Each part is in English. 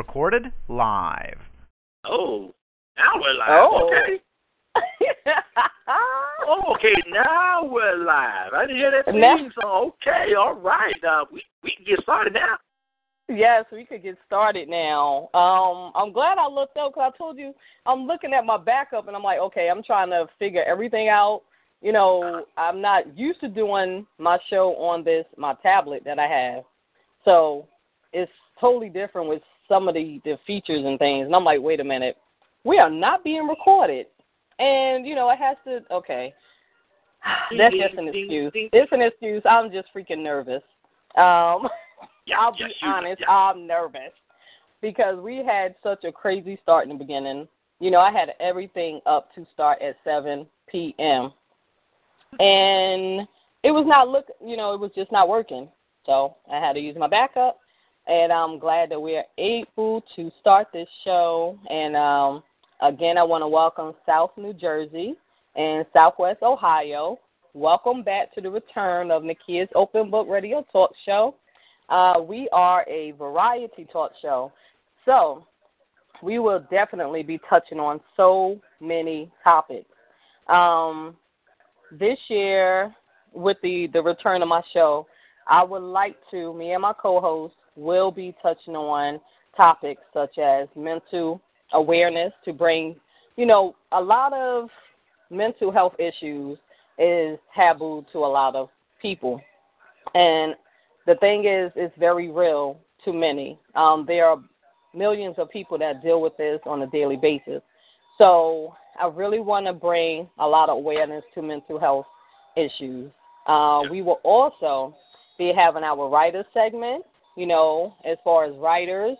Recorded live. Oh, now we're live. Oh. Okay. Oh, okay, now we're live. I didn't hear that Now- theme song. Okay, all right. Uh, we we can get started now. Yes, we could get started now. Um, I'm glad I looked up because I told you I'm looking at my backup and I'm like, okay, I'm trying to figure everything out. You know, I'm not used to doing my show on this my tablet that I have, so it's totally different with some of the the features and things. And I'm like, wait a minute, we are not being recorded, and you know, it has to. Okay, that's just an excuse. It's an excuse. I'm just freaking nervous. Um. Yeah, I'll be honest, yeah. I'm nervous because we had such a crazy start in the beginning. You know, I had everything up to start at 7 p.m. and it was not look, you know, it was just not working. So I had to use my backup, and I'm glad that we are able to start this show. And um, again, I want to welcome South New Jersey and Southwest Ohio. Welcome back to the return of Nakia's Open Book Radio Talk Show. Uh, we are a variety talk show. So we will definitely be touching on so many topics. Um, this year, with the, the return of my show, I would like to, me and my co host will be touching on topics such as mental awareness to bring, you know, a lot of mental health issues is taboo to a lot of people. And the thing is, it's very real to many. Um, there are millions of people that deal with this on a daily basis. So I really want to bring a lot of awareness to mental health issues. Uh, we will also be having our writer segment, you know, as far as writers,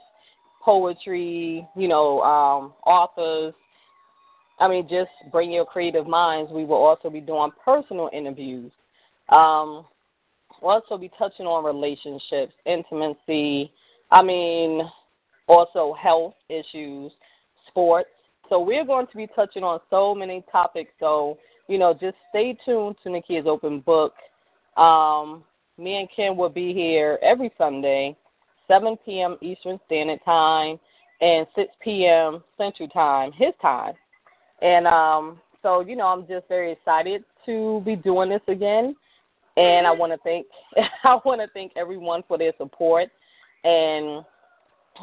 poetry, you know, um, authors. I mean, just bring your creative minds. We will also be doing personal interviews. Um, we'll also be touching on relationships, intimacy, I mean, also health issues, sports. So we're going to be touching on so many topics. So, you know, just stay tuned to Nakia's Open Book. Um, me and Ken will be here every Sunday, 7 p.m. Eastern Standard Time and 6 p.m. Central Time, his time. And um, so, you know, I'm just very excited to be doing this again and I want to thank I want to thank everyone for their support. And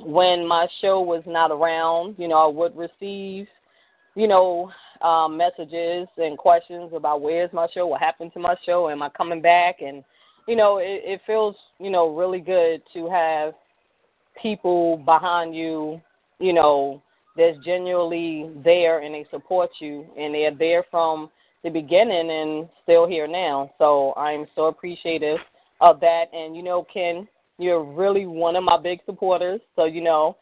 when my show was not around, you know, I would receive, you know, um, messages and questions about where's my show, what happened to my show, am I coming back, and you know, it, it feels you know really good to have people behind you, you know, that's genuinely there and they support you and they're there from the beginning and still here now. So I'm so appreciative of that. And you know, Ken, you're really one of my big supporters. So you know,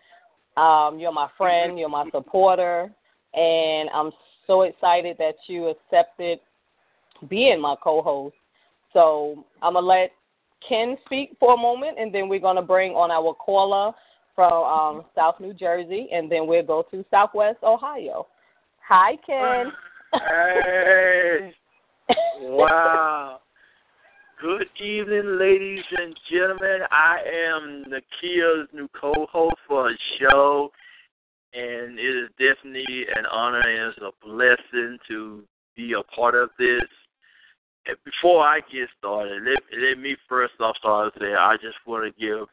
um, you're my friend, you're my supporter, and I'm so excited that you accepted being my co-host. So I'm gonna let Ken speak for a moment, and then we're gonna bring on our caller from um, South New Jersey, and then we'll go to Southwest Ohio. Hi, Ken. Hey, wow. Good evening, ladies and gentlemen. I am Nakia's new co-host for a show, and it is definitely an honor and it's a blessing to be a part of this. And before I get started, let, let me first off start to say I just want to give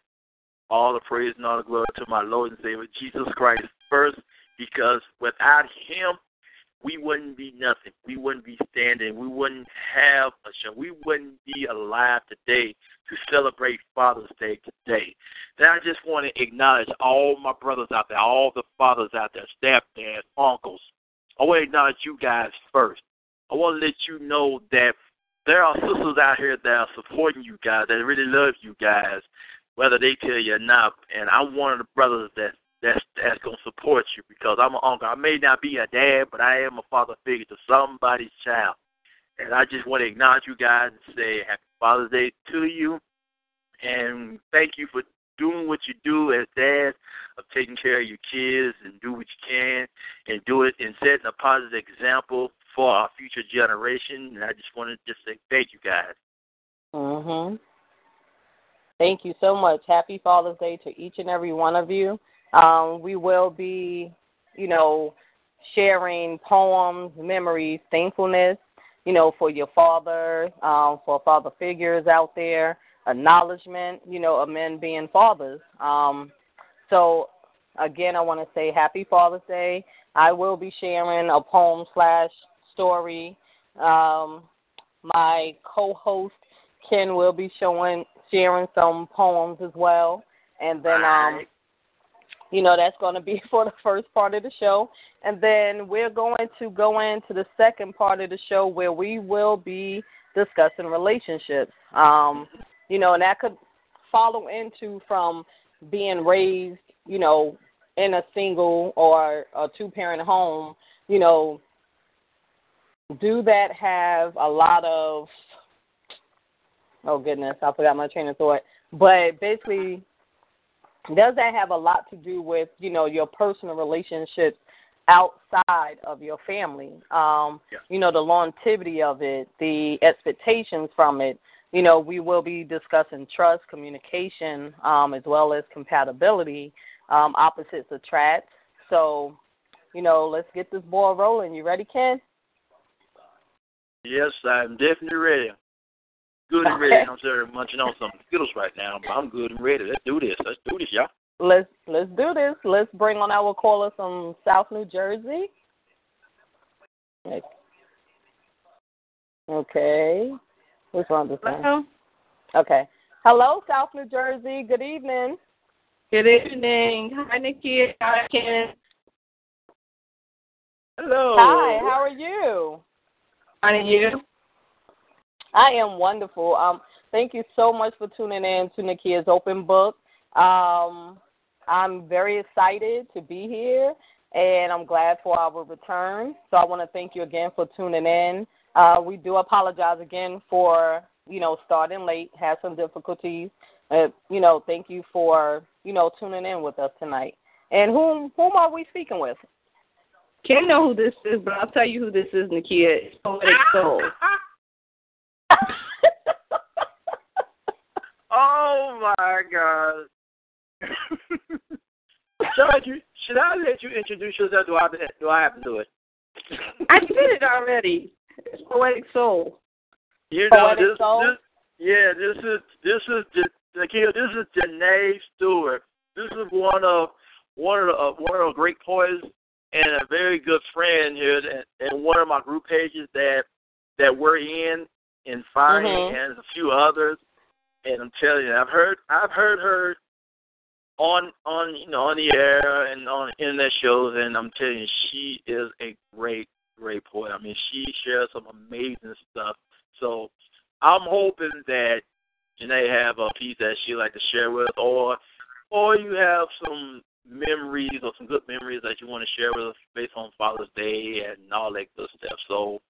all the praise and all the glory to my Lord and Savior Jesus Christ first, because without Him, we wouldn't be nothing. We wouldn't be standing. We wouldn't have a show. We wouldn't be alive today to celebrate Father's Day today. Then I just want to acknowledge all my brothers out there, all the fathers out there, stepdads, uncles. I want to acknowledge you guys first. I want to let you know that there are sisters out here that are supporting you guys, that really love you guys, whether they tell you or not. And I'm one of the brothers that that's that's gonna support you because I'm an uncle. I may not be a dad, but I am a father figure to somebody's child. And I just want to acknowledge you guys and say Happy Father's Day to you, and thank you for doing what you do as dads of taking care of your kids and do what you can and do it and setting a positive example for our future generation. And I just want to say thank you guys. Mhm. Thank you so much. Happy Father's Day to each and every one of you. Um, we will be, you know, sharing poems, memories, thankfulness, you know, for your father, um, for father figures out there, acknowledgement, you know, of men being fathers. Um, so, again, I want to say Happy Father's Day. I will be sharing a poem slash story. Um, my co-host Ken will be showing sharing some poems as well, and then um, you know that's going to be for the first part of the show, and then we're going to go into the second part of the show where we will be discussing relationships. Um, you know, and that could follow into from being raised, you know, in a single or a two parent home, you know, do that have a lot of oh goodness, I forgot my train of thought. But basically does that have a lot to do with, you know, your personal relationships outside of your family? Um, yeah. you know, the longevity of it, the expectations from it. You know, we will be discussing trust, communication, um, as well as compatibility. Um, opposites attract. So, you know, let's get this ball rolling. You ready, Ken? Yes, I'm definitely ready. Good and ready. I'm sorry, munching on some Skittles right now, but I'm good and ready. Let's do this. Let's do this, y'all. Let's let's do this. Let's bring on our caller from South New Jersey. Okay. Which one this Hello. Okay. Hello, South New Jersey. Good evening. Good evening. Hi, Nikki. Hi, Ken. Hello. Hi. How are you? Are you? I am wonderful. Um, thank you so much for tuning in to Nakia's Open Book. Um, I'm very excited to be here, and I'm glad for our return. So I want to thank you again for tuning in. Uh, we do apologize again for you know starting late, had some difficulties. Uh, you know, thank you for you know tuning in with us tonight. And whom whom are we speaking with? Can't know who this is, but I'll tell you who this is, Nakia. It's Poetic Soul. oh my God. should, you, should I let you introduce yourself? Do I do I have to do it? I did it already. It's Poetic Soul. You know Poetic this, Soul? this. Yeah, this is this is Nakia. This is Janae Stewart. This is one of one of the uh, one of the great poets and a very good friend here, and, and one of my group pages that that we're in in Fire Mhm. and a few others. And I'm telling you, I've heard I've heard her on on you know on the air and on internet shows, and I'm telling you, she is a great great poet. I mean, she shares some amazing stuff. So I'm hoping that Janae have a piece that she'd like to share with, or or you have some memories or some good memories that you want to share with us based on Father's Day and all that good stuff. So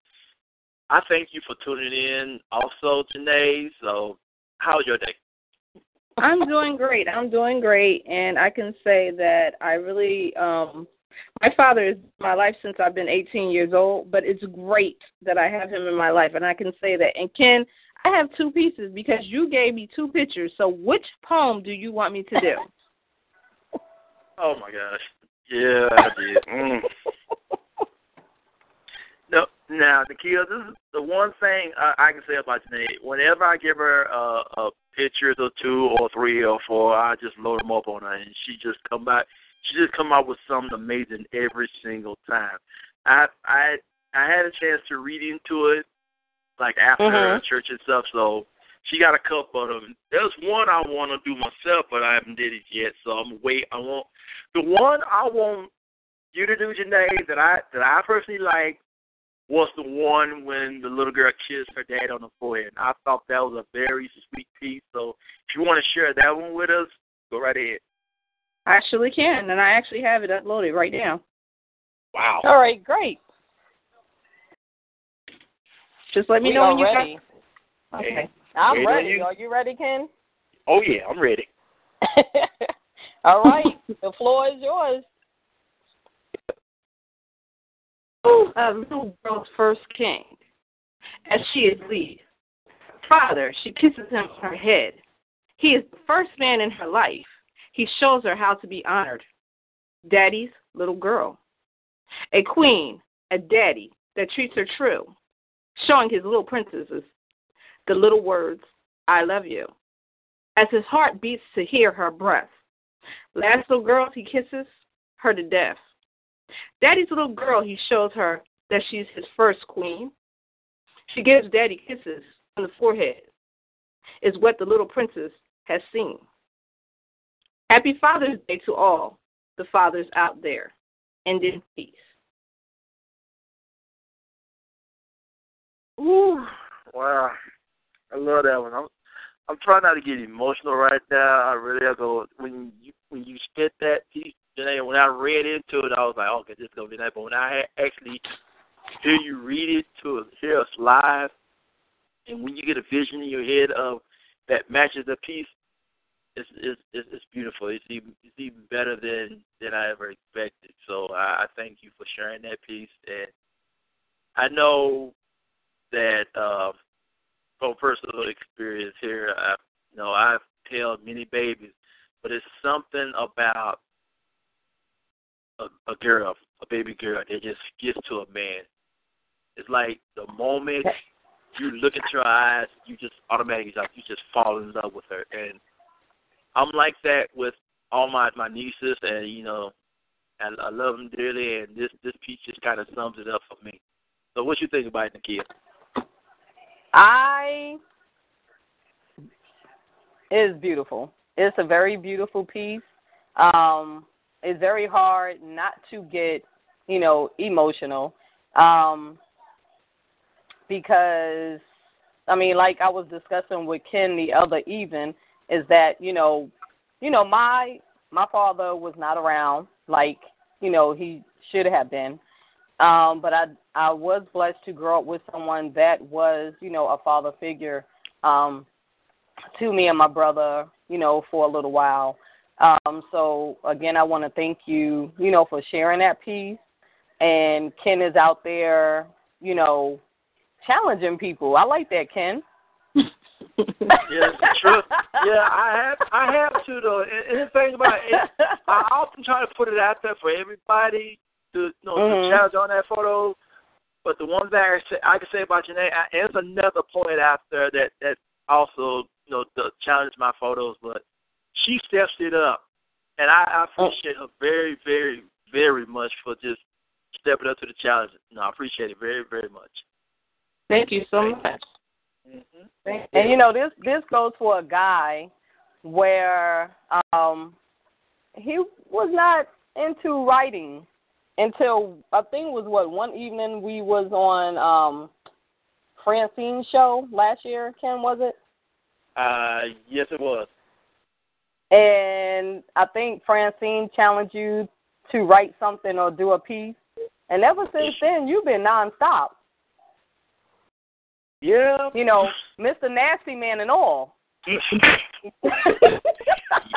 I thank you for tuning in. Also, Janae. So how's your day? I'm doing great. I'm doing great, and I can say that I really, um, my father is my life since I've been 18 years old. But it's great that I have him in my life, and I can say that. And Ken, I have two pieces because you gave me two pictures. So which poem do you want me to do? Oh my gosh. Yeah, I did. Mm. No, now, Nakia, this is the one thing I, I can say about Janae. Whenever I give her uh, a pictures or two or three or four, I just load them up on her, and she just come back. She just come out with something amazing every single time. I I I had a chance to read into it, like after Mhm. church and stuff. So she got a couple of them. There's one I want to do myself, but I haven't did it yet. So I'm wait. I want the one I want you to do, Janae, that I that I personally like was the one when the little girl kissed her dad on the forehead. I thought that was a very sweet piece. So if you want to share that one with us, go right ahead. I actually can, and I actually have it uploaded right now. Wow. All right, great. Just let me we know are when you ready. got. Okay. I'm Wait ready. you. Are you ready, Ken? Oh yeah, I'm ready. All right, the floor is yours. A little girl's first king, as she is lead. Father, she kisses him on her head. He is the first man in her life. He shows her how to be honored. Daddy's little girl. A queen, a daddy that treats her true, showing his little princesses the little words, I love you, as his heart beats to hear her breath. Last little girl he kisses her to death. Daddy's little girl, he shows her that she's his first queen. She gives daddy kisses on the forehead, is what the little princess has seen. Happy Father's Day to all the fathers out there, and in peace. Ooh, wow. I love that one. I'm I'm trying not to get emotional right now. I really have to when you when you spit that piece, Janae, when I read into it, I was like, okay, this is gonna be nice. But when I actually hear you read it to hear us live, and when you get a vision in your head of that matches the piece, it's it's it's, it's beautiful. It's even it's even better than than I ever expected. So I, I thank you for sharing that piece, and I know that uh, from personal experience here, I, you know, I've held many babies, but it's something about a, a girl, a baby girl, that just gets to a man. It's like the moment you look at your eyes, you just automatically like you just fall in love with her, and I'm like that with all my my nieces, and you know, I, I love them dearly, and this this piece just kind of sums it up for me. So, what you think about it, Nakia? I is beautiful. It's a very beautiful piece. Um, it's very hard not to get, you know, emotional. Um, because I mean, like I was discussing with Ken the other evening, is that, you know, you know, my my father was not around like, you know, he should have been. Um, but I I was blessed to grow up with someone that was, you know, a father figure um, to me and my brother, you know, for a little while. Um, so again, I want to thank you, you know, for sharing that piece. And Ken is out there, you know, challenging people. I like that, Ken. yeah, true. Yeah, I have I have to though. And, and the thing about it, I often try to put it out there for everybody to you know Mhm. to challenge on that photo. But the one thing I, say, I can say about Janae, I, and there's another point out there that that also you know to challenge my photos, but she steps it up, and I, I appreciate her very, very, very much for just stepping up to the challenge. No, I appreciate it very, very much. Thank you so much. Mm-hmm. And you know, this this goes for a guy where um he was not into writing until I think it was what one evening we was on um Francine's show last year, Ken was it? Uh, yes, it was. And I think Francine challenged you to write something or do a piece. And ever since then you've been nonstop. Yeah. You know, Mr. Nasty Man and all.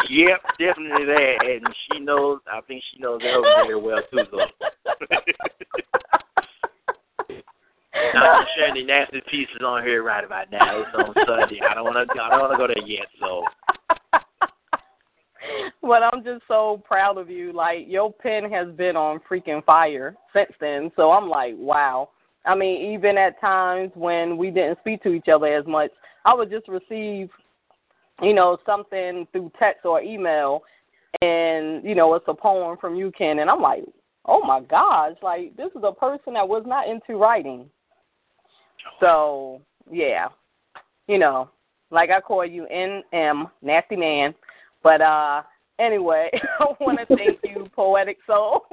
yep, definitely that, and she knows. I think she knows that very well too. Though. Not sharing any nasty pieces on here right about now. It's on Sunday. I don't want to. I don't want to go there yet. So but I'm just so proud of you. Like your pen has been on freaking fire since then. So I'm like, wow. I mean, even at times when we didn't speak to each other as much, I would just receive, you know, something through text or email, and you know, it's a poem from you, Ken, and I'm like, oh my gosh, like this is a person that was not into writing. So yeah, you know, like I call you NM, nasty man. But uh anyway, I want to thank you, Poetic Soul,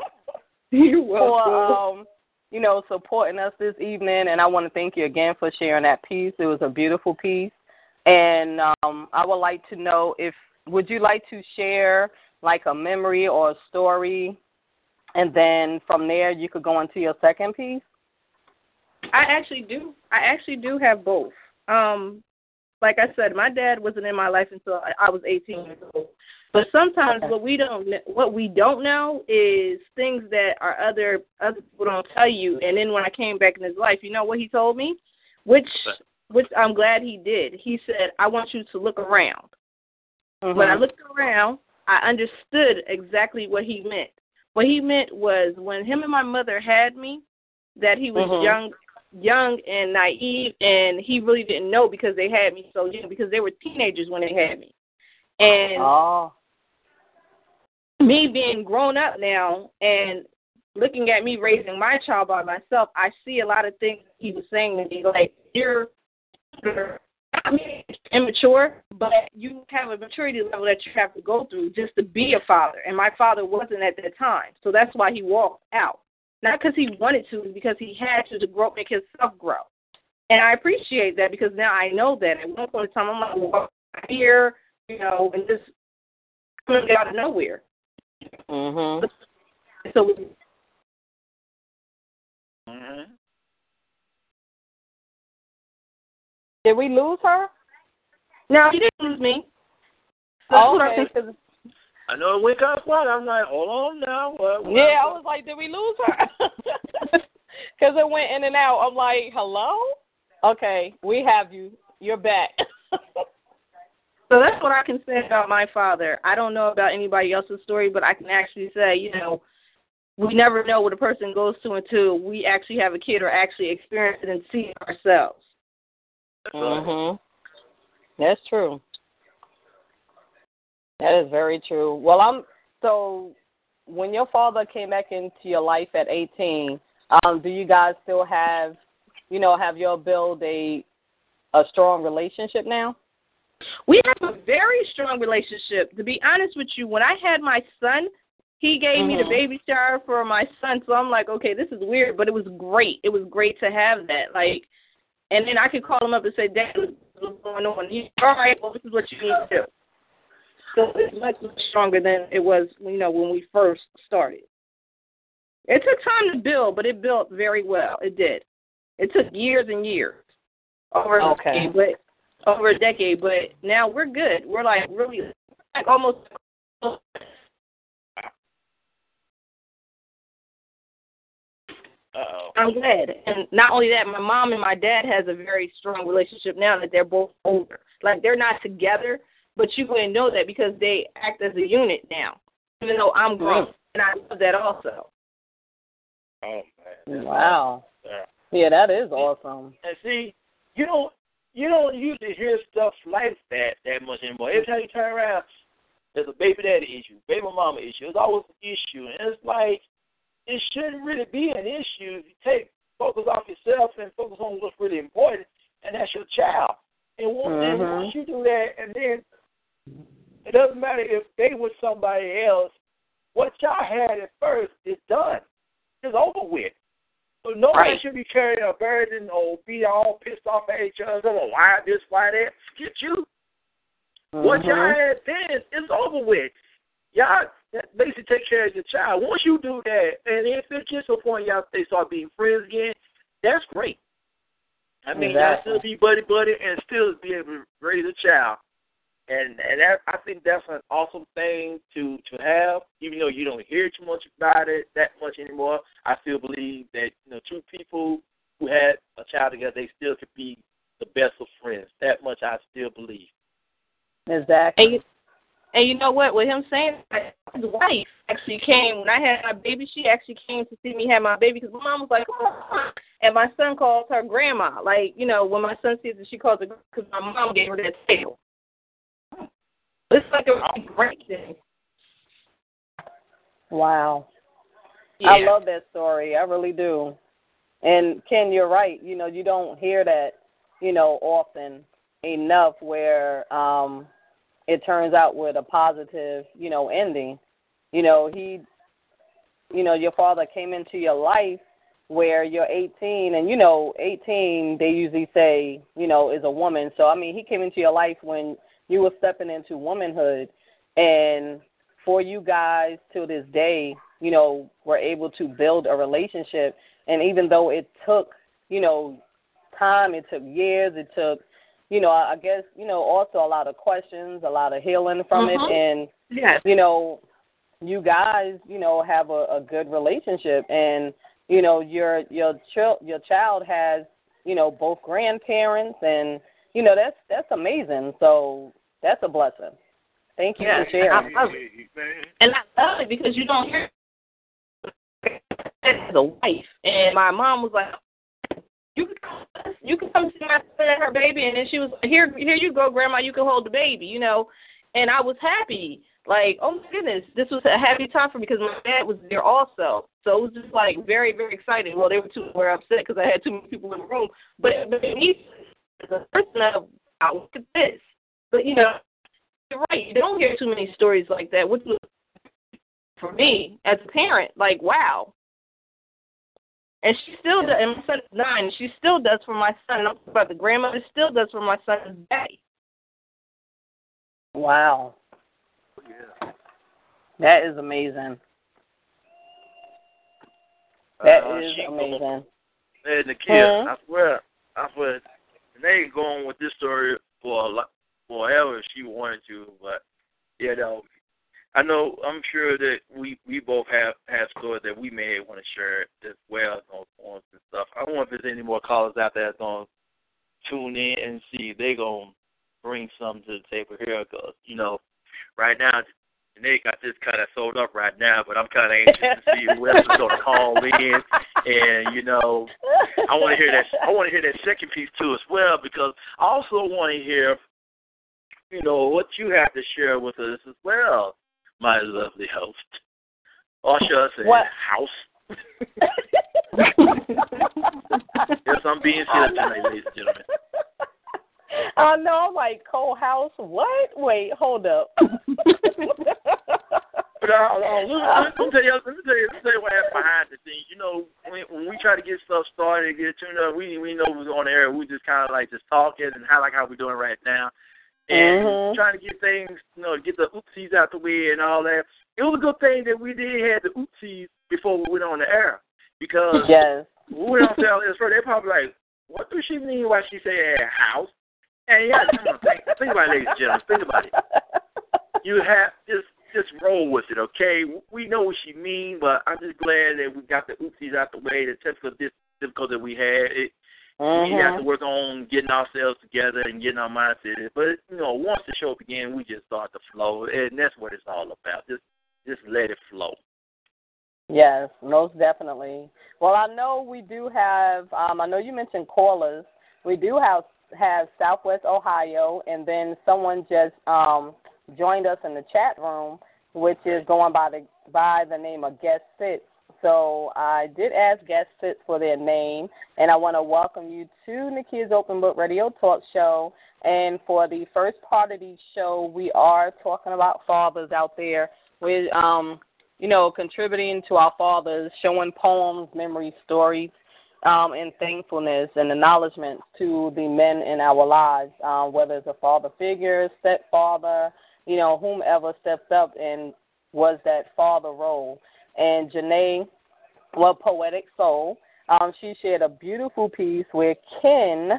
You're for um, you know, supporting us this evening. And I want to thank you again for sharing that piece. It was a beautiful piece. And um, I would like to know if would you like to share like a memory or a story, and then from there you could go into your second piece. I actually do. I actually do have both. Um, like I said, my dad wasn't in my life until I was 18 years old. But sometimes what we don't what we don't know is things that our other other people don't tell you. And then when I came back in his life, you know what he told me, which which I'm glad he did. He said, "I want you to look around." Mm-hmm. When I looked around, I understood exactly what he meant. What he meant was when him and my mother had me, that he was mm-hmm. young young and naive and he really didn't know because they had me so young because they were teenagers when they had me. And oh. me being grown up now and looking at me raising my child by myself, I see a lot of things he was saying to me like you're I mean, immature, but you have a maturity level that you have to go through just to be a father. And my father wasn't at that time, so that's why he walked out. Not because he wanted to, because he had to to grow, make himself grow. And I appreciate that because now I know that. At one point in time, I'm like, well, here, you know, and just coming out of nowhere. Mhm. So. Mhm. Did we lose her? No, she didn't lose me. So okay. I know it went kind of quiet. I'm like, hold on now. What, what yeah, I was like, did we lose her? Because it went in and out. I'm like, hello? Okay, we have you. You're back. so that's what I can say about my father. I don't know about anybody else's story, but I can actually say, you know, we never know what a person goes through until we actually have a kid or actually experience it and see it ourselves. Mhm. That's true. That is very true. Well, I'm so when your father came back into your life at 18, um, do you guys still have, you know, have you build a a strong relationship now? We have a very strong relationship. To be honest with you, when I had my son, he gave mm-hmm. me the mm-hmm. baby shower for my son. So I'm like, okay, this is weird, but it was great. It was great to have that. Like, and then I could call him up and say, Dad, what's going on? He's all right. Well, this is what you need to do. So it's much, much stronger than it was, you know, when we first started. It took time to build, but it built very well. It did. It took years and years over a okay. decade, but over a decade. But now we're good. We're like really like almost Uh-oh. I'm glad. And not only that, my mom and my dad has a very strong relationship now that they're both older. Like they're not together, but you wouldn't know that because they act as a unit now. Even though I'm hmm. grown, and I love that also. Oh man. Wow. Yeah. yeah, that is awesome. And see, you don't you don't usually hear stuff like that that much anymore. Every time you turn around, there's a baby daddy issue, baby mama issue. There's always an issue, and it's like it shouldn't really be an issue if you take focus off yourself and focus on what's really important, and that's your child. And once, mm-hmm. and once you do that, and then it doesn't matter if they were somebody else. What y'all had at first is done. It's over with. So nobody right. should be carrying a burden or be all pissed off at each other. Well, why this, why that? Get you. Mm-hmm. What y'all had then is over with. Y'all basically take care of your child. Once you do that, and if it gets to a point y'all they start being friends again, that's great. I mean, exactly. y'all still be buddy buddy and still be able to raise a child. And and that I think that's an awesome thing to to have. Even though you don't hear too much about it that much anymore, I still believe that you know two people who had a child together, they still could be the best of friends. That much I still believe. Exactly. And you, and you know what? With him saying that, his wife actually came when I had my baby. She actually came to see me have my baby because my mom was like, oh. and my son calls her grandma. Like you know, when my son sees it, she calls her because my mom gave her that title. It's like a great thing. Wow. Yeah. I love that story. I really do. And Ken, you're right. You know, you don't hear that, you know, often enough where um it turns out with a positive, you know, ending. You know, he you know, your father came into your life where you're 18 and you know 18 they usually say you know is a woman. So i mean he came into your life when you were stepping into womanhood. And for you guys to this day you know were able to build a relationship. And even though it took you know time it took years it took you know i guess you know also a lot of questions a lot of healing from it mm-hmm. and Yes. you know, you guys, you know, have a, a good relationship, and you know, your your child your child has, you know, both grandparents, and you know, that's that's amazing. So that's a blessing. Thank you Yes, for sharing. and I love it. And I love it because you don't hear as a wife. And my mom was like, "You can come, you could come see my son and her baby," and then she was "Here, here you go, Grandma. You can hold the baby," you know. And I was happy, like, oh my goodness, this was a happy time for me because my dad was there also. So it was just like very, very exciting. Well, they were too were upset because I had too many people in the room, but made me as a person of, I look at this. But you know, you're right. You don't hear too many stories like that. Which was for me as a parent, like wow. And she still does. And my son is nine. And she still does for my son. And I'm talking about the grandmother still does for my son's daddy. Wow, that is amazing. That Uh, is she- amazing. Hey, Nakia, Mhm. I swear, I swear, and they ain't going with this story for a lot, forever if she wanted to, but you know, I know I'm sure that we we both have have stories that we may want to share as well on forums and stuff. I don't know if there's any more callers out there that's gonna tune in and see if they gonna bring something to the table here, because you know, right now. They got this kind of sold up right now, but I'm kind of anxious to see who else is to call in, and you know, I want to hear that. I want to hear that second piece too as well because I also want to hear, you know, what you have to share with us as well, my lovely host. Or should I say, What? house? Yes, I'm being serious tonight, ladies and gentlemen. I know, I'm like co-house. What? Wait, hold up. But uh, uh, let, me, tell you, let me tell you, let me tell you what happened behind the scenes. You know, when, when we try to get stuff started, get tuned up, we we know who's on air. We just kind of like just talking and how like how we're doing right now, and Mhm. trying to get things, you know, get the oopsies out the way and all that. It was a good thing that we did have the oopsies before we went on the air because yes. we don't tell this first, they probably like, what does she mean by she say a house? And yeah, on, think, think about it, ladies and gentlemen. Think about it. You have just just roll with it, okay? We know what she mean, but I'm just glad that we got the oopsies out the way. The technical dis- difficulty that we had, it, we have to Mhm. work on getting ourselves together and getting our mindset. But you know, once the show began, we just start to flow, and that's what it's all about. Just just let it flow. Yes, most definitely. Well, I know we do have. Um, I know you mentioned callers. We do have have Southwest Ohio, and then someone just um, joined us in the chat room, which is going by the by the name of Guest Sits. So I did ask Guest Sits for their name, and I want to welcome you to Nakia's Open Book Radio Talk Show. And for the first part of the show, we are talking about fathers out there. We um you know, contributing to our fathers, showing poems, memories, stories, um, and thankfulness and acknowledgement to the men in our lives, um, whether it's a father figure, stepfather, you know, whomever stepped up and was that father role. And Janae, well, Poetic Soul, um, she shared a beautiful piece where Ken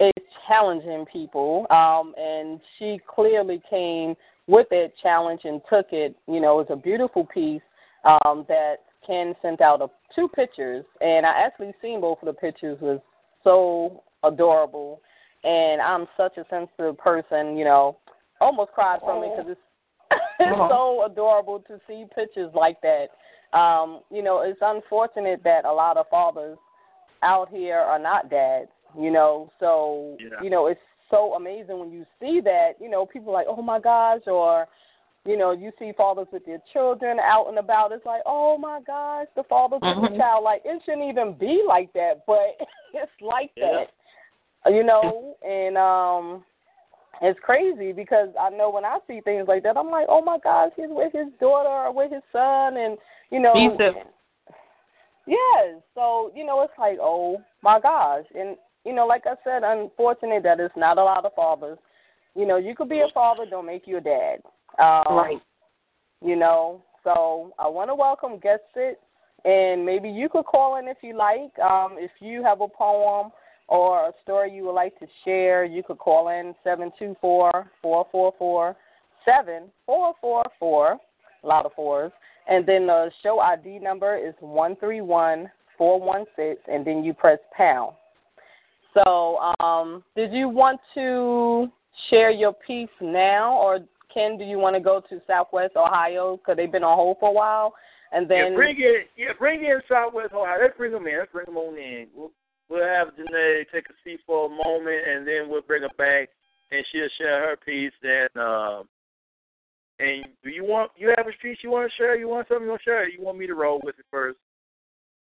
is challenging people, um, and she clearly came with that challenge and took it. You know, it was a beautiful piece um, that Ken sent out of two pictures, and I actually seen both of the pictures. was so adorable, and I'm such a sensitive person. You know, almost cried from it because it's it's so adorable to see pictures like that. Um, you know, it's unfortunate that a lot of fathers out here are not dads. You know, so Yeah. you know it's so amazing when you see that. You know, people are like, oh my gosh, or you know, you see fathers with their children out and about. It's like, oh my gosh, the father took the Mhm. child. Like it shouldn't even be like that, but it's like Yeah. that. You know, and um it's crazy because I know when I see things like that, I'm like, oh my gosh, he's with his daughter or with his son, and you know. Yes. So, you know, it's like, oh my gosh. And, you know, like I said, unfortunate that it's not a lot of fathers. You know, you could be a father, don't make you a dad. Um, Right. You know, so I want to welcome Guest It, and maybe you could call in if you like. Um, if you have a poem or a story you would like to share, you could call in seven two four four four four seven four four four. A lot of fours. And then the show ID number is one three one four one six, and then you press pound. So, um, did you want to share your piece now, or Ken, do you want to go to Southwest Ohio because they've been on hold for a while, and then yeah, bring in, yeah, bring in Southwest Ohio. Let's bring them in. Let's bring them on in. We'll, we'll have Janae take a seat for a moment, and then we'll bring her back, and she'll share her piece. Then, um, and do you want you have a piece you want to share? You want something you want to share? You want me to roll with it first?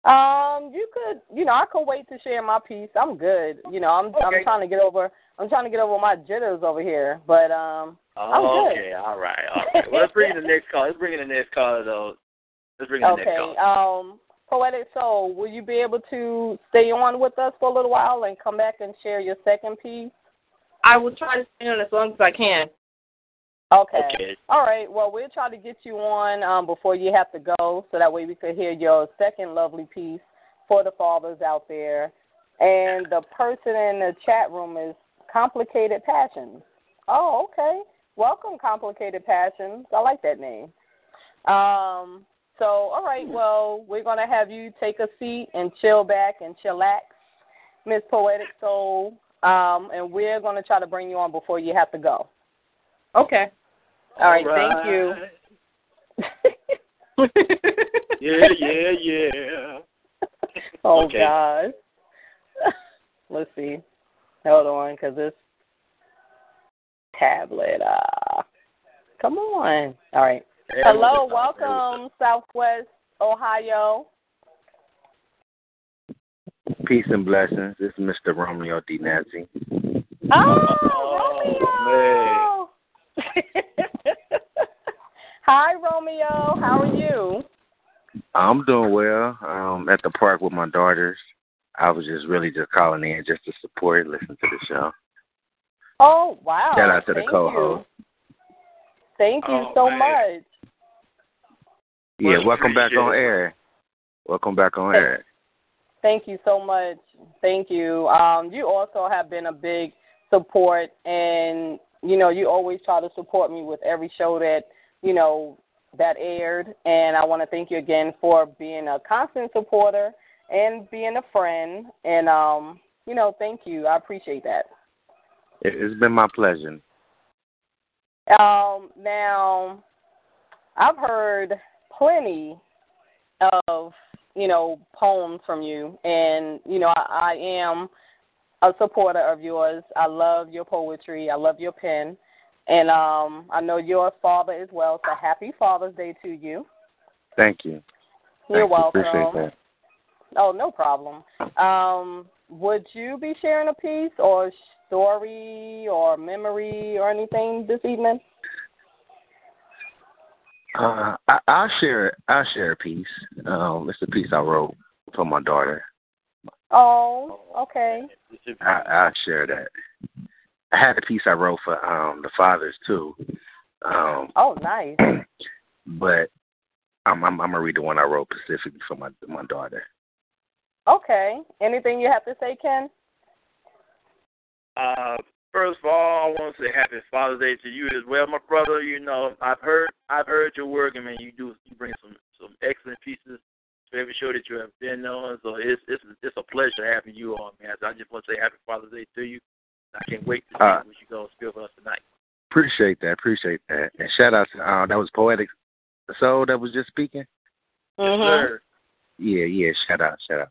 Um, you could, you know, I could wait to share my piece. I'm good. You know, I'm Okay. I'm trying to get over I'm trying to get over my jitters over here, but um, I'm Oh, good. okay, all right, all right. Well, let's bring in the next call. Let's bring in the next caller, though. Let's bring in the next okay. caller. Um, poetic soul, will you be able to stay on with us for a little while and come back and share your second piece? I will try to stay on as long as I can. Okay. Okay. All right. Well, we'll try to get you on um, before you have to go, so that way we could hear your second lovely piece for the fathers out there. And the person in the chat room is Complicated Passions. Oh, okay. Welcome, Complicated Passions. I like that name. Um. So, all right. Well, we're gonna have you take a seat and chill back and chillax, Miss Poetic Soul. Um, and we're gonna try to bring you on before you have to go. Okay. All right. Thank you. Yeah, yeah, yeah. oh Okay. gosh. Let's see. Hold on, cause this tablet. Uh, come on. All right. There Hello, we go. There we welcome, Southwest Ohio. Peace and blessings. This is Mr. Romeo D. Nancy. Oh, Romeo. Hi, Romeo. How are you? I'm doing well. Um, at the park with my daughters. I was just really just calling in just to support, listen to the show. Oh, wow. Shout out to the co-host. You. Thank you Oh, so man. much. Yeah, welcome back on air. Welcome back on air. Thank you so much. Thank you. Um, you also have been a big support, and you know you always try to support me with every show that you know that aired. And I want to thank you again for being a constant supporter and being a friend. And um, you know, thank you. I appreciate that. It, it's been my pleasure. Um, now, I've heard plenty of you know poems from you, and you know I, I am a supporter of yours. I love your poetry. I love your pen, and um, I know you're a father as well. So happy Father's Day to you. Thank you. You're Thank you. welcome. Appreciate that. Oh, no problem. Um, would you be sharing a piece or story or memory or anything this evening? Uh, I, I'll share. I'll share a piece. Um, it's a piece I wrote for my daughter. Oh, okay. I, I'll share that. I had a piece I wrote for um the fathers too. Um, Oh, nice. but I'm, I'm I'm gonna read the one I wrote specifically for my my daughter. Okay. Anything you have to say, Ken? Uh, first of all, I want to say Happy Father's Day to you as well, my brother. You know, I've heard I've heard your work, and man, you do you bring some some excellent pieces to every show that you have been on. So it's it's it's a pleasure having you on, man. So I just want to say Happy Father's Day to you. I can't wait to see Uh, what you gonna spill for us tonight. Appreciate that. Appreciate that. And shout out to uh, that was poetic soul that was just speaking. Mm-hmm. Sir, Yeah, yeah. Shout out, shout out.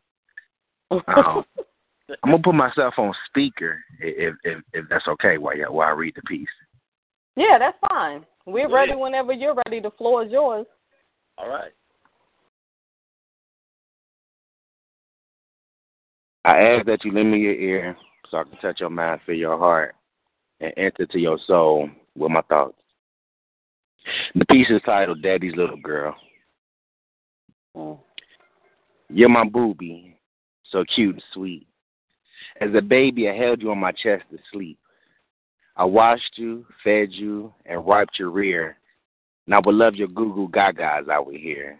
Um, I'm gonna put myself on speaker if if if that's okay while you, while I read the piece. yeah, that's fine. We're Go ready ahead. whenever you're ready. The floor is yours. all right. I ask that you lend me your ear so I can touch your mind, feel your heart, and enter to your soul with my thoughts. The piece is titled Daddy's Little Girl. Mm. You're my booby, so cute and sweet. As a baby, I held you on my chest to sleep. I washed you, fed you, and wiped your rear. And I would love your goo goo gagas out here.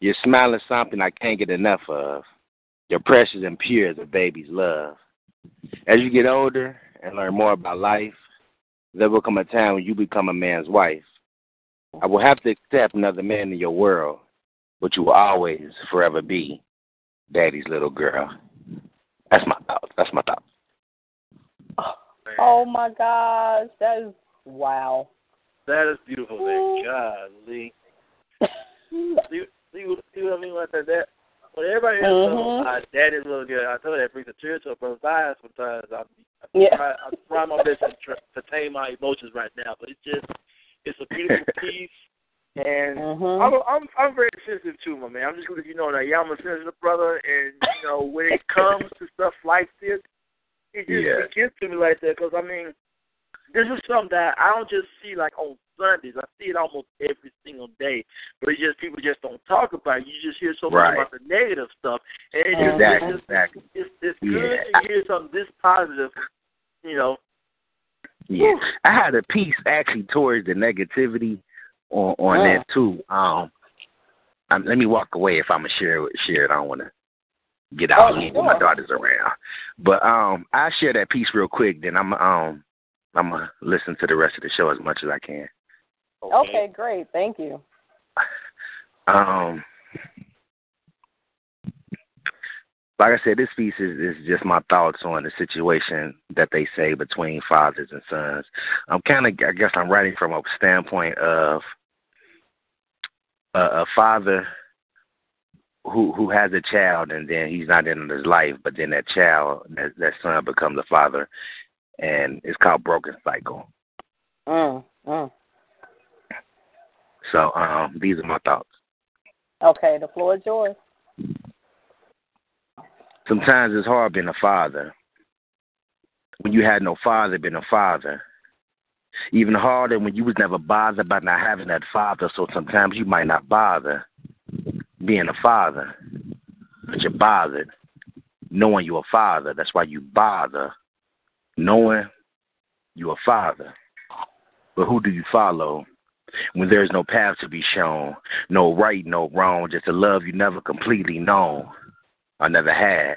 Your smile is something I can't get enough of. You're precious and pure as a baby's love. As you get older and learn more about life, there will come a time when you become a man's wife. I will have to accept another man in your world, but you will always forever be daddy's little girl. That's my thoughts. That's my thoughts. Oh my gosh, that is wow. That is beautiful, man. Golly. see, see, see what I mean about that? that when everybody hears Mhm. mm-hmm. uh, daddy's little girl, I tell you that brings a tear to a brother's eyes sometimes. I, I Yeah. try, I try my best to, tr- to tame my emotions right now, but it's just, it's a beautiful piece. And Mhm. I'm I'm I'm very sensitive too, my man. I'm just gonna let you know that yeah, I'm a sensitive brother, and you know when it comes to stuff like this, it just Yeah. it gets to me like that because I mean, this is something that I don't just see like on Sundays. I see it almost every single day, but it's just people just don't talk about it. You just hear so much Right. about the negative stuff, and it just, Exactly, it's, just exactly. it's it's Yeah. good to hear something this positive. You know, Yeah, I had a piece actually towards the negativity on on Yeah. that too. Um, um, let me walk away if I'm gonna share. Share it. I don't want to get out Oh, when my daughter's around. But um, I share that piece real quick. Then I'm um I'm gonna listen to the rest of the show as much as I can. Okay, great. Thank you. Um, like I said, this piece is, is just my thoughts on the situation that they say between fathers and sons. I'm kind of, I guess, I'm writing from a standpoint of a, a father who who has a child and then he's not in his life, but then that child, that, that son becomes a father, and it's called broken cycle. Mm, mm. So um, these are my thoughts. Okay, the floor is yours. Sometimes it's hard being a father. When you had no father being a father. Even harder when you was never bothered by not having that father, so sometimes you might not bother being a father. But you're bothered knowing you're a father. That's why you bother knowing you're a father. But who do you follow when there's no path to be shown? No right, no wrong, just a love you never completely known. I never had.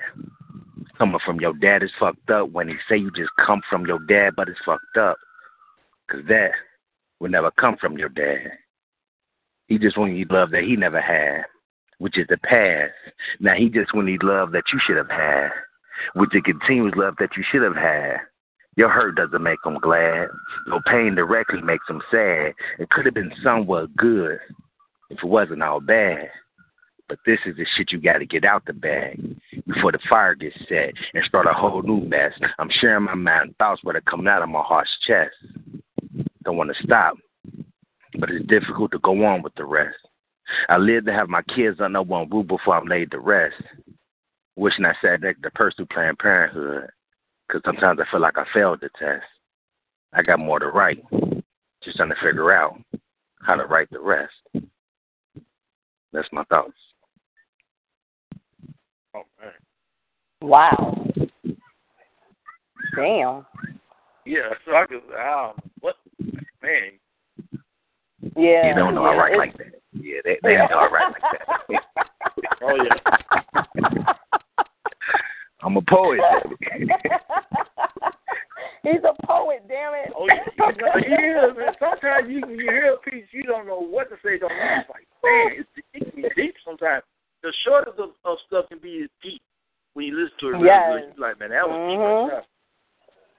Coming from your dad is fucked up. When he say you just come from your dad, but it's fucked up. Cause that will never come from your dad. He just want you love that he never had, which is the past. Now he just want you love that you should have had, which is continuous love that you should have had. Your hurt doesn't make him glad. Your pain directly makes him sad. It could have been somewhat good if it wasn't all bad. But this is the shit you got to get out the bag before the fire gets set and start a whole new mess. I'm sharing my mind thoughts, but are coming out of my heart's chest. Don't want to stop, but it's difficult to go on with the rest. I live to have my kids under one roof before I'm laid to rest. Wishing I sat next to pursue Planned Parenthood, because sometimes I feel like I failed the test. I got more to write, just trying to figure out how to write the rest. That's my thoughts. Oh man, Wow. Damn. yeah. So I could, um, what, man, Yeah. You don't know I write like that. Yeah, they they don't know I write like that. oh yeah. I'm a poet. He's a poet, damn it. Oh yeah, he is, man. Sometimes you you hear a piece, you don't know what to say. Don't know. It's like, man, it's, it can be deep sometimes. The shortest of, of stuff can be deep when you listen to it. Yes. You're like, man, that was Mhm. deep.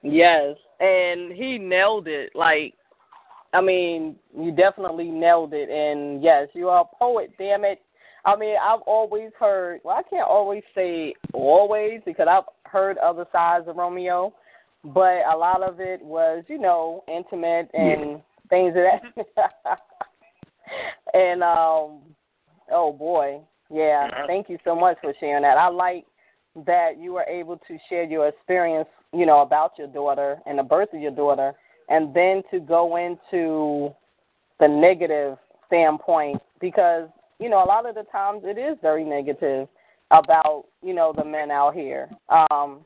Yes, and he nailed it. Like, I mean, you definitely nailed it. And yes, you are a poet. Damn it. I mean, I've always heard. Well, I can't always say always because I've heard other sides of Romeo, but a lot of it was, you know, intimate and things of that. and um, oh boy, yeah. Thank you so much for sharing that. I like that you were able to share your experience, you know, about your daughter and the birth of your daughter, and then to go into the negative standpoint because you know a lot of the times it is very negative about you know the men out here. Um,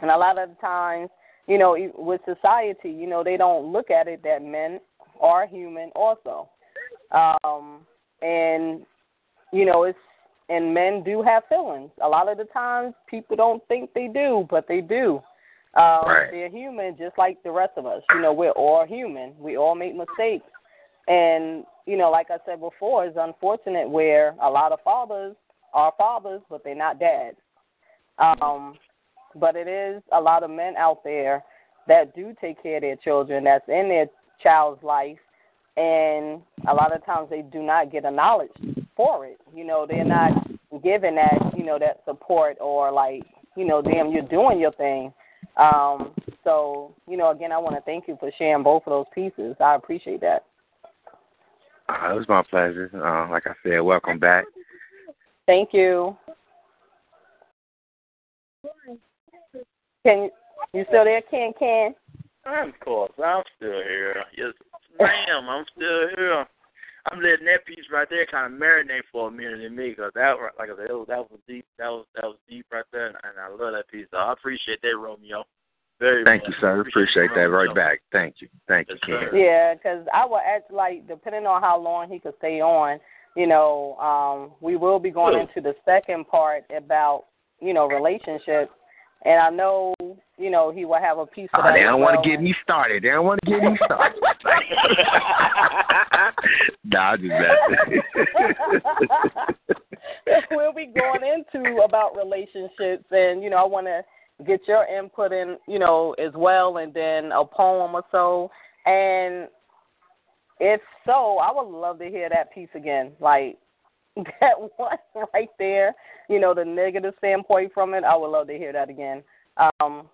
and a lot of the times, you know, with society, you know, they don't look at it that men are human also. Um, and you know, it's and men do have feelings. A lot of the times, people don't think they do, but they do. Um, right. They're human, just like the rest of us. You know, we're all human. We all make mistakes, and you know, like I said before, it's unfortunate where a lot of fathers are fathers, but they're not dads. Um, but it is a lot of men out there that do take care of their children, that's in their child's life, and a lot of times they do not get a knowledge for it. You know, they're not given that, you know, that support or like, you know, damn, you're doing your thing. Um, so, you know, again, I want to thank you for sharing both of those pieces. I appreciate that. Uh, it was my pleasure. Uh, like I said, welcome back. Thank you. Can you, you still there, Ken? Ken? Of course, I'm still here. Yes, ma'am, I'm still here. I'm letting that piece right there kind of marinate for a minute in me because that, like I said, that was, that was deep. That was that was deep right there, and I love that piece. So I appreciate that, Romeo. Very. Thank much. you, sir. Appreciate, that right back. Thank you. Thank you, Yes, Ken. Yeah, because I will act like depending on how long he could stay on, you know, um, we will be going into the second part about you know relationships, and I know you know he will have a piece of Oh, that. they don't want to get me started. They don't want to get me started. nah, just messing. we'll be going into about relationships, and you know, I want to get your input in, you know, as well, and then a poem or so. And if so, I would love to hear that piece again, like that one right there. You know, the negative standpoint from it. I would love to hear that again. Um,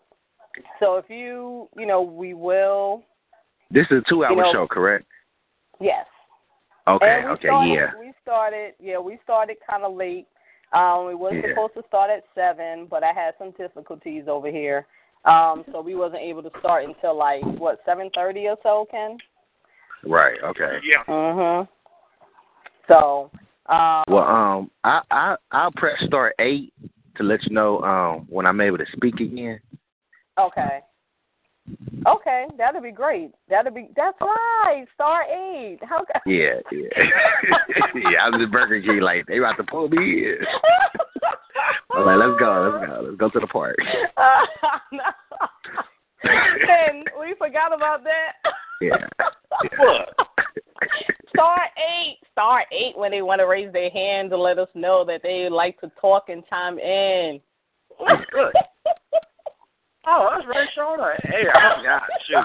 so if you, you know, we will. this is a two-hour You know- show, correct? Yes. Okay. Okay. started, yeah. We started, yeah, we started kind of late. Um, we were Yeah. supposed to start at seven, but I had some difficulties over here, um, so we wasn't able to start until like what seven thirty or so, Ken. Right. Okay. Yeah. Mhm. So, um, Well, um, I I I'll press start eight to let you know um when I'm able to speak again. okay, okay, that'll be great. That'll be that's right. Star eight. How? Yeah. Yeah. yeah. I was at Burger King like they about to pull me in. I'm like, let's go, let's go, let's go to the park. and we forgot about that. Yeah. What? Star eight, star eight when they want to raise their hand to let us know that they like to talk and chime in. Oh, good. Oh, that's right, Shauna. Hey, oh God, shoot.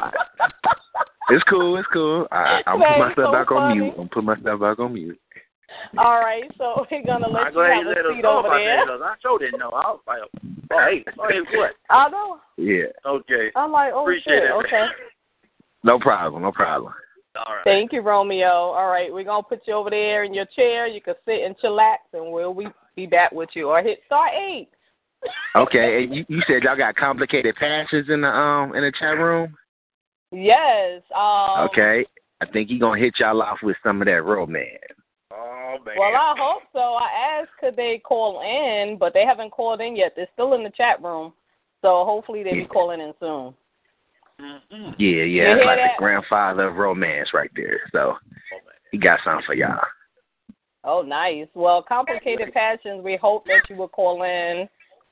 It's cool, it's cool. I, I'm That putting myself so back on funny. mute. I'm putting myself back on mute. All right, so we're gonna let I'm you have a seat over about there. that. 'cause I sure didn't know. I was like, oh, hey, oh, hey, what? I know. Yeah. Okay. I'm like, oh Appreciate shit. it. Okay. No problem, no problem. All right. Thank you, Romeo. All right, we're gonna put you over there in your chair. You can sit and chillax, and we'll be be back with you. Or hit star eight. Okay, and you, you said y'all got complicated passions in the um in the chat room? Yes. Um, Okay. I think he gonna hit y'all off with some of that romance. Oh man. Well, I hope so. I asked could they call in, but they haven't called in yet. They're still in the chat room, so hopefully they'll be calling in soon. Mm-hmm. Yeah, yeah, You it's like that? the grandfather of romance right there. So he got something for y'all. Oh, nice. Well, complicated passions. We hope that you will call in.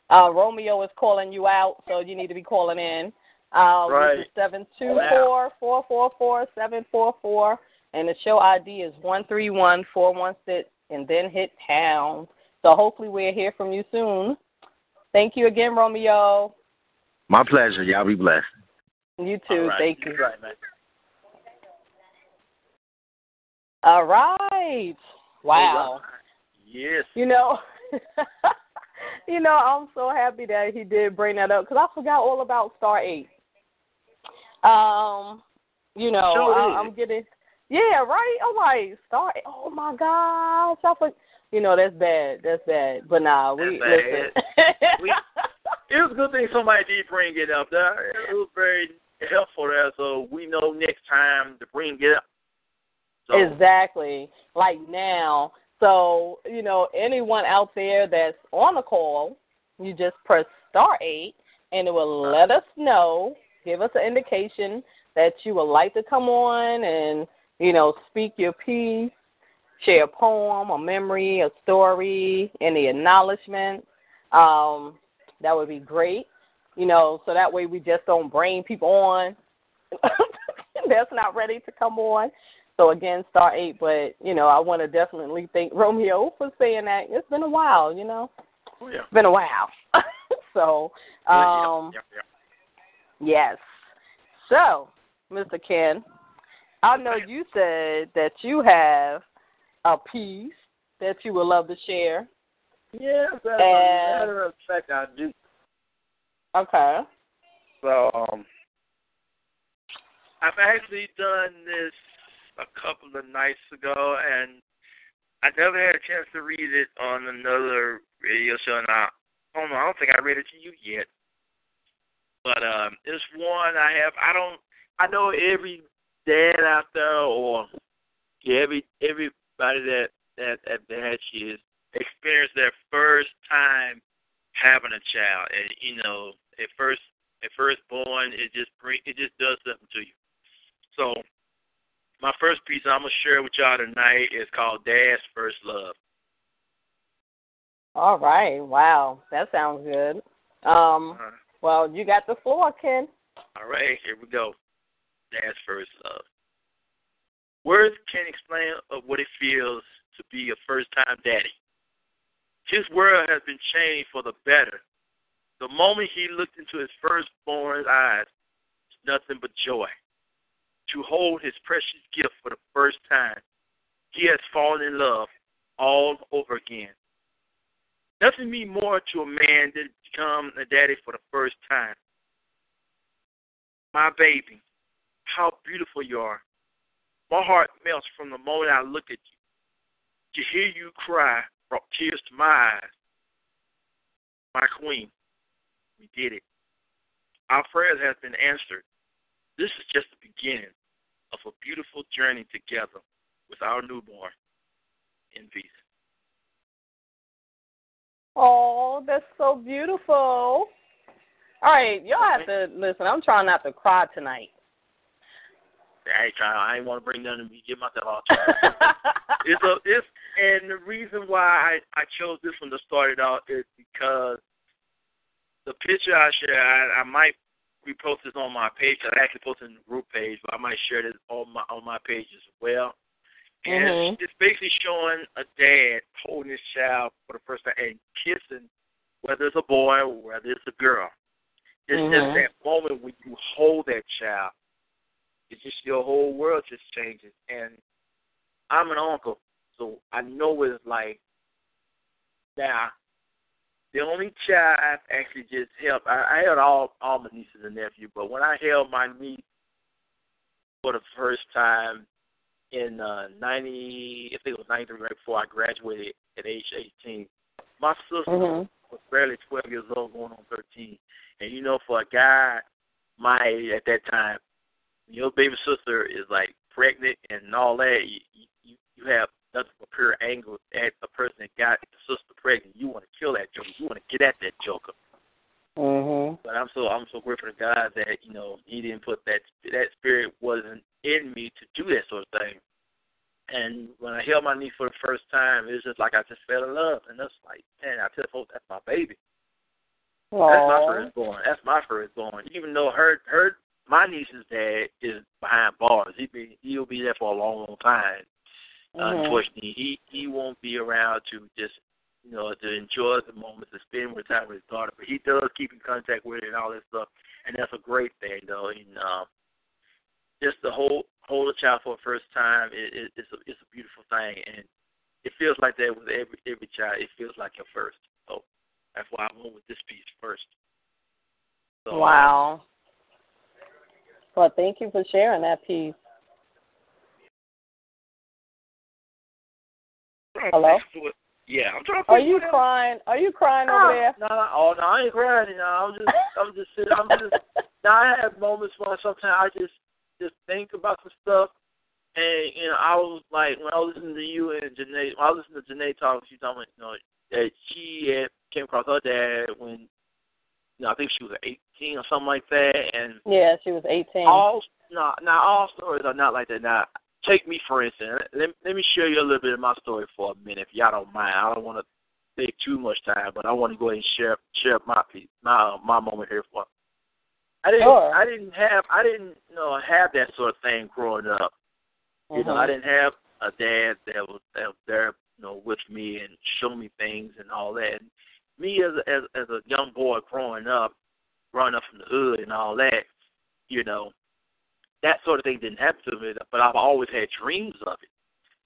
Uh, Romeo is calling you out, so you need to be calling in. Uh, Right. Seven two four four four four seven four four, and the show ID is one three one four one six, and then hit pound. So hopefully we'll hear from you soon. Thank you again, Romeo. My pleasure. Y'all be blessed. You too. Right. Thank you. Right, man. All right. Wow. Yes. You know, you know, I'm so happy that he did bring that up because I forgot all about Star Eight. Um, you know, Sure I, I'm getting, yeah, right. I'm like Star. Oh my gosh, I for, you know, that's bad. That's bad. But nah, we listen. We- It was a good thing somebody did bring it up there. It was very helpful there, so we know next time to bring it up. So, Exactly. Like now, So, you know, anyone out there that's on the call, you just press star eight and it will let us know, give us an indication that you would like to come on and, you know, speak your piece, share a poem, a memory, a story, any acknowledgments. Um, that would be great. You know, so that way we just don't bring people on that's not ready to come on. So again, star eight. But you know, I want to definitely thank Romeo for saying that. It's been a while, you know. Oh, yeah. It's been a while. so, um, yeah, yeah, yes. So, Mr. Ken, I know you said that you have a piece that you would love to share. Yes, as a matter of fact, I do. Okay. So, um, I've actually done this a couple of nights ago, and I never had a chance to read it on another radio show. And I, don't know. I don't think I read it to you yet. But um, it's one I have. I don't. I know every dad out there, or every everybody that that that that is experienced their first time having a child, and you know, at first at first born, it just bring it just does something to you. So my first piece I'm gonna share with y'all tonight is called Dad's First Love. All right. Wow. That sounds good. Um, Uh, well, you got the floor, Ken. all right, here we go. Dad's First Love. Words can't explain of what it feels to be a first time daddy. His world has been changed for the better. The moment he looked into his firstborn's eyes, it's nothing but joy. To hold his precious gift for the first time, he has fallen in love all over again. Nothing means more to a man than to become a daddy for the first time. My baby, how beautiful you are. My heart melts from the moment I look at you. To hear you cry brought tears to my eyes. My queen, we did it. Our prayers have been answered. This is just the beginning of a beautiful journey together with our newborn. In peace. Oh, that's so beautiful. All right, y'all have to listen. I'm trying not to cry tonight. I ain't trying. I ain't want to bring nothing to me. Get myself all it's a it's and the reason why I I chose this one to start it out is because the picture I share I, I might repost this on my page. I actually posted it in the group page, but I might share this on my on my page as well. And Mhm. it's, basically showing a dad holding his child for the first time and kissing, whether it's a boy or whether it's a girl. It's Mhm. just that moment when you hold that child it's just your whole world just changes. And I'm an uncle, so I know what it's like. Now, the only child I've actually just helped, I, I held all all my nieces and nephews, but when I held my niece for the first time in uh, ninety, I think it was ninety three, right before I graduated at age eighteen, my sister Mhm. was barely twelve years old, going on thirteen. And you know, for a guy my age at that time, your baby sister is like pregnant and all that, you you, you have nothing but pure anger at the person that got the sister pregnant. You want to kill that joker. You want to get at that joker. Mhm. But I'm so I'm so grateful to God that you know He didn't put that that spirit wasn't in me to do that sort of thing. And when I held my knee for the first time, it was just like I just fell in love, and that's like, man, I tell folks that's my baby. That's my firstborn. That's my firstborn. Even though her her my niece's dad is behind bars, he be he'll be there for a long, long time. Mhm. Unfortunately, he he won't be around to just you know to enjoy the moment to spend more time with his daughter. But he does keep in contact with her and all that stuff, and that's a great thing though. And um, just to hold hold a child for the first time, it, it, it's a it's a beautiful thing, and it feels like that with every every child. It feels like your first. So that's why I went with this piece first. So, Wow. Well, thank you for sharing that piece. Hello? Yeah, I'm trying to. Are you crying? Are you crying over oh. there? No, no, oh, no, I ain't crying. No, I'm just, I'm just sitting. I'm just. Now I have moments where sometimes I just, just think about some stuff, And you know, I was like, when I was listening to you and Janae, when I was listening to Janae talk, she told me, you know, that she had came across her dad when, you know, I think she was 18 or something like that, and Yeah, she was 18. all no, now all stories are not like that. Now, take me for instance. Let, let me share you a little bit of my story for a minute, if y'all don't mind. I don't want to take too much time, but I want to go ahead and share share my piece, my my moment here for. I didn't Sure. I didn't have I didn't you know have that sort of thing growing up. You know, I Mhm. didn't have a dad that was that was there, you know, with me and show me things and all that. And me as a, as as a young boy growing up, growing up from the hood and all that, you know, that sort of thing didn't happen to me. But I've always had dreams of it.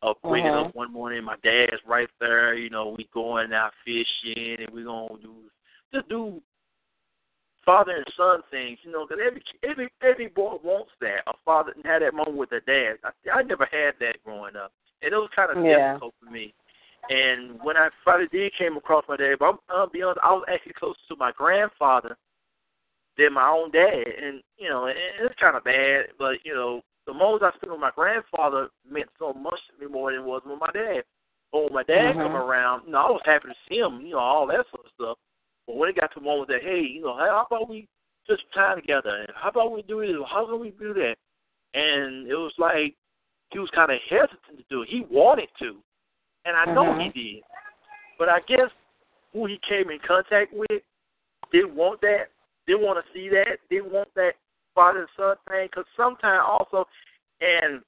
Of waking Mhm. up one morning, my dad's right there. You know, we going out fishing and we gonna do just do father and son things, you know, because every every every boy wants that. A father and have that moment with their dad. I, I never had that growing up, and it was kind of Yeah. difficult for me. And when I finally did came across my dad, but I'm, I'll be honest, I was actually closer to my grandfather than my own dad, and you know, and it's kind of bad, but you know, the moments I spent with my grandfather meant so much to me more than it was with my dad. But when my dad Mhm. come around, you know, I was happy to see him, you know, all that sort of stuff. But when it got to the moment that, hey, you know, hey, how about we just time together? And how about we do this? How about we do that? And it was like he was kind of hesitant to do it. He wanted to, and I know Mhm. he did. But I guess who he came in contact with didn't want that, didn't want to see that, didn't want that father and son thing. Because sometimes also, and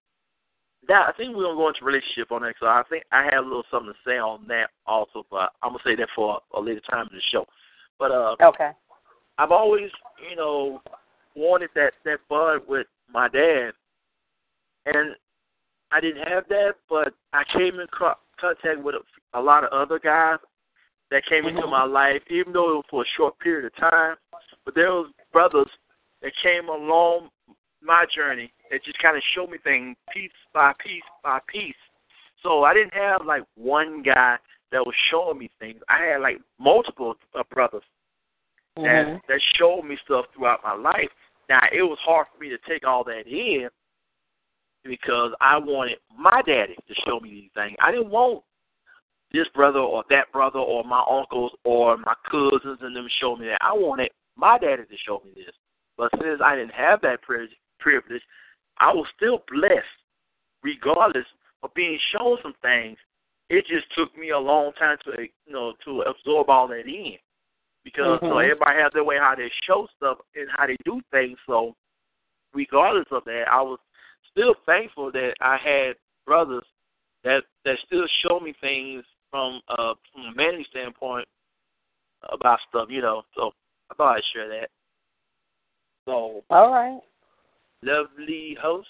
that I think we're gonna go into relationship on that. So I think I have a little something to say on that also, but I'm gonna say that for a later time in the show. But uh, Okay. I've always, you know, wanted that that bud with my dad, and I didn't have that, but I came in co- contact with a, a lot of other guys that came into Mhm. my life, even though it was for a short period of time. But there was brothers that came along my journey that just kind of showed me things piece by piece by piece. So I didn't have like one guy that was showing me things. I had like multiple uh, brothers that Mhm. that showed me stuff throughout my life. Now it was hard for me to take all that in because I wanted my daddy to show me these things. I didn't want this brother or that brother or my uncles or my cousins and them show me that. I wanted my daddy to show me this. But since I didn't have that pri- privilege, I was still blessed, regardless of being shown some things. It just took me a long time to you know to absorb all that in because so Mhm. everybody has their way how they show stuff and how they do things. So regardless of that, I was still thankful that I had brothers that that still show me things from uh from a manly standpoint about stuff, you know. So I thought I'd share that. So All right. lovely host,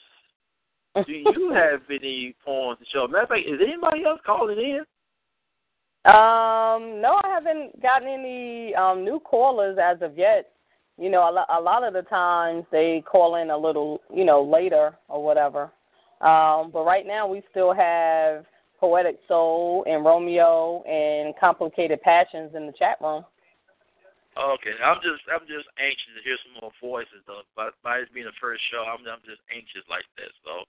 do you have any poems to show? Matter of fact, is anybody else calling in? Um, no, I haven't gotten any um new callers as of yet. You know, a, lo- a lot of the times they call in a little, you know, later or whatever. Um, but right now we still have Poetic Soul and Romeo and Complicated Passions in the chat room. Okay, I'm just I'm just anxious to hear some more voices though. But by this being the first show, I'm I'm just anxious like that. So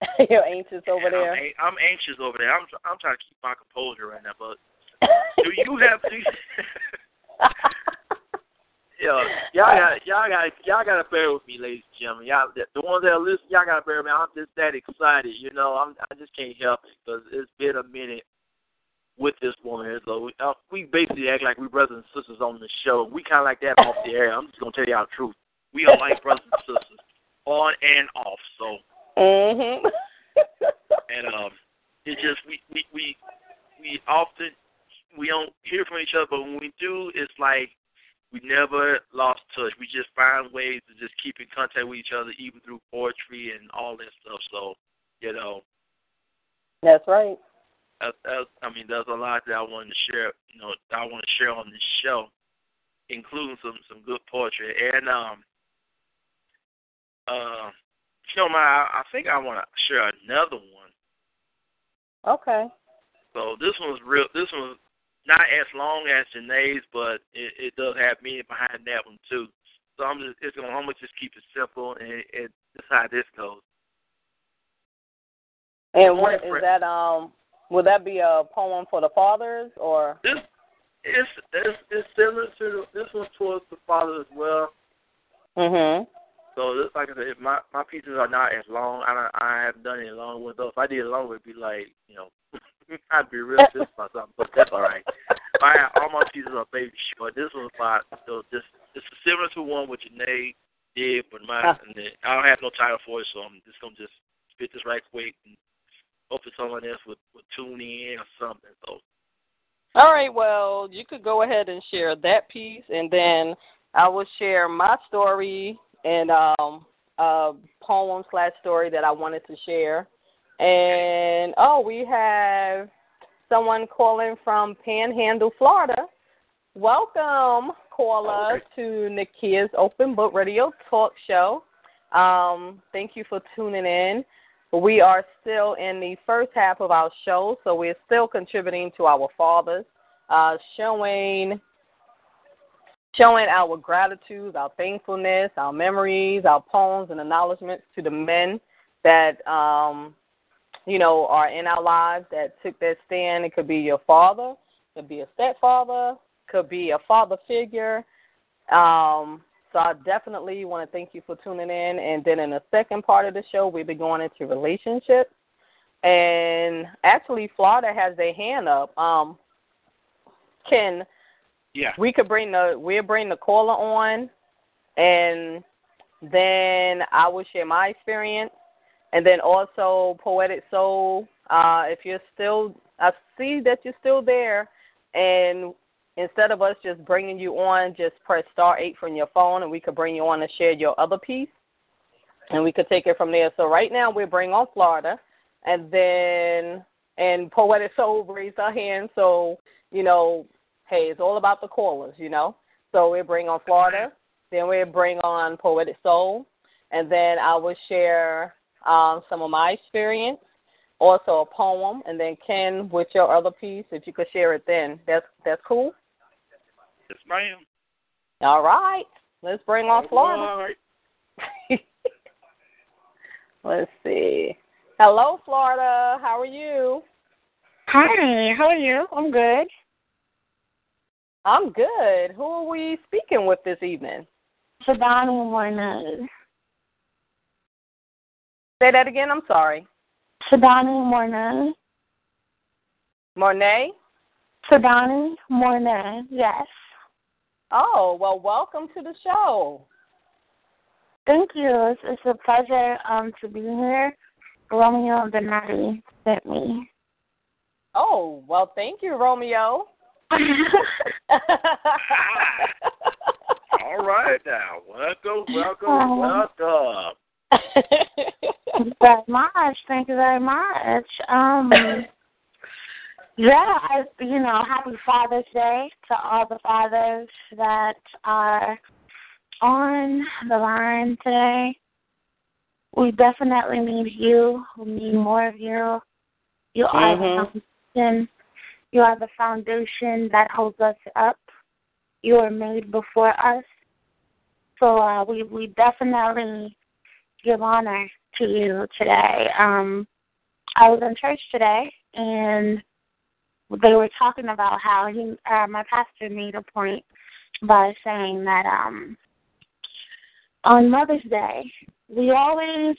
You're anxious over there. I'm, I'm anxious over there. I'm I'm trying to keep my composure right now. But do you have to? yeah, y'all got y'all got y'all got to bear with me, ladies and gentlemen. Y'all the the ones that are listening, y'all got to bear with me. I'm just that excited, you know. I'm I just can't help it because it's been a minute with this woman here. So we, uh, we basically act like we brothers and sisters on the show. We kind of like that off the air. I'm just gonna tell y'all the truth. We are like brothers and sisters on and off. So mhm. and um, it just we we we we often we don't hear from each other, but when we do, it's like we never lost touch. We just find ways to just keep in contact with each other, even through poetry and all that stuff. So, you know, That's right. I mean, there's a lot that I wanted to share. You know, I want to share on this show, including some some good poetry. And um, uh, you know, my I, think I want to share another one. Okay. So this one's real. This one's not as long as Janae's, but it, it does have meaning behind that one too. So I'm just it's gonna I'm gonna just keep it simple and it, how this goes. And what is that? Um, would that be a poem for the fathers or? This it's it's it's similar to the, this one towards the father as well. Mhm. So this, like I said, if my my pieces are not as long. I don't, I haven't done it long with though. If I did it long, it'd be like you know, I'd be real pissed about something. But that's all right. I all my pieces are baby short. This one's about so just it's similar to one with Janae did, but mine and then I don't have no title for it, so I'm just gonna just spit this right quick and hopefully someone else would, would tune in or something. So all right, well, you could go ahead and share that piece, and then I will share my story and um, a poem slash story that I wanted to share. And oh, we have someone calling from Panhandle, Florida. Welcome, caller, to Nakia's Open Book Radio Talk Show. Um, thank you for tuning in. We are still in the first half of our show, so we're still contributing to our fathers, uh, showing showing our gratitude, our thankfulness, our memories, our poems, and acknowledgments to the men that um, you know are in our lives that took that stand. It could be your father, could be a stepfather, could be a father figure. Um, so I definitely want to thank you for tuning in. And then in the second part of the show, we'll be going into relationships. And actually, Florida has their hand up. Um, Ken, yeah, we could bring the we'll bring the caller on, and then I will share my experience, and then also poetic soul. Uh, if you're still, I see that you're still there, and instead of us just bringing you on, just press star eight from your phone, and we could bring you on and share your other piece, and we could take it from there. So right now we bring on Florida, and then and poetic soul raised her hand. So you know, hey, it's all about the callers, you know. So we bring on Florida, then we bring on poetic soul, and then I will share um, some of my experience, also a poem, and then Ken with your other piece, if you could share it then. That's that's cool. Yes, ma'am. All right. Let's bring on Florida. All right. Let's see. Hello, Florida. How are you? Hi, how are you? I'm good. I'm good. Who are we speaking with this evening? Sedani Mornay. Say that again. I'm sorry. Sedani Mornay. Mornay? Sedani Mornay, yes. Oh, well, welcome to the show. Thank you. It's, it's a pleasure um, to be here. Romeo Benatti sent me. Oh, well, thank you, Romeo. all right now. Welcome, welcome, welcome. Thank you very much. Thank you very much. Um, yeah, I, you know, happy Father's Day to all the fathers that are on the line today. We definitely need you. We need more of you. You are Mhm. the foundation. You are the foundation that holds us up. You are made before us. So uh, we we definitely give honor to you today. Um, I was in church today, and they were talking about how he, uh, my pastor, made a point by saying that um, on Mother's Day we always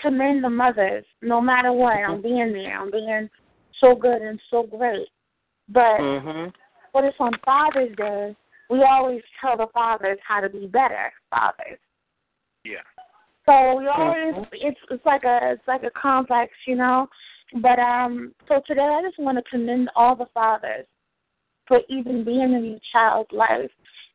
commend the mothers, no matter what, on being there, on being so good and so great. But Mhm. when it's on Father's Day, we always tell the fathers how to be better fathers. Yeah. So we always it's it's like a it's like a complex, you know. But um so today I just want to commend all the fathers for even being in your child's life.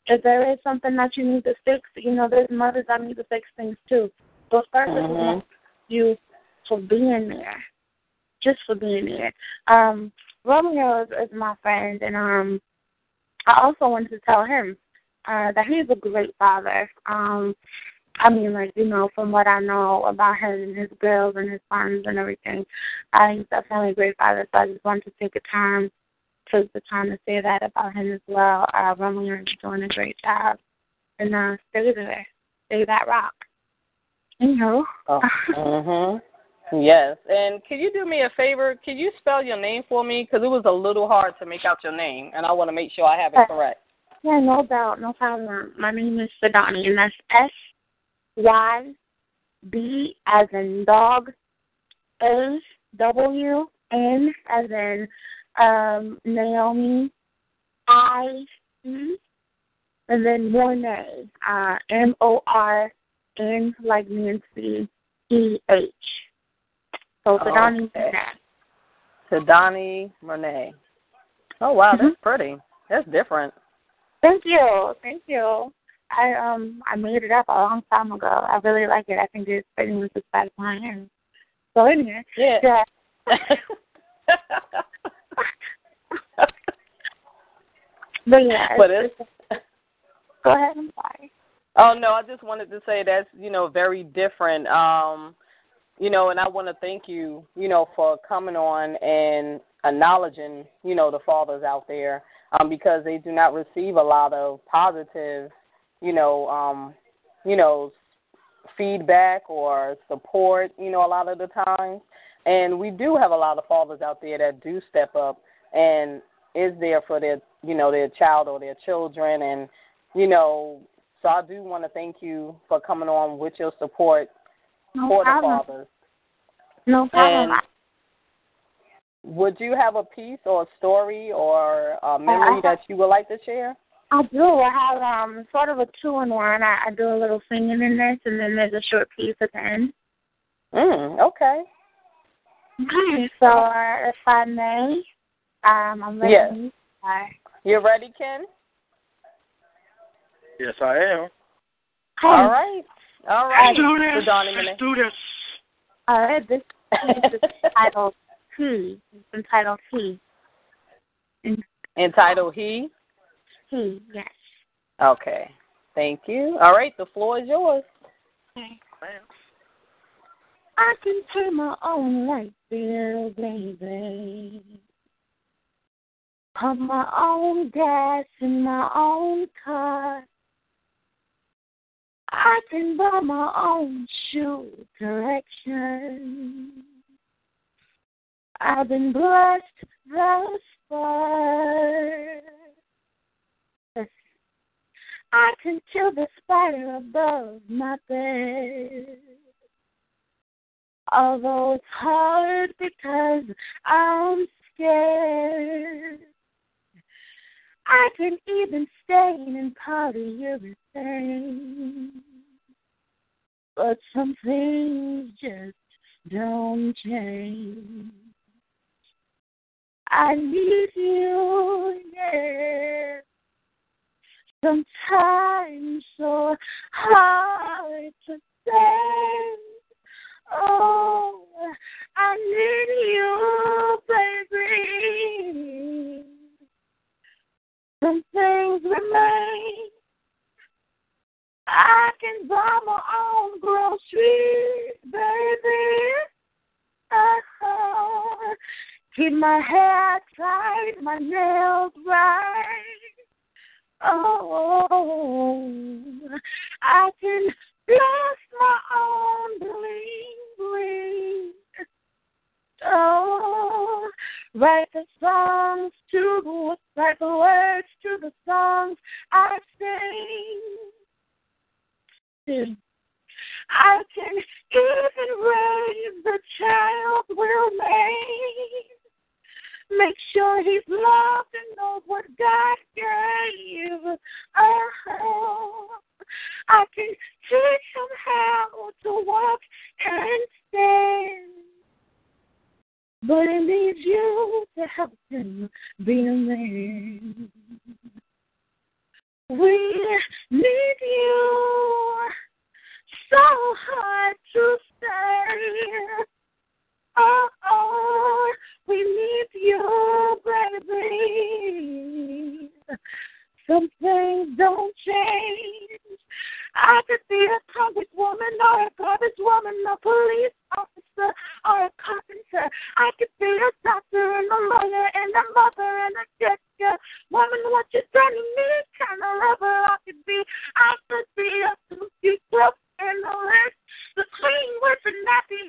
If there is something that you need to fix, you know, there's mothers that need to fix things too. But first I just Mhm. want you for being there. Just for being there. Um Romeo is, is my friend and um I also wanted to tell him uh that he's a great father. Um I mean, like, you know, from what I know about him and his girls and his sons and everything, uh, he's definitely a great father. So I just wanted to take the time, take the time to say that about him as well. Uh, Romeo is doing a great job. And uh, stay there. Stay that rock. You know. Oh. mhm. Yes, and can you do me a favor? Can you spell your name for me? Because it was a little hard to make out your name, and I want to make sure I have it correct. Yeah, no doubt, no problem. My name is Sadani, and that's S Y B as in dog, A W N as in um, Naomi, I E, and then Mornay, uh, M O R N like Nancy, E H. So Sadani Oh, okay. Monet. Sadani Monet. Oh wow, that's pretty. That's different. Thank you, thank you. I um I made it up a long time ago. I really like it. I think it's pretty much the my hair. So anyway, Yeah. yeah. But yeah, but it's, it's go ahead. I'm sorry. Oh no, I just wanted to say that's you know very different. Um, you know, and I want to thank you, you know, for coming on and acknowledging, you know, the fathers out there, um, because they do not receive a lot of positive, you know, um, you know, feedback or support, you know, a lot of the times. And we do have a lot of fathers out there that do step up and is there for their, you know, their child or their children, and you know, so I do want to thank you for coming on with your support No for the fathers. No problem. And would you have a piece or a story or a memory that you would like to share? I do. I have um sort of a two in one. I, I do a little singing in this, and then there's a short piece at the end. Mm, okay. Okay. So uh, if I may, um, I'm ready. Yes. You ready, Ken? Yes, I am. All right. All right. Let's do this. Let's do this. All right. This piece is entitled He. It's entitled He. Entitled He. He. Yes. Okay. Thank you. All right, the floor is yours. I can turn my own light bill, baby. Pump my own gas in my own car. I can buy my own shoe direction. I've been blessed thus far. I can kill the spider above my bed. Although it's hard because I'm scared. I can even stain and powder urethane. But some things just don't change. I need you, yeah. Sometimes so hard to stand. Oh, I need you, baby. Some things remain. I can buy my own groceries, baby. Uh-huh. Keep my hair tight, my nails right. Oh, I can bless my own bling. Oh, write the songs to the write the words to the songs I sing. I can even raise the child we'll make. Make sure he's loved and knows what God gave. Oh, I can teach him how to walk and stand. But it needs you to help him be a man. We need you so hard to say. Oh, oh, we need you, baby. Some things don't change. I could be a congresswoman or a garbage woman, a police officer or a carpenter. I could be a doctor and a lawyer and a mother and a teacher. Woman, what you done to me kind of lover I could be. I could be a computer and a list. The clean with the nappy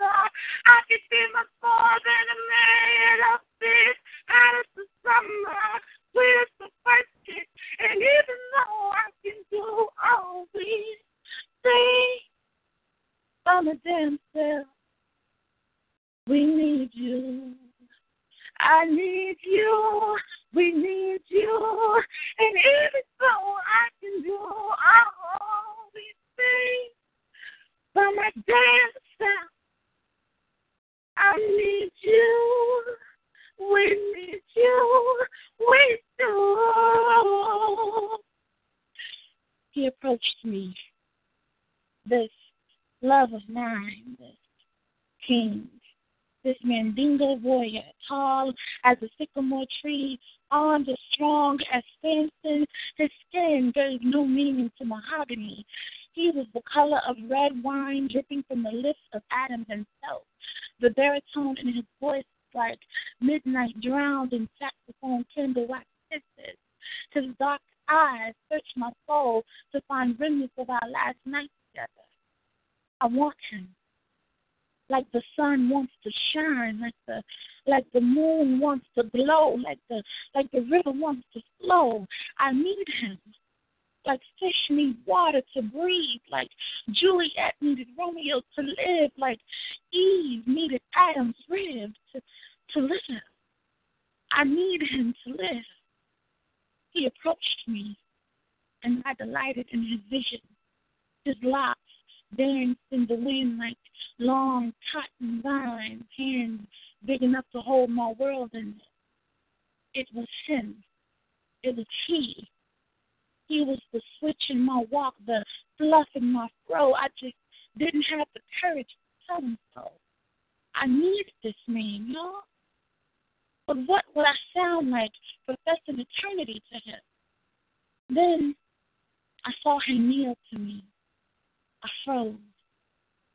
I could be much more than a man of this. And it's the summer with the first kiss. And even though I can do all these things on the damn self, we need you. I need you. We need you. And even though I can do all these things by my damn self, I need you. We need you. We do. He approached me. This love of mine, this king, this Mandingo warrior, tall as a sycamore tree, arms as strong as Samson. His skin gave no meaning to mahogany. He was the color of red wine dripping from the lips of Adam himself. The baritone in his voice like midnight drowned in saxophone tender wax kisses. His dark eyes searched my soul to find remnants of our last night together. I want him. Like the sun wants to shine, like the like the moon wants to glow, like the like the river wants to flow. I need him. Like fish need water to breathe, like Juliet needed Romeo to live, like Eve needed Adam's rib to to live. I need him to live. He approached me, and I delighted in his vision. His locks danced in the wind like long cotton vines, hands big enough to hold my world in them. It was him. It was he. He was the switch in my walk, the fluff in my fro. I just didn't have the courage to tell him so. I needed this man, y'all. But what would I sound like professing eternity to him? Then I saw him kneel to me. I froze,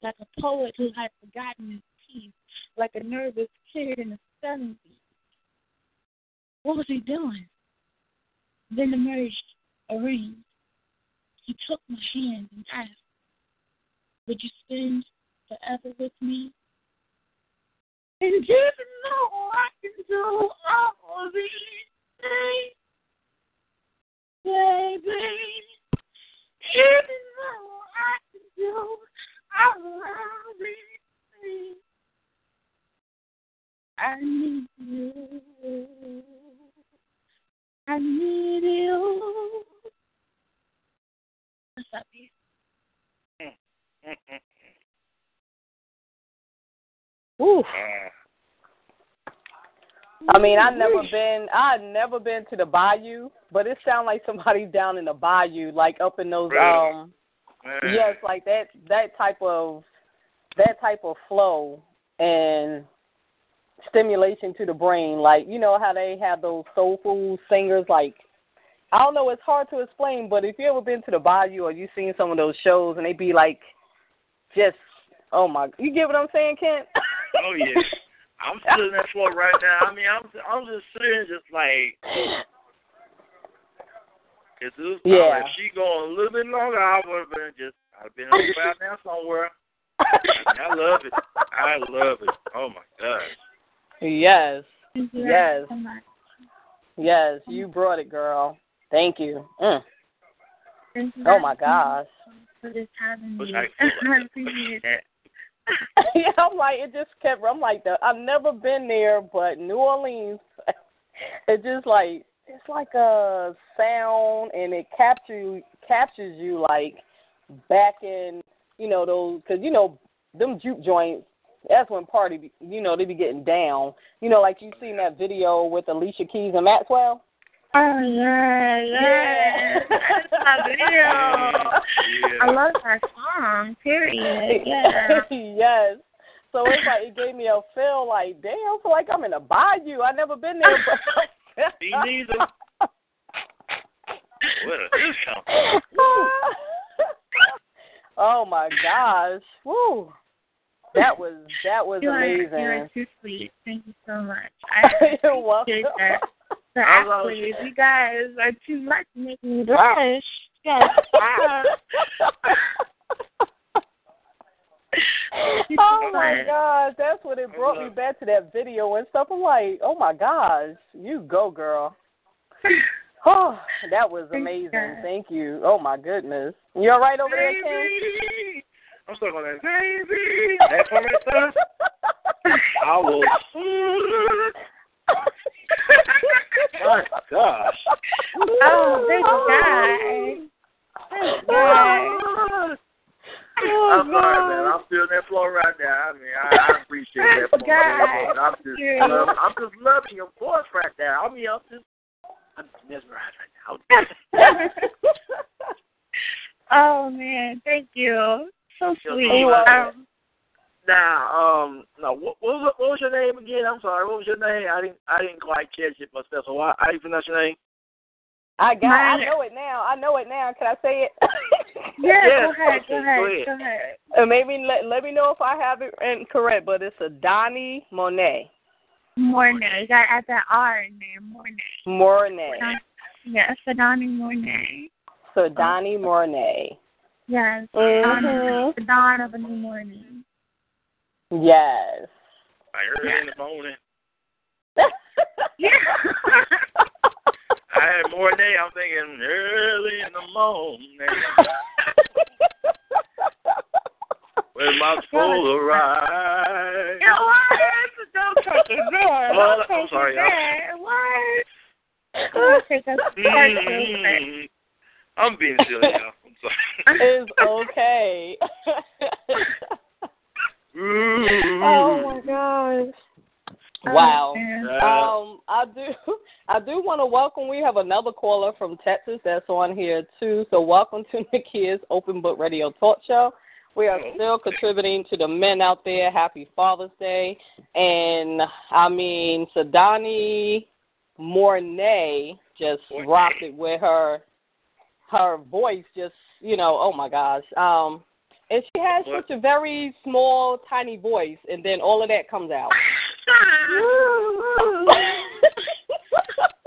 like a poet who had forgotten his piece, like a nervous kid in a spelling bee. What was he doing? Then emerged He took my hand and asked, Would you spend forever with me? And even though I can do all these things, baby, even though I can do all of these things, I need you. I need you. What's up, you? Ooh. I mean, I've never been. I've never been to the bayou, but it sounds like somebody down in the bayou, like up in those. Really? Um, man. yes, like that. That type of that type of flow and stimulation to the brain. Like you know how they have those soul food singers. Like I don't know. It's hard to explain, but if you ever been to the bayou or you seen some of those shows and they be like, just oh my, you get what I'm saying, Kent? Oh yeah. I'm still in that floor right now. I mean, I'm I'm just sitting, just like, cause it was, Yeah. if she going a little bit longer, I would have been just, I've been on the out now somewhere. I love it. I love it. Oh my gosh. Yes, Yes. so yes, you brought it, girl. Thank you. Mm. Thank you Oh my gosh. for this having me. I appreciate it. yeah, I'm like it just kept. I'm like the, I've never been there, but New Orleans, it just like it's like a sound, and it captures captures you like back in you know those because you know them juke joints. That's when party, you know, they be getting down. You know, like you seen that video with Alicia Keys and Maxwell. Oh yeah, yeah. That's my video. I love that song. Period. Yeah. yes. So it's like it gave me a feel like, damn, I feel like I'm in a bayou. I never been there, but Me neither. What a discount. oh my gosh. Woo. That was that was You are, you are too sweet. Thank you so much. I You're welcome. that. The I love. You guys are too much making me blush. Yes. Oh my gosh, that's what it brought me back to that video and stuff. I'm like, oh my gosh, you go, girl. Oh, that was amazing. Thank you. Oh my goodness. You all right over there, Ken? I'm stuck on that baby. That part right there. I will. Gosh. Oh, thank God. Thank God. Oh, I'm sorry, man. I'm feeling that flow right now. I mean, I, I appreciate that. Flow. God. I'm just, love, I'm just loving your voice right now. I mean, I'm just, I'm mesmerized right now. oh man, thank you. So sweet. Um, Now, um, no, what, what, was, what was your name again? I'm sorry. What was your name? I didn't, I didn't quite catch it myself. So, how, how do you pronounce your name? I got. I know it now. I know it now. Can I say it? yeah, Yes, go ahead, okay, go go ahead, ahead. go ahead. Uh, maybe let let me know if I have it incorrect, but it's a Donnie Monet. Mornay. You gotta add that R in there. Mornay. Mornay. Yeah, Donnie Mornay. So Donnie Mornay. Yes. Mhm. The dawn of a new morning. Yes. Like early in the morning. Yeah. I had more day. I'm thinking early in the morning. When my soul arrives. It was. Don't take it there. Oh, Don't I'm sorry, it I'm- there. What? Don't take us personally. Mm, I'm being silly, y'all. I'm sorry. it's okay. Oh my gosh. Wow. Oh. Um, I do, I do want to welcome. We have another caller from Texas that's on here too. So welcome to Nakia's Open Book Radio Talk Show. We are still contributing to the men out there. Happy Father's Day, and I mean Sydawnie Mornay just rocked it with her, her voice. Just you know, oh my gosh. Um, and she has What? such a very small, tiny voice, and then all of that comes out.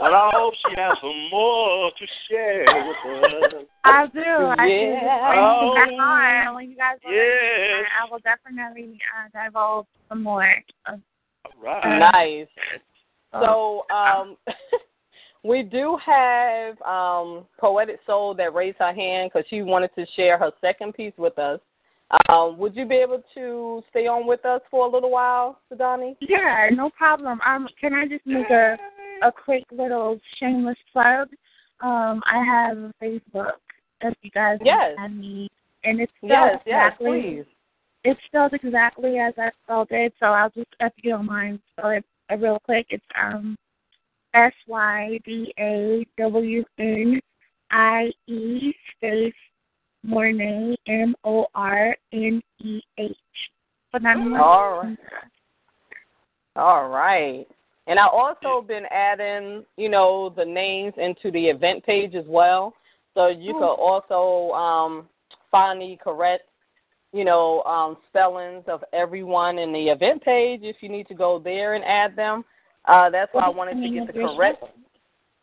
But I hope she has some more to share with us. I do. I Yeah. do. Oh. When you guys on, you guys want Yes. I will definitely uh, divulge some more. All right. Nice. So um, we do have um, Poetic Soul that raised her hand because she wanted to share her second piece with us. Um, would you be able to stay on with us for a little while, Sydawnie? yeah, no problem. Um, can I just make a a quick little shameless plug? Um, I have a Facebook. If you guys Yes. have me, and it's spelled Yes, yes, exactly. please. It's spelled exactly as I spelled it. So I'll just, if you don't mind, spell it uh, real quick. It's um S Y D A W N I E space Mornay M O R N E H. Phenomenal. All right. All right. And I also been adding, you know, the names into the event page as well. So you could also um, find the correct, you know, um, spellings of everyone in the event page if you need to go there and add them. Uh, that's why I wanted to get the correct.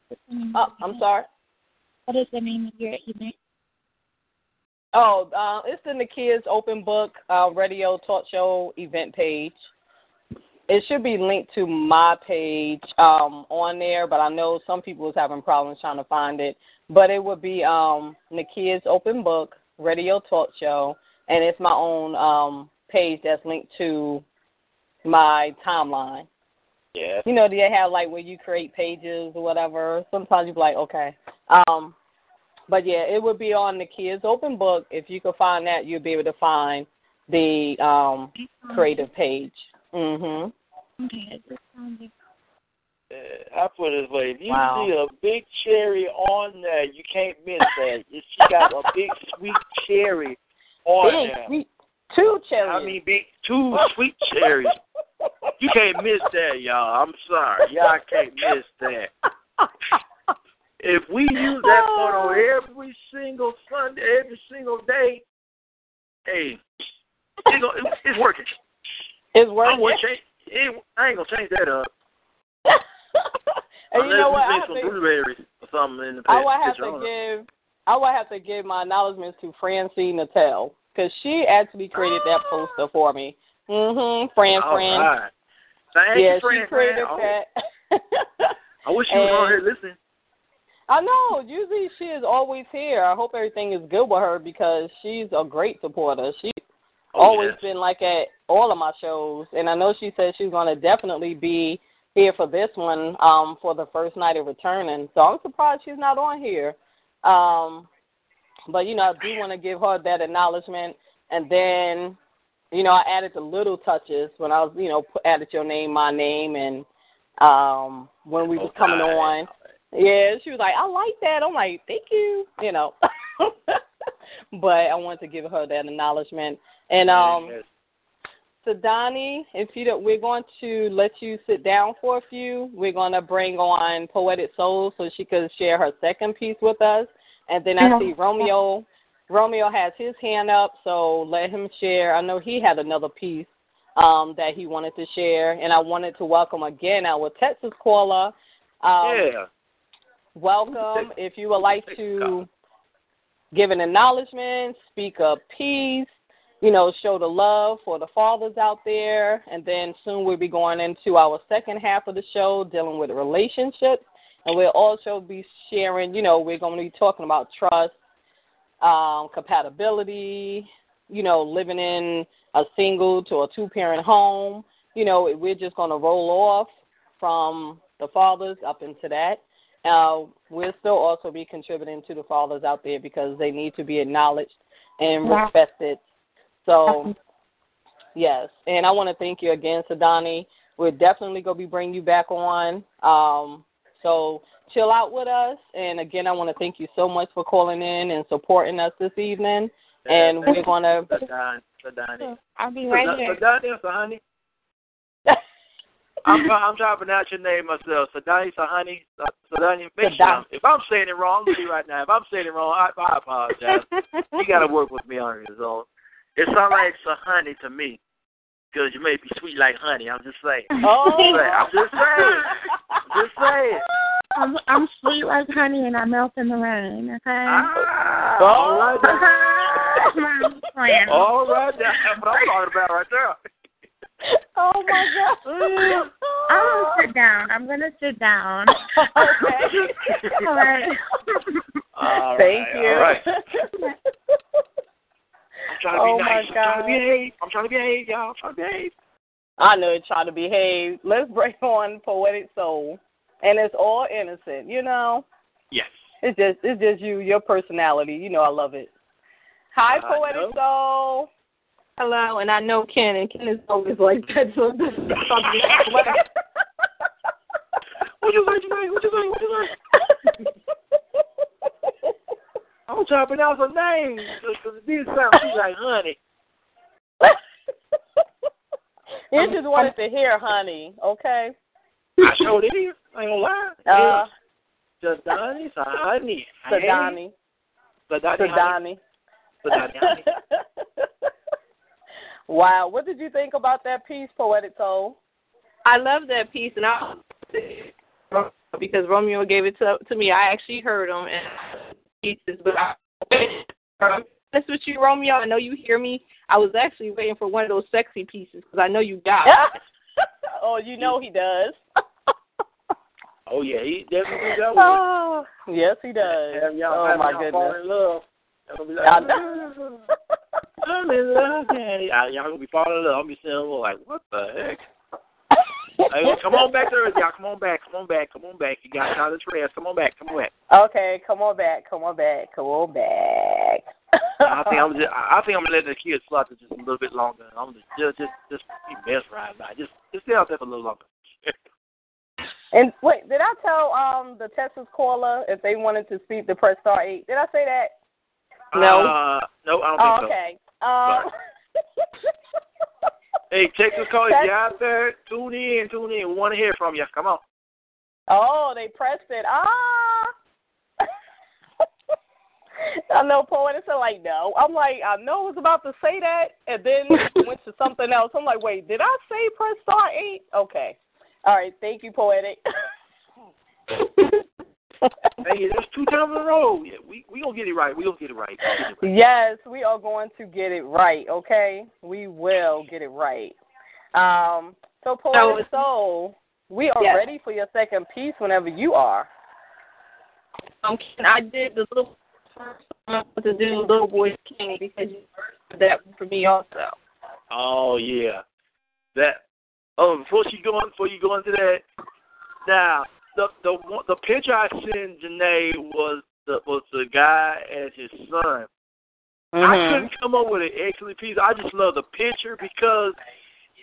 the Oh, I'm sorry. What is the name of your event? Oh, uh, it's in the Kids Open Book uh, Radio Talk Show event page. It should be linked to my page um, on there, but I know some people is having problems trying to find it. But it would be um, Nakia's Open Book Radio Talk Show, and it's my own um, page that's linked to my timeline. Yeah. You know, they have like where you create pages or whatever. Sometimes you be like, okay. Um, but yeah, it would be on the Kids Open Book. If you could find that, you'll be able to find the um, creative page. Mhm. Okay, this sounds like I put it this way: if you Wow. see a big cherry on there, you can't miss that. If She got a big sweet cherry on Big there. sweet two cherries. I mean, big two sweet cherries. You can't miss that, y'all. I'm sorry, y'all can't miss that. If we use that photo every single Sunday, every single day, hey, it's, gonna, it's, it's working. it's I working. won't change. It, I ain't gonna change that up. and you know what? I Unless have to, some blueberries or something in the I picture. would have to give I would have to give my acknowledgments to Francine Natel because she actually created that poster for me. Mm-hmm. Fran All Fran. right. Thank yeah, you, friend. she created Oh, that. I wish you was on here listening. I know. Usually she is always here. I hope everything is good with her because she's a great supporter. She's Oh, always yes. been like at all of my shows, and I know she said she's going to definitely be here for this one um, for the first night of returning. So I'm surprised she's not on here. Um, but you know, I do want to give her that acknowledgement, and then you know, I added the little touches when I was, you know, added your name, my name, and um when we was coming on. Yeah, she was like, I like that. I'm like, thank you, you know. but I wanted to give her that acknowledgement. And um so Donnie, if you don't, we're going to let you sit down for a few. We're going to bring on Poetic Soul so she could share her second piece with us. And then I see Romeo Romeo has his hand up, so let him share. I know he had another piece um, that he wanted to share, and I wanted to welcome again our Texas caller. Um, yeah. Welcome. If you would like to give an acknowledgement, speak a piece, you know, show the love for the fathers out there, and then soon we'll be going into our second half of the show dealing with relationships, and we'll also be sharing, you know, we're going to be talking about trust um, compatibility, you know, living in a single to a two parent home. You know, we're just going to roll off from the fathers up into that. Uh, we'll still also be contributing to the fathers out there because they need to be acknowledged and respected. So, yes. And I want to thank you again, Sydawnie. We're definitely going to be bringing you back on. Um, so, chill out with us. And again, I want to thank you so much for calling in and supporting us this evening. And we're going to. Sydawnie, Sydawnie. I'll be right here. Sydawnie, Sahani. I'm trying, I'm trying to pronounce your name myself. Sadani, Sahani, Sadani. Make sure I'm- If I'm saying it wrong, let me right now. If I'm saying it wrong, I, I apologize. you got to work with me on it. So it sounds like Sahani to me, because you may be sweet like honey. I'm just saying. Oh. I'm just saying. I'm just saying. I'm, I'm sweet like honey and I melt in the rain, okay? Ah, all right. then. I'm playing. All right. That's what I'm talking about right there. Oh my God. Mm, I'm gonna sit down. I'm gonna sit down. okay. All right. All Thank you. All right. I'm trying to be Oh, nice. my I'm trying to God. behave. I'm trying to behave, y'all. I'm trying to behave. I know you're trying to behave. Let's bring on poetic soul, and it's all innocent. You know, Yes. it's just it's just you, your personality. You know, I love it. Hi, I poetic know. soul. Hello, and I know Ken, and Ken is always like that. So this is something. What you say, Janae? What you say? What you say? I'm trying to pronounce her name because it did sound sweet like honey. you just wanted to hear honey, okay? I showed it is. I ain't gonna lie. Uh, Just Donnie, honey. Sadani. Sadani. Sadani. Sadani. honey. wow, what did you think about that piece, poetic soul? I love that piece, and I because Romeo gave it to to me. I actually heard him and pieces, but I. That's what you, Romeo. I know you hear me. I was actually waiting for one of those sexy pieces because I know you got it. oh, you know he does. Oh yeah, he definitely got one. oh, yes, he does. Have y'all, oh have my y'all fall goodness. in love. Y'all gonna be like, know. I'm in love, daddy. Y'all gonna be falling in love. I'm be sitting there like, what the heck? Hey, come on back to Earth, y'all. Come on back. Come on back. Come on back. You got all this rest. Come on back. Come on back. Okay, come on back, come on back, come on back. I think I'm just. I I think I'm gonna let the kids slaughter just a little bit longer. I'm just just just just be mesmerized by it. Just just stay out there for a little longer. And wait, did I tell um the Texas caller if they wanted to speak to press star eight? Did I say that? No. Uh, no, I don't Oh, think okay. Um. so. Hey, Texas call if you're out there, tune in, tune in. We want to hear from you. Come on. oh, they pressed it. Ah. I know poets are like, no. I'm like, I know I was about to say that, and then went to something else. I'm like, wait, did I say press star eight? Okay. All right. Thank you, poetic. Hey, that's two times in a row. Yeah, we we gonna get it right. We gonna get it right. Gonna get it right. Yes, we are going to get it right, okay? We will get it right. Um, so, Poetic Soul, we are Yes. ready for your second piece whenever you are. Um, Ken, I did the little first one to do Little Boy King because you heard that for me also. Oh yeah, that Oh, before she go on, before you go into that, now the the the picture I sent Janae was the was the guy and his son. Mm-hmm. I couldn't come up with an excellent piece. I just love the picture because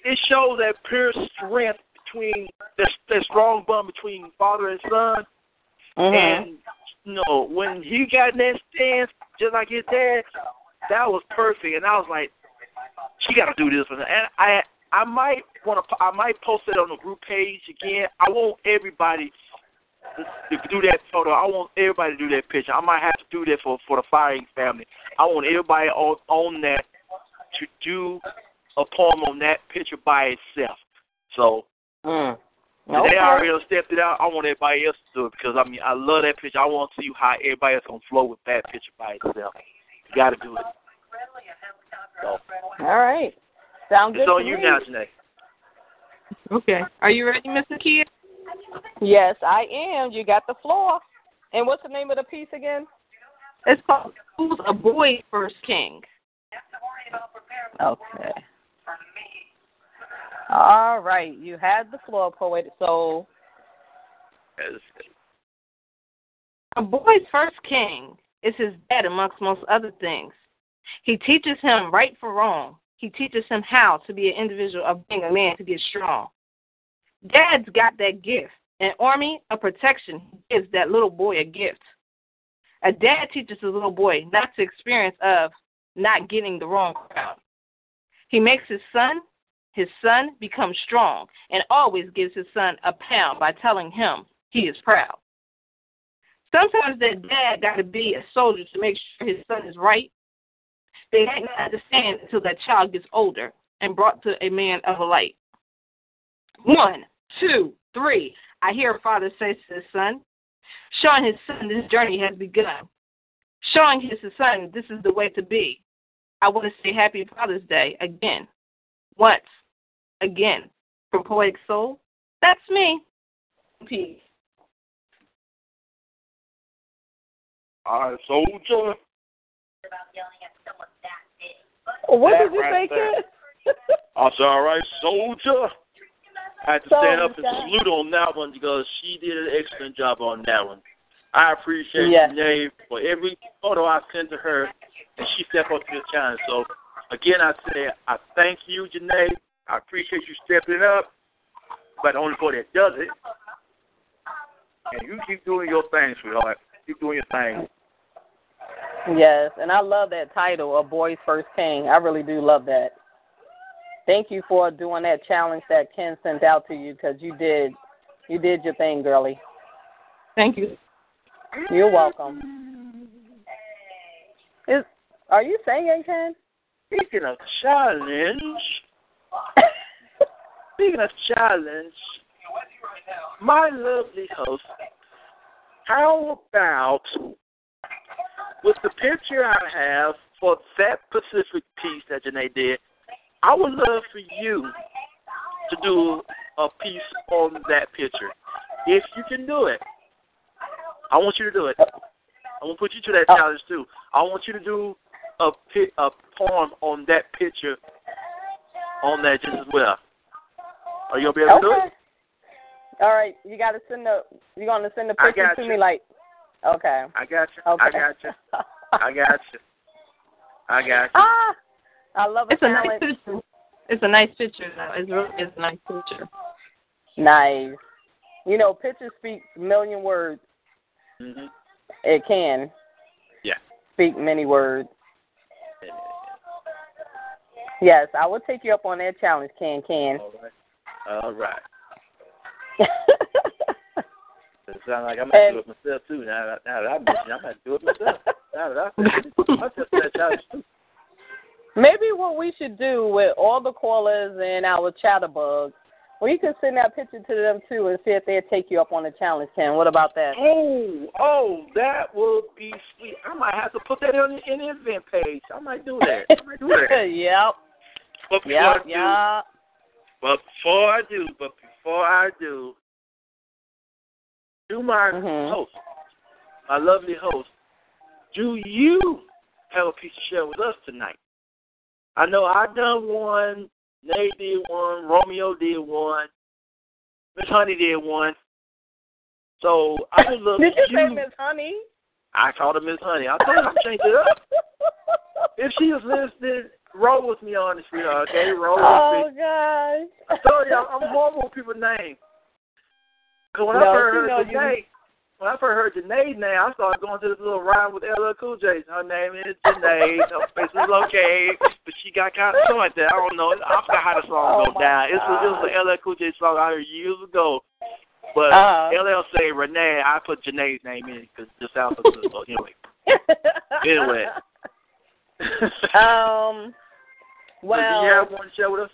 it shows that pure strength between that that strong bond between father and son. Mm-hmm. And you know, when he got in that stance, just like his dad, that was perfect. And I was like, she got to do this one. And I, I might want to, I might post it on the group page again. I want everybody to do that photo. I want everybody to do that picture. I might have to do that for for the firing family. I want everybody on on that to do a poem on that picture by itself. So Mm. Okay. they already stepped it out. I want everybody else to do it because I mean I love that picture. I want to see how everybody else gonna flow with that picture by itself. You got to do it. So All right. Sound good it's on to you me. now, Janae. Okay. Are you ready, Miss Nakia? Yes, I am. You got the floor. And what's the name of the piece again? It's called Who's a Boy First King? Okay. All right. You had the floor, poet. So, Yes. A boy's first king is his dad, amongst most other things. He teaches him right from wrong. He teaches him how to be an individual of being a man to get strong. Dad's got that gift. An army of protection gives that little boy a gift. A dad teaches his little boy not to experience of not getting the wrong crowd. He makes his son, his son become strong and always gives his son a pound by telling him he is proud. Sometimes that dad got to be a soldier to make sure his son is right. They might not understand until that child gets older and brought to a man of a light. One, two, three. I hear a father say to his son, showing his son this journey has begun, showing his son this is the way to be. I want to say Happy Father's Day again, once, again, from Poetic Soul. That's me. Peace. All right, soldier. What That did you right say, kid? I said, all right, soldier. I had to stand up and salute on that one because she did an excellent job on that one. I appreciate Yes. Janae for every photo I sent to her, and she stepped up to the challenge. So, again, I say I thank you, Janae. I appreciate you stepping up, but the only boy that does it. And you keep doing your thing, sweetheart. Keep doing your thing. Yes, and I love that title, A Boy's First King. I really do love that. Thank you for doing that challenge that Ken sent out to you because you did, you did your thing, girlie. Thank you. You're welcome. Is are you singing, Ken? Speaking of challenge, speaking of challenge, my lovely host, how about with the picture I have for that Pacific piece that Janae did, I would love for you to do a piece on that picture. If you can do it. I want you to do it. I want to put you to that Oh. challenge too. I want you to do a a poem on that picture on that just as well. Are you gonna be able to do it? All right, you got to send the. You gonna send the picture to you. me, like? Okay. I got you. Okay. I got you. I got you. I got you. ah, I love a It's a nice picture. It's a nice picture, though. It's really it's a nice picture. Nice. You know, pictures speak a million words. hmm It can Yeah. speak many words. Yes, I will take you up on that challenge, Can Can. All right. All right. It sounds like I'm gonna do it myself too. Now, that- now that I mentioned, I'm gonna do it myself. Now that I said I just that challenge too. Maybe what we should do with all the callers and our chatterbugs, we can send that picture to them too and see if they'll take you up on the challenge, Ken. What about that? Oh, oh, that would be sweet. I might have to put that on the, in the event page. I might do that. I might do that. yep. But before Yep. I do, Yep. but before I do, but before I do, do my Mhm. host, my lovely host, do you have a piece to share with us tonight? I know I done one Nate did one. Romeo did one. Miss Honey did one. So I was a Did you say huge- Miss Honey? I called her Miss Honey. I told her I changed it up. If she is listening, roll with me on this, sweetheart. Okay, roll with me. oh gosh. I told you I'm horrible with people's names. Cause when I first heard know you- Janae, when I first heard Janae's name, I started going to this little rhyme with LL Cool J. Her name is Janae. Her face is okay, but she got kind of something like that. I don't know. I forgot how the song Oh, down. It was, it was an LL Cool J song I heard years ago. But Uh-huh. LL say Renee, I put Janae's name in because it just sounds so good. So anyway, Anyway. um. so Well, do you have one to share with us?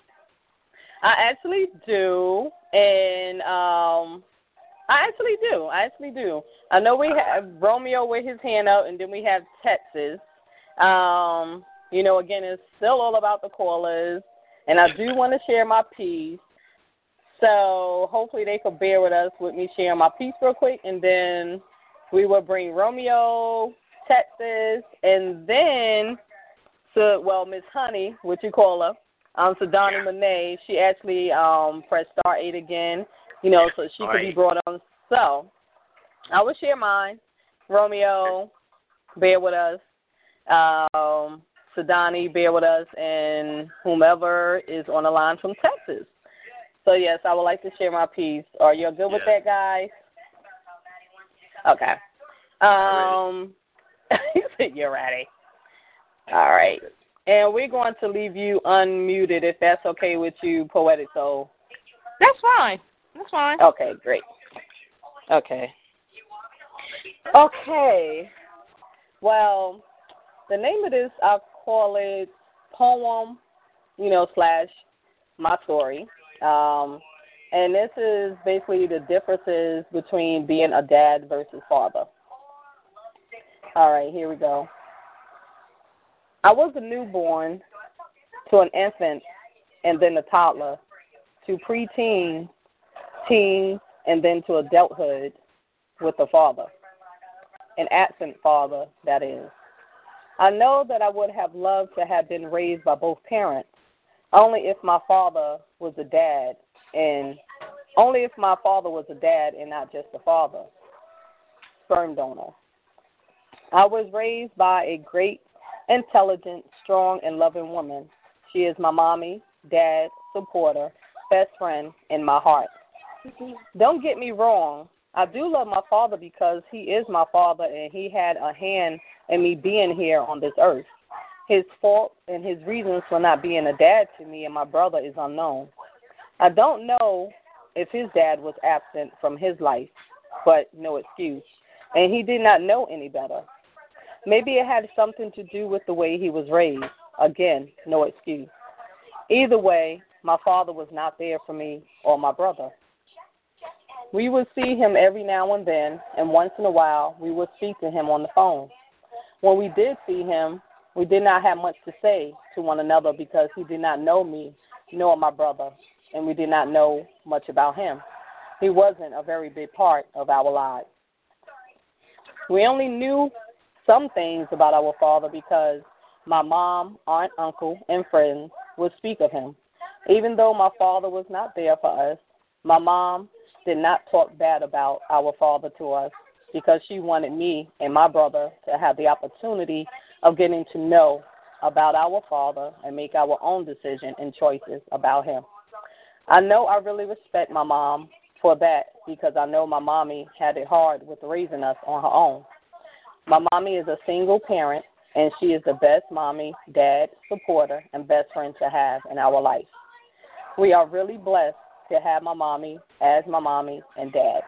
I actually do, and um, I actually do. I actually do. I know we have Romeo with his hand up, and then we have Texas. Um, you know, again, it's still all about the callers, and I do want to share my piece. So hopefully they could bear with us with me sharing my piece real quick, and then we will bring Romeo, Texas, and then to well Miss Honey, what you call her, um, so Donnie Monet, she actually um pressed star eight again, you know, so she could be brought on. So I will share mine. Romeo, bear with us. Um, Sydawnie, bear with us, and whomever is on the line from Texas. So yes, I would like to share my piece. Are you good with Yeah. that, guys? Okay. Um, you said you're ready. All right. And we're going to leave you unmuted if that's okay with you, Poetic Soul. That's fine. That's fine. Okay, great. Okay. Okay. Well, the name of this, I'll call it poem, you know, slash my story. Um, and this is basically the differences between being a dad versus father. All right, here we go. I was a newborn to an infant and then a toddler to preteen, teen, and then to adulthood with the father, an absent father, that is. I know that I would have loved to have been raised by both parents, only if my father was a dad, and only if my father was a dad and not just a father, sperm donor. I was raised by a great, intelligent, strong, and loving woman. She is my mommy, dad, supporter, best friend, and my heart. Don't get me wrong. I do love my father because he is my father and he had a hand in me being here on this earth. His fault and his reasons for not being a dad to me and my brother is unknown. I don't know if his dad was absent from his life, but no excuse. And he did not know any better. Maybe it had something to do with the way he was raised. Again, no excuse. Either way, my father was not there for me or my brother. We would see him every now and then, and once in a while, we would speak to him on the phone. When we did see him, we did not have much to say to one another because he did not know me nor my brother, and we did not know much about him. He wasn't a very big part of our lives. We only knew some things about our father because my mom, aunt, uncle, and friends would speak of him. Even though my father was not there for us, my mom did not talk bad about our father to us because she wanted me and my brother to have the opportunity of getting to know about our father and make our own decision and choices about him. I know I really respect my mom for that because I know my mommy had it hard with raising us on her own. My mommy is a single parent and she is the best mommy, dad, supporter, and best friend to have in our life. We are really blessed to have my mommy as my mommy and dad.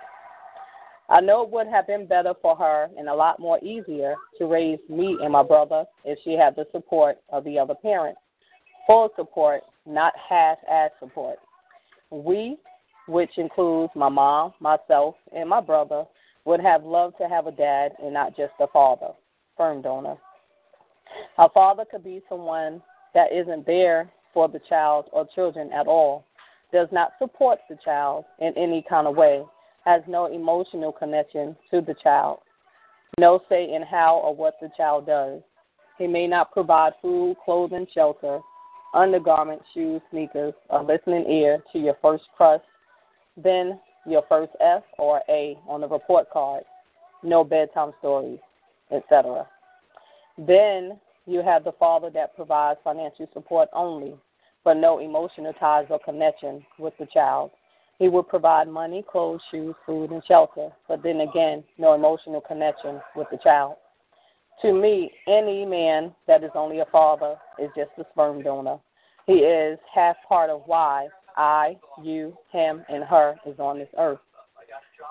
I know it would have been better for her and a lot more easier to raise me and my brother if she had the support of the other parent. Full support, not half ass support. We, which includes my mom, myself, and my brother, would have loved to have a dad and not just a father, sperm donor. A father could be someone that isn't there for the child or children at all, does not support the child in any kind of way, has no emotional connection to the child, no say in how or what the child does. He may not provide food, clothing, shelter, undergarments, shoes, sneakers, a listening ear to your first crush, then your first F or A on the report card, no bedtime stories, etc. Then you have the father that provides financial support only, but no emotional ties or connection with the child. He would provide money, clothes, shoes, food, and shelter, but then again, no emotional connection with the child. To me, any man that is only a father is just a sperm donor. He is half part of why I, you, him, and her is on this earth.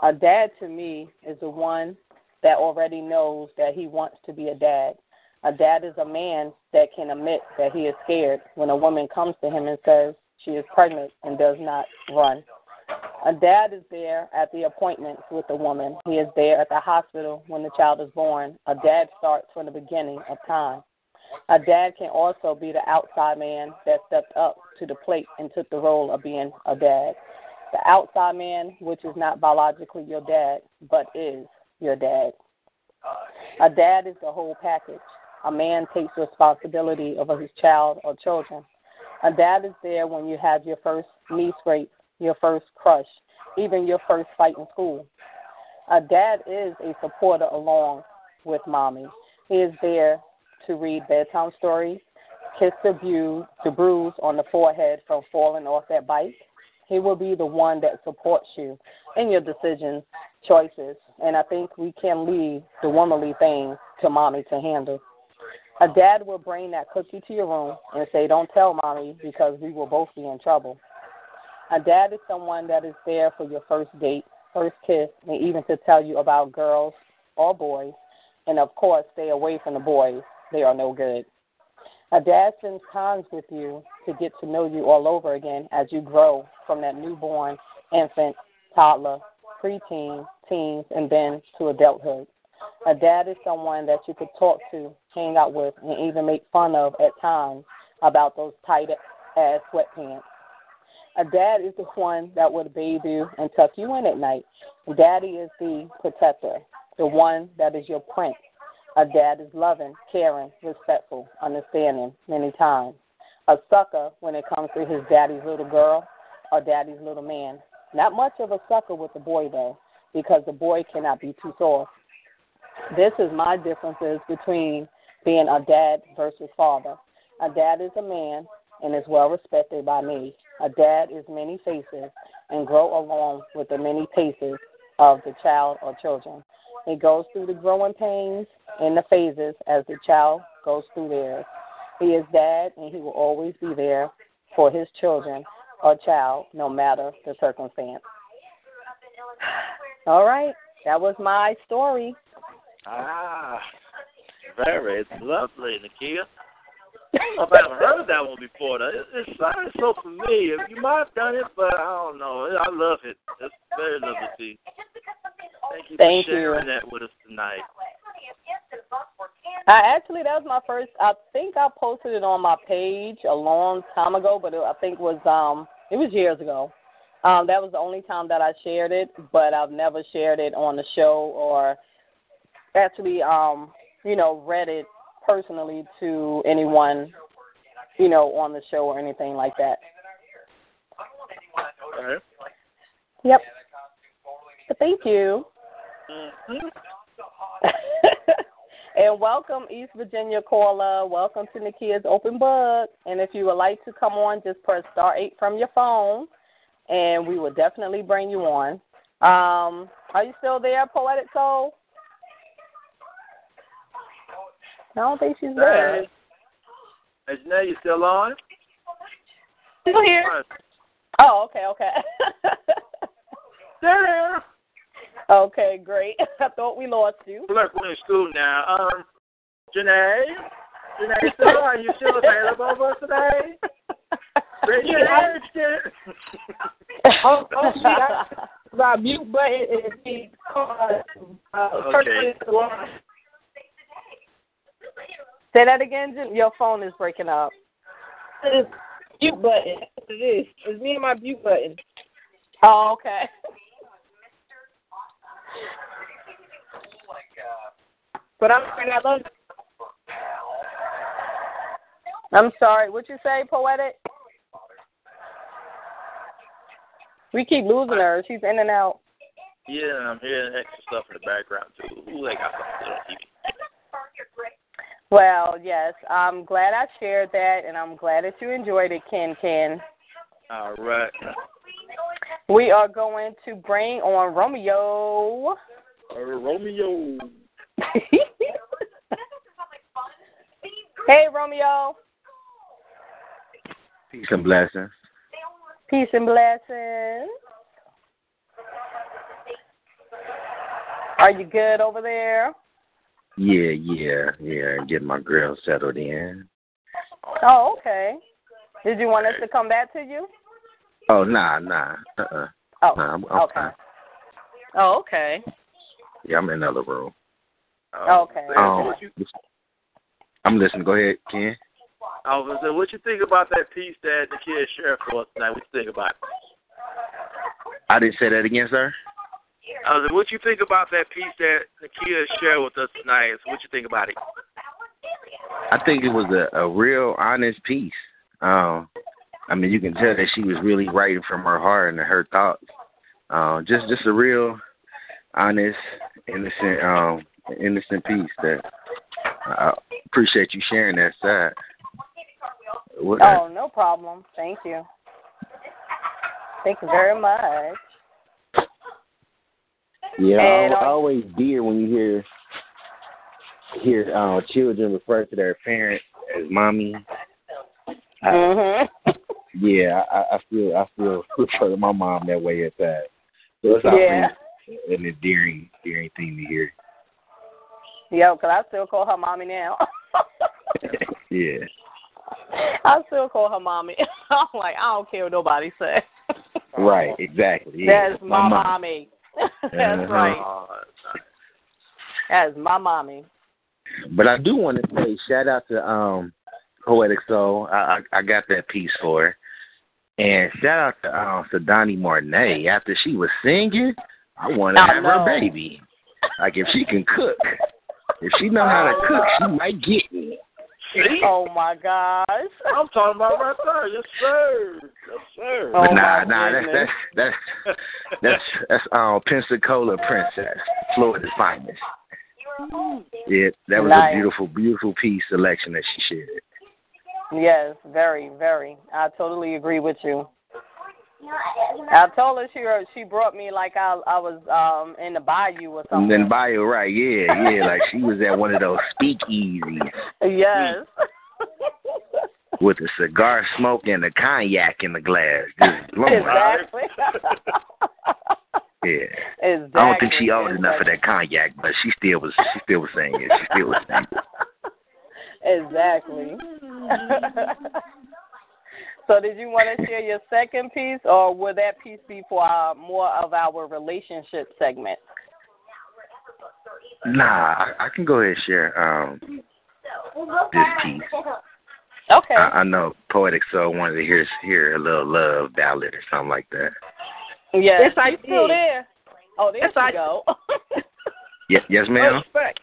A dad to me is the one that already knows that he wants to be a dad. A dad is a man that can admit that he is scared when a woman comes to him and says she is pregnant and does not run. A dad is there at the appointments with the woman. He is there at the hospital when the child is born. A dad starts from the beginning of time. A dad can also be the outside man that stepped up to the plate and took the role of being a dad. The outside man, which is not biologically your dad, but is your dad. A dad is the whole package. A man takes responsibility over his child or children. A dad is there when you have your first knee scrape, your first crush, even your first fight in school. A dad is a supporter along with mommy. He is there to read bedtime stories, kiss the, bu- the bruise on the forehead from falling off that bike. He will be the one that supports you in your decisions, choices, and I think we can leave the womanly things to mommy to handle. A dad will bring that cookie to your room and say, Don't tell mommy because we will both be in trouble. A dad is someone that is there for your first date, first kiss, and even to tell you about girls or boys. And of course, stay away from the boys they are no good. A dad spends times with you to get to know you all over again as you grow from that newborn, infant, toddler, preteen, teens, and then to adulthood. A dad is someone that you could talk to, hang out with, and even make fun of at times about those tight ass sweatpants. A dad is the one that would bathe you and tuck you in at night. Daddy is the protector, the one that is your prince, a dad is loving, caring, respectful, understanding many times. A sucker when it comes to his daddy's little girl or daddy's little man. Not much of a sucker with the boy, though, because the boy cannot be too soft. This is my differences between being a dad versus father. A dad is a man and is well respected by me. A dad is many faces and grow along with the many paces of the child or children. It goes through the growing pains and the phases as the child goes through theirs. He is dad, and he will always be there for his children or child, no matter the circumstance. All right, that was my story. Ah, very lovely, Nakia. I've never heard that one before. Though. It, it sounds so familiar. You might have done it, but I don't know. I love it. It's very lovely. Thank you Thank for sharing you. that with us tonight. I actually that was my first. I think I posted it on my page a long time ago, but it, I think it was um it was years ago. Um, that was the only time that I shared it, but I've never shared it on the show or actually um you know read it personally to anyone you know on the show or anything like that. Yep. But thank you. Mm-hmm. and welcome, East Virginia caller. Welcome to Nakia's Open Book. And if you would like to come on, just press star eight from your phone, and we will definitely bring you on. Um, are you still there, Poetic Soul? I don't think she's there. Hey, hey, Janae, you still on? Still here. Oh, okay, okay. There. okay, great. I thought we lost you. Look, we're in school now. Um, Janae, Janae, still are you still available for us today? Raise your hand. Oh, oh, she got my mute button is being uh, uh, Okay. Say that again, Jim. Your phone is breaking up. It's mute button. It is. It's me and my mute button. Oh, okay. But I'm sorry, I love I'm sorry. What you say, poetic? We keep losing her. She's in and out. Yeah, I'm hearing extra stuff in the background too. Ooh, they got something on TV. Well, yes, I'm glad I shared that, and I'm glad that you enjoyed it, Ken Ken. All right. We are going to bring on Romeo. Uh, Romeo. hey, Romeo. Peace and blessings. Peace and blessings. Are you good over there? Yeah, yeah, yeah. Get my girl settled in. Oh, okay. Did you want us to come back to you? Oh, nah, nah. Uh-uh. Oh, Nah, I'm, I'm okay. fine. Oh, okay. Yeah, I'm in another room. Okay. Um, I'm listening. Go ahead, Ken. I was gonna say, what you think about that piece that the kid shared for us tonight? What you think about it? I didn't say that again, sir. I was what you think about that piece that Nakia shared with us tonight? So what you think about it? I think it was a, a real honest piece. Um, I mean, you can tell that she was really writing from her heart and her thoughts. Um, just just a real honest, innocent, um, innocent piece that I appreciate you sharing that side. What, Oh, no problem. Thank you. Thank you very much. Yeah, And, I, I always dear when you hear hear uh, children refer to their parents as mommy. I, Mhm. yeah, I, I feel I feel refer to my mom that way at that. So it's always Yeah. an endearing, endearing thing to hear. Yo, 'cause I still call her mommy now. yeah. I still call her mommy. I'm like, I don't care what nobody says. Right, exactly. Yeah. That's my mom. mommy. That's Uh-huh. right. Uh, That's my mommy. But I do want to say shout out to um Poetic Soul. I I, I got that piece for her. And shout out to um to Donnie Martinez. After she was singing, I want to have know. her baby. Like if she can cook, if she know how to cook, she might get me. See? Oh my gosh. I'm talking about right there. Yes, sir. Yes, sir. Oh, But nah, my nah, that's goodness. that's that's that's that's um Pensacola Princess, Florida's finest. Yeah, that was Nice. a beautiful, beautiful piece selection that she shared. Yes, very, very. I totally agree with you. I told her she she brought me like I I was um in the bayou or And something. then bayou, right? Yeah, yeah, like she was at one of those speakeasies yes. with a cigar smoke and a cognac in the glass, just blowing. exactly. Yeah. exactly. I don't think she old enough for that cognac, but she still was. She still was saying it. She still was saying it. Exactly. So, did you want to share your second piece, or will that piece be for our, more of our relationship segment? Nah, I, I can go ahead and share um this piece. Okay. I, I know Poetic Soul wanted to hear hear a little love ballad or something like that. yes. Yes, I She's still there. Oh, there Yes, you I- go. Yes, yes, ma'am. Respect.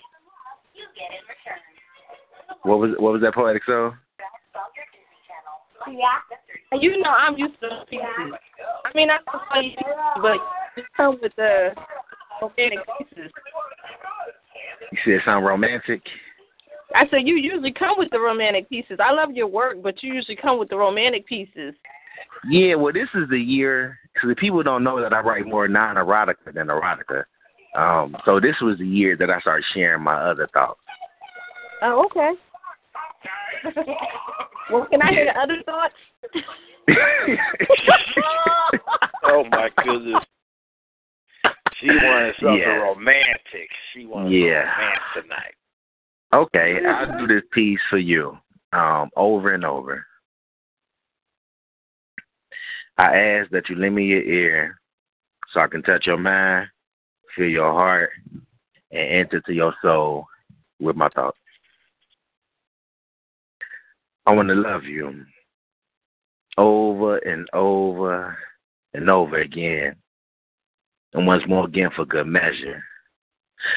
What was what was that Poetic Soul? You know I'm used to pieces. I mean, I can play pieces, but you come with the organic pieces. You said something romantic. I said you usually come with the romantic pieces. I love your work, but you usually come with the romantic pieces. Yeah, well, this is the year because the people don't know that I write more non-erotica than erotica. Um, so this was the year that I started sharing my other thoughts. Oh, okay. Well, can I hear the other thoughts? Oh my goodness. She wanted something Yeah. romantic. She wanted Yeah. romance tonight. okay, I'll do this piece for you, um, over and over. I ask that you lend me your ear so I can touch your mind, feel your heart, and enter to your soul with my thoughts. I want to love you over and over and over again, and once more again for good measure.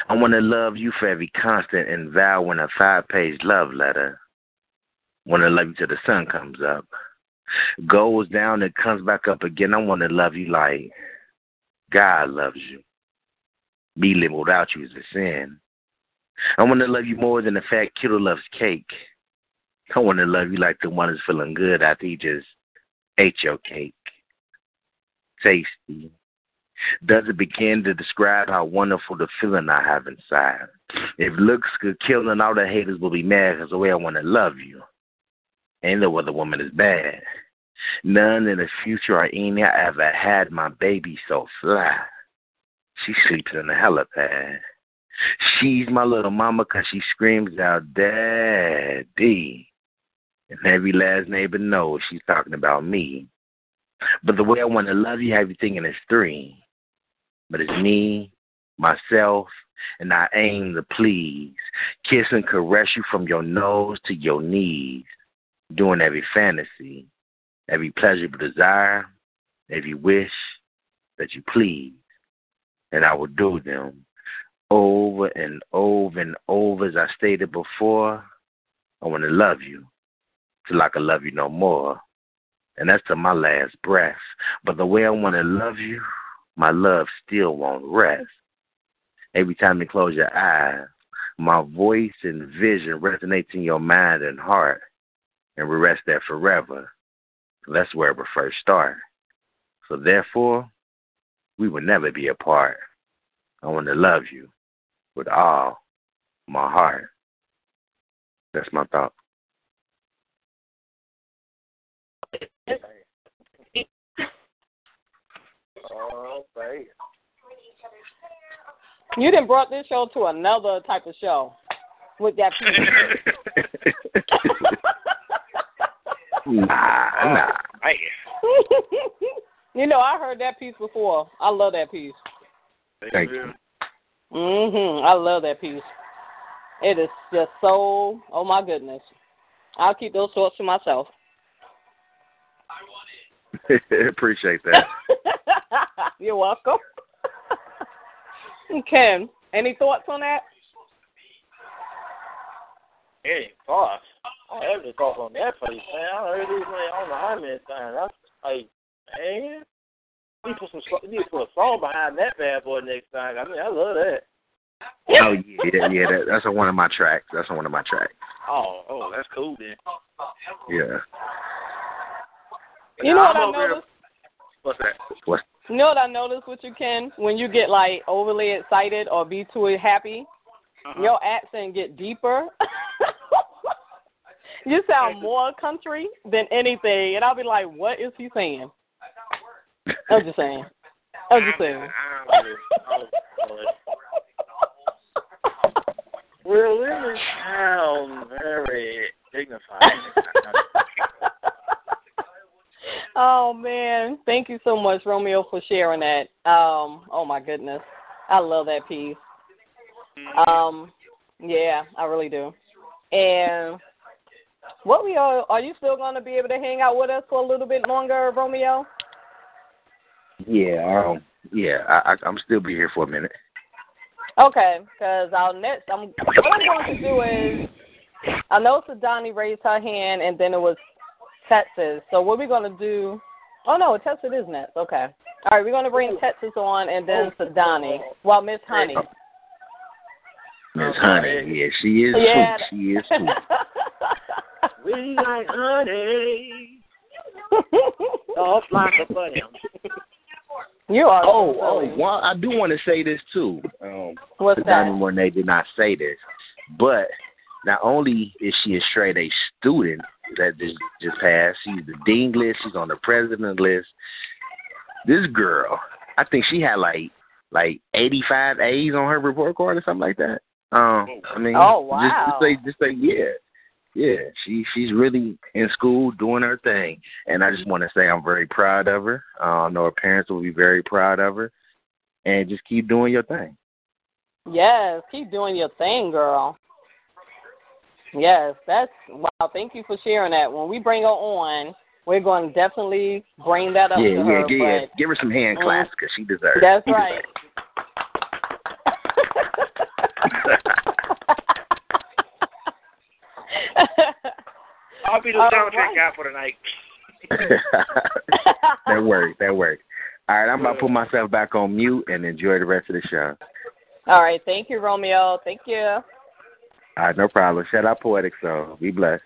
I want to love you for every constant and vow in a five page love letter. Want to love you till the sun comes up. Goes down and comes back up again. I want to love you like God loves you. Me living without you is a sin. I want to love you more than the fat kiddo loves cake. I want to love you like the one who's feeling good after he just ate your cake. Tasty. Does it begin to describe how wonderful the feeling I have inside? If looks could kill, all the haters will be mad because the way I want to love you. Ain't no other woman is bad. None in the future or any I ever had my baby so fly. She sleeps in the helipad. She's my little mama 'cause she screams out, Daddy. And every last neighbor knows she's talking about me. But the way I want to love you, have you thinking it's three. But it's me, myself, and I aim to please. Kiss and caress you from your nose to your knees. Doing every fantasy, every pleasurable desire, every wish that you please. And I will do them over and over and over as I stated before. I want to love you till I can love you no more. And that's to my last breath. But the way I want to love you, my love still won't rest. Every time you close your eyes, my voice and vision resonates in your mind and heart, and we rest there forever. That's where we first start. So therefore, we will never be apart. I want to love you with all my heart. That's my thought. Baby. You done brought this show to another type of show with that piece. nah, nah. you know, I heard that piece before. I love that piece. Thank you. Mhm. I love that piece. It is just so. Oh my goodness. I'll keep those thoughts to myself. Appreciate that. You're welcome. Ken, any thoughts on that? Any thoughts? Oh. I have any thoughts on that place, man. I heard this man on the how many times. That's like, man. We put some, we need to put a song behind that bad boy next time. I mean, I love that. oh yeah, yeah. That, that's on one of my tracks. That's on one of my tracks. Oh, oh, that's cool then. Yeah. You know what I'm I here- noticed? What's that? What? You know what I noticed with you, Ken? When you get like overly excited or be too happy, Uh-huh. your accent get deeper. you sound more country than anything, and I'll be like, "What is he saying?" I'm just saying. I'm just saying. I'm just- Well, it sound very dignified. oh man, thank you so much, Romeo, for sharing that. Um, oh my goodness, I love that piece. Um, yeah, I really do. And what we are, are you still going to be able to hang out with us for a little bit longer, Romeo? yeah, um, yeah. I, I I'm still be here for a minute. Okay, because our next, I'm, what I'm going to do is, I know Sydawnie raised her hand, and then it was Texas. So what we're going to do? Oh no, Texas is next. Okay. All right, we're going to bring Texas on, and then Sydawnie. Well, Miss Honey. Miss Honey, yeah, she is Yeah. sweet. She is sweet. we like honey, soft like a butter. you are. Oh, so oh, well, I do want to say this too. Um, What's Donnie that? Monet did not say this, but not only is she a straight A student that just just passed, she's the dean list. She's on the president list. This girl, I think she had like like eighty five A's on her report card or something like that. Um, I mean, Oh, just, just wow. say just say yeah. Yeah, she she's really in school doing her thing, and I just want to say I'm very proud of her. Uh, I know her parents will be very proud of her, and just keep doing your thing. Yes, keep doing your thing, girl. Yes, that's wow. Thank you for sharing that. When we bring her on, we're going to definitely bring that up yeah, to yeah, her. yeah. but- Give her some hand Mm. claps because she deserves. It. That's she right. I'll be the All soundtrack right. guy for tonight. that worked. That worked. All right, I'm about to put myself back on mute and enjoy the rest of the show. All right. Thank you, Romeo. Thank you. All right, no problem. Shout out Poetic Soul. Be blessed.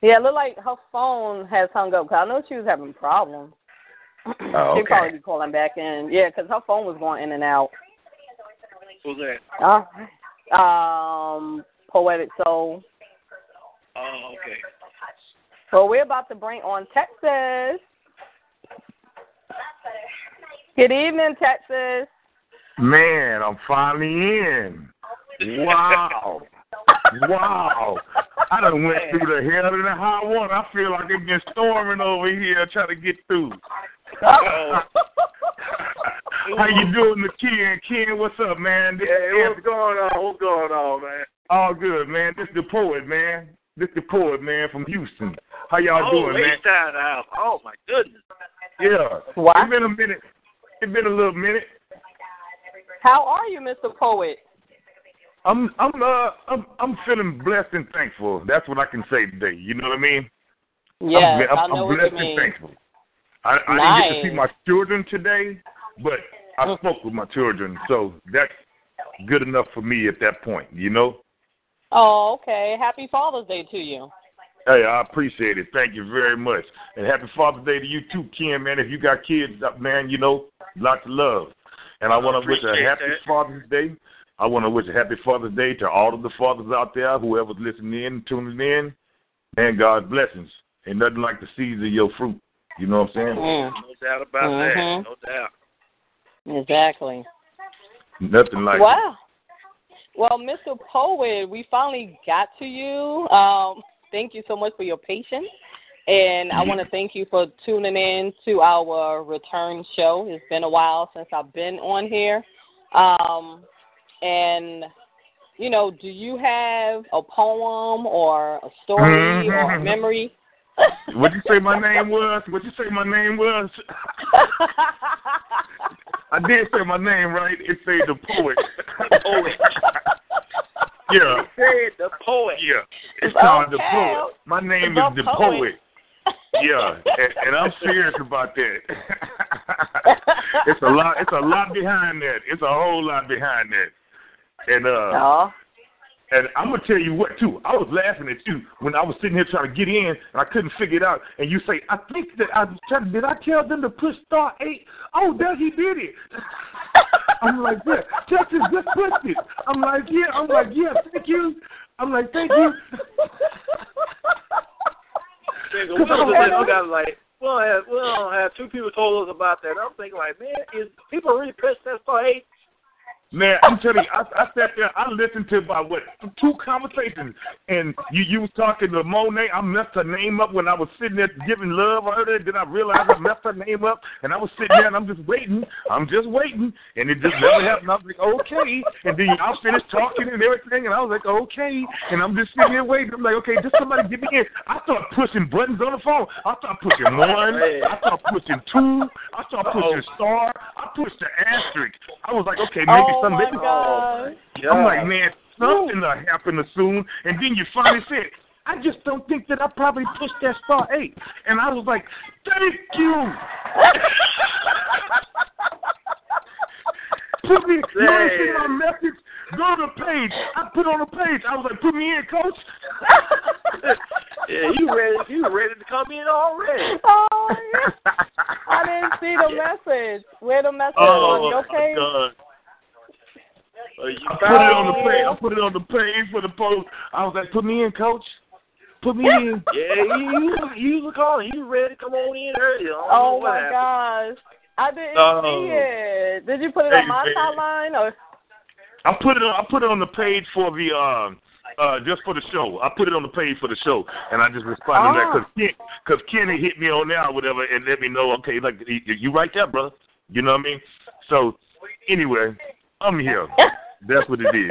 Yeah, it looked like her phone has hung up. Cause I know she was having problems. Oh, okay. She'll probably be calling back in. Yeah, because her phone was going in and out. Who's that? Uh, um, Poetic Soul. Oh, okay. So we're about to bring on Texas. Good evening, Texas. Man, I'm finally in. Wow. wow. I done went through the hell and the high water. I feel like it's been storming over here trying to get through. How you doing, Nakia and Ken? What's up, man? This Hey, is what's going on? What's going on, man? all good, man. This the poet, man. This the poet, man, from Houston. How y'all oh, doing, man? H-Town house. Oh, my goodness. Yeah. What? It's been a minute. It's been a little minute. How are you, Mr. Poet? I'm I'm uh I'm I'm feeling blessed and thankful. That's what I can say today. You know what I mean? Yes, I'm, I'm, I know I'm what blessed you and mean. thankful. I, I didn't get to see my children today, but I spoke with my children, so that's good enough for me at that point. You know? Oh, okay. Happy Father's Day to you. Hey, I appreciate it. Thank you very much, and happy Father's Day to you too, Ken. Man, if you got kids, man, you know, lots of love. And I want to wish a happy that. Father's Day. I want to wish a happy Father's Day to all of the fathers out there, whoever's listening in, tuning in, and God's blessings. Ain't nothing like the seeds of your fruit. You know what I'm saying? Mm, No doubt about Mhm. that. No doubt. exactly. Nothing like it. Wow. Well, Mr. Poet, we finally got to you. Um, thank you so much for your patience. And I want to thank you for tuning in to our return show. It's been a while since I've been on here. Um, and, you know, do you have a poem or a story mm-hmm. or a memory? What'd you say my name was? What'd you say my name was? I did say my name right. It say the poet. Poet. yeah. Said the poet. Yeah. It's called the poet. My name The is the poet. poet. Yeah, and, and I'm serious about that. it's a lot. It's a lot behind that. It's a whole lot behind that. And uh, Oh. and I'm gonna tell you what too. I was laughing at you when I was sitting here trying to get in, and I couldn't figure it out. And you say, "I think that I was trying. Did I tell them to push star eight? Oh, there he did it." I'm like, "Yeah, Texas just pushed it." I'm like, "Yeah." I'm like, "Yeah, thank you." I'm like, "Thank you." Nigga, we don't just look at it like we don't have we don't have two people told us about that. I'm thinking like, man, is people really press that star eight? Man, I'm telling you, I, I sat there, I listened to about what two conversations, and you you was talking to Monet. I messed her name up when I was sitting there giving love. I heard it, then I realized I messed her name up, and I was sitting there and I'm just waiting. I'm just waiting, and it just never happened. I was like, okay, and then y'all finished talking and everything, and I was like, okay, and I'm just sitting there waiting. I'm like, okay, just somebody get me in. I start pushing buttons on the phone. I start pushing one. I start pushing two. I start pushing star. I pushed the asterisk. I was like, okay, maybe oh some oh, my maybe God. I'm like, man, something will happen soon. And then you finally said, I just don't think that I probably pushed that star eight. And I was like, thank you. Put me, you want to see my message? Go to the page. I put on the page. I was like, put me in, coach. yeah, you ready? You ready to come in already? Oh, yeah. I didn't see the message. Where the message Oh, on your page? God. Uh, I put it on the found page. I put it on the page for the post. I was like, put me in, coach. Put me in. Yeah, you you you was calling. You ready to come on in early? I don't know Oh my happened. gosh. I didn't Oh. see it. Did you put it Hey, on my man. timeline or I put it on. I put it on the page for the um uh just for the show. I put it on the page for the show, and I just responded to that Ah. because Ken, cause Kenny hit me on there or whatever, and let me know. Okay, like you, you right there, brother. You know what I mean? So anyway, I'm here. That's what it is.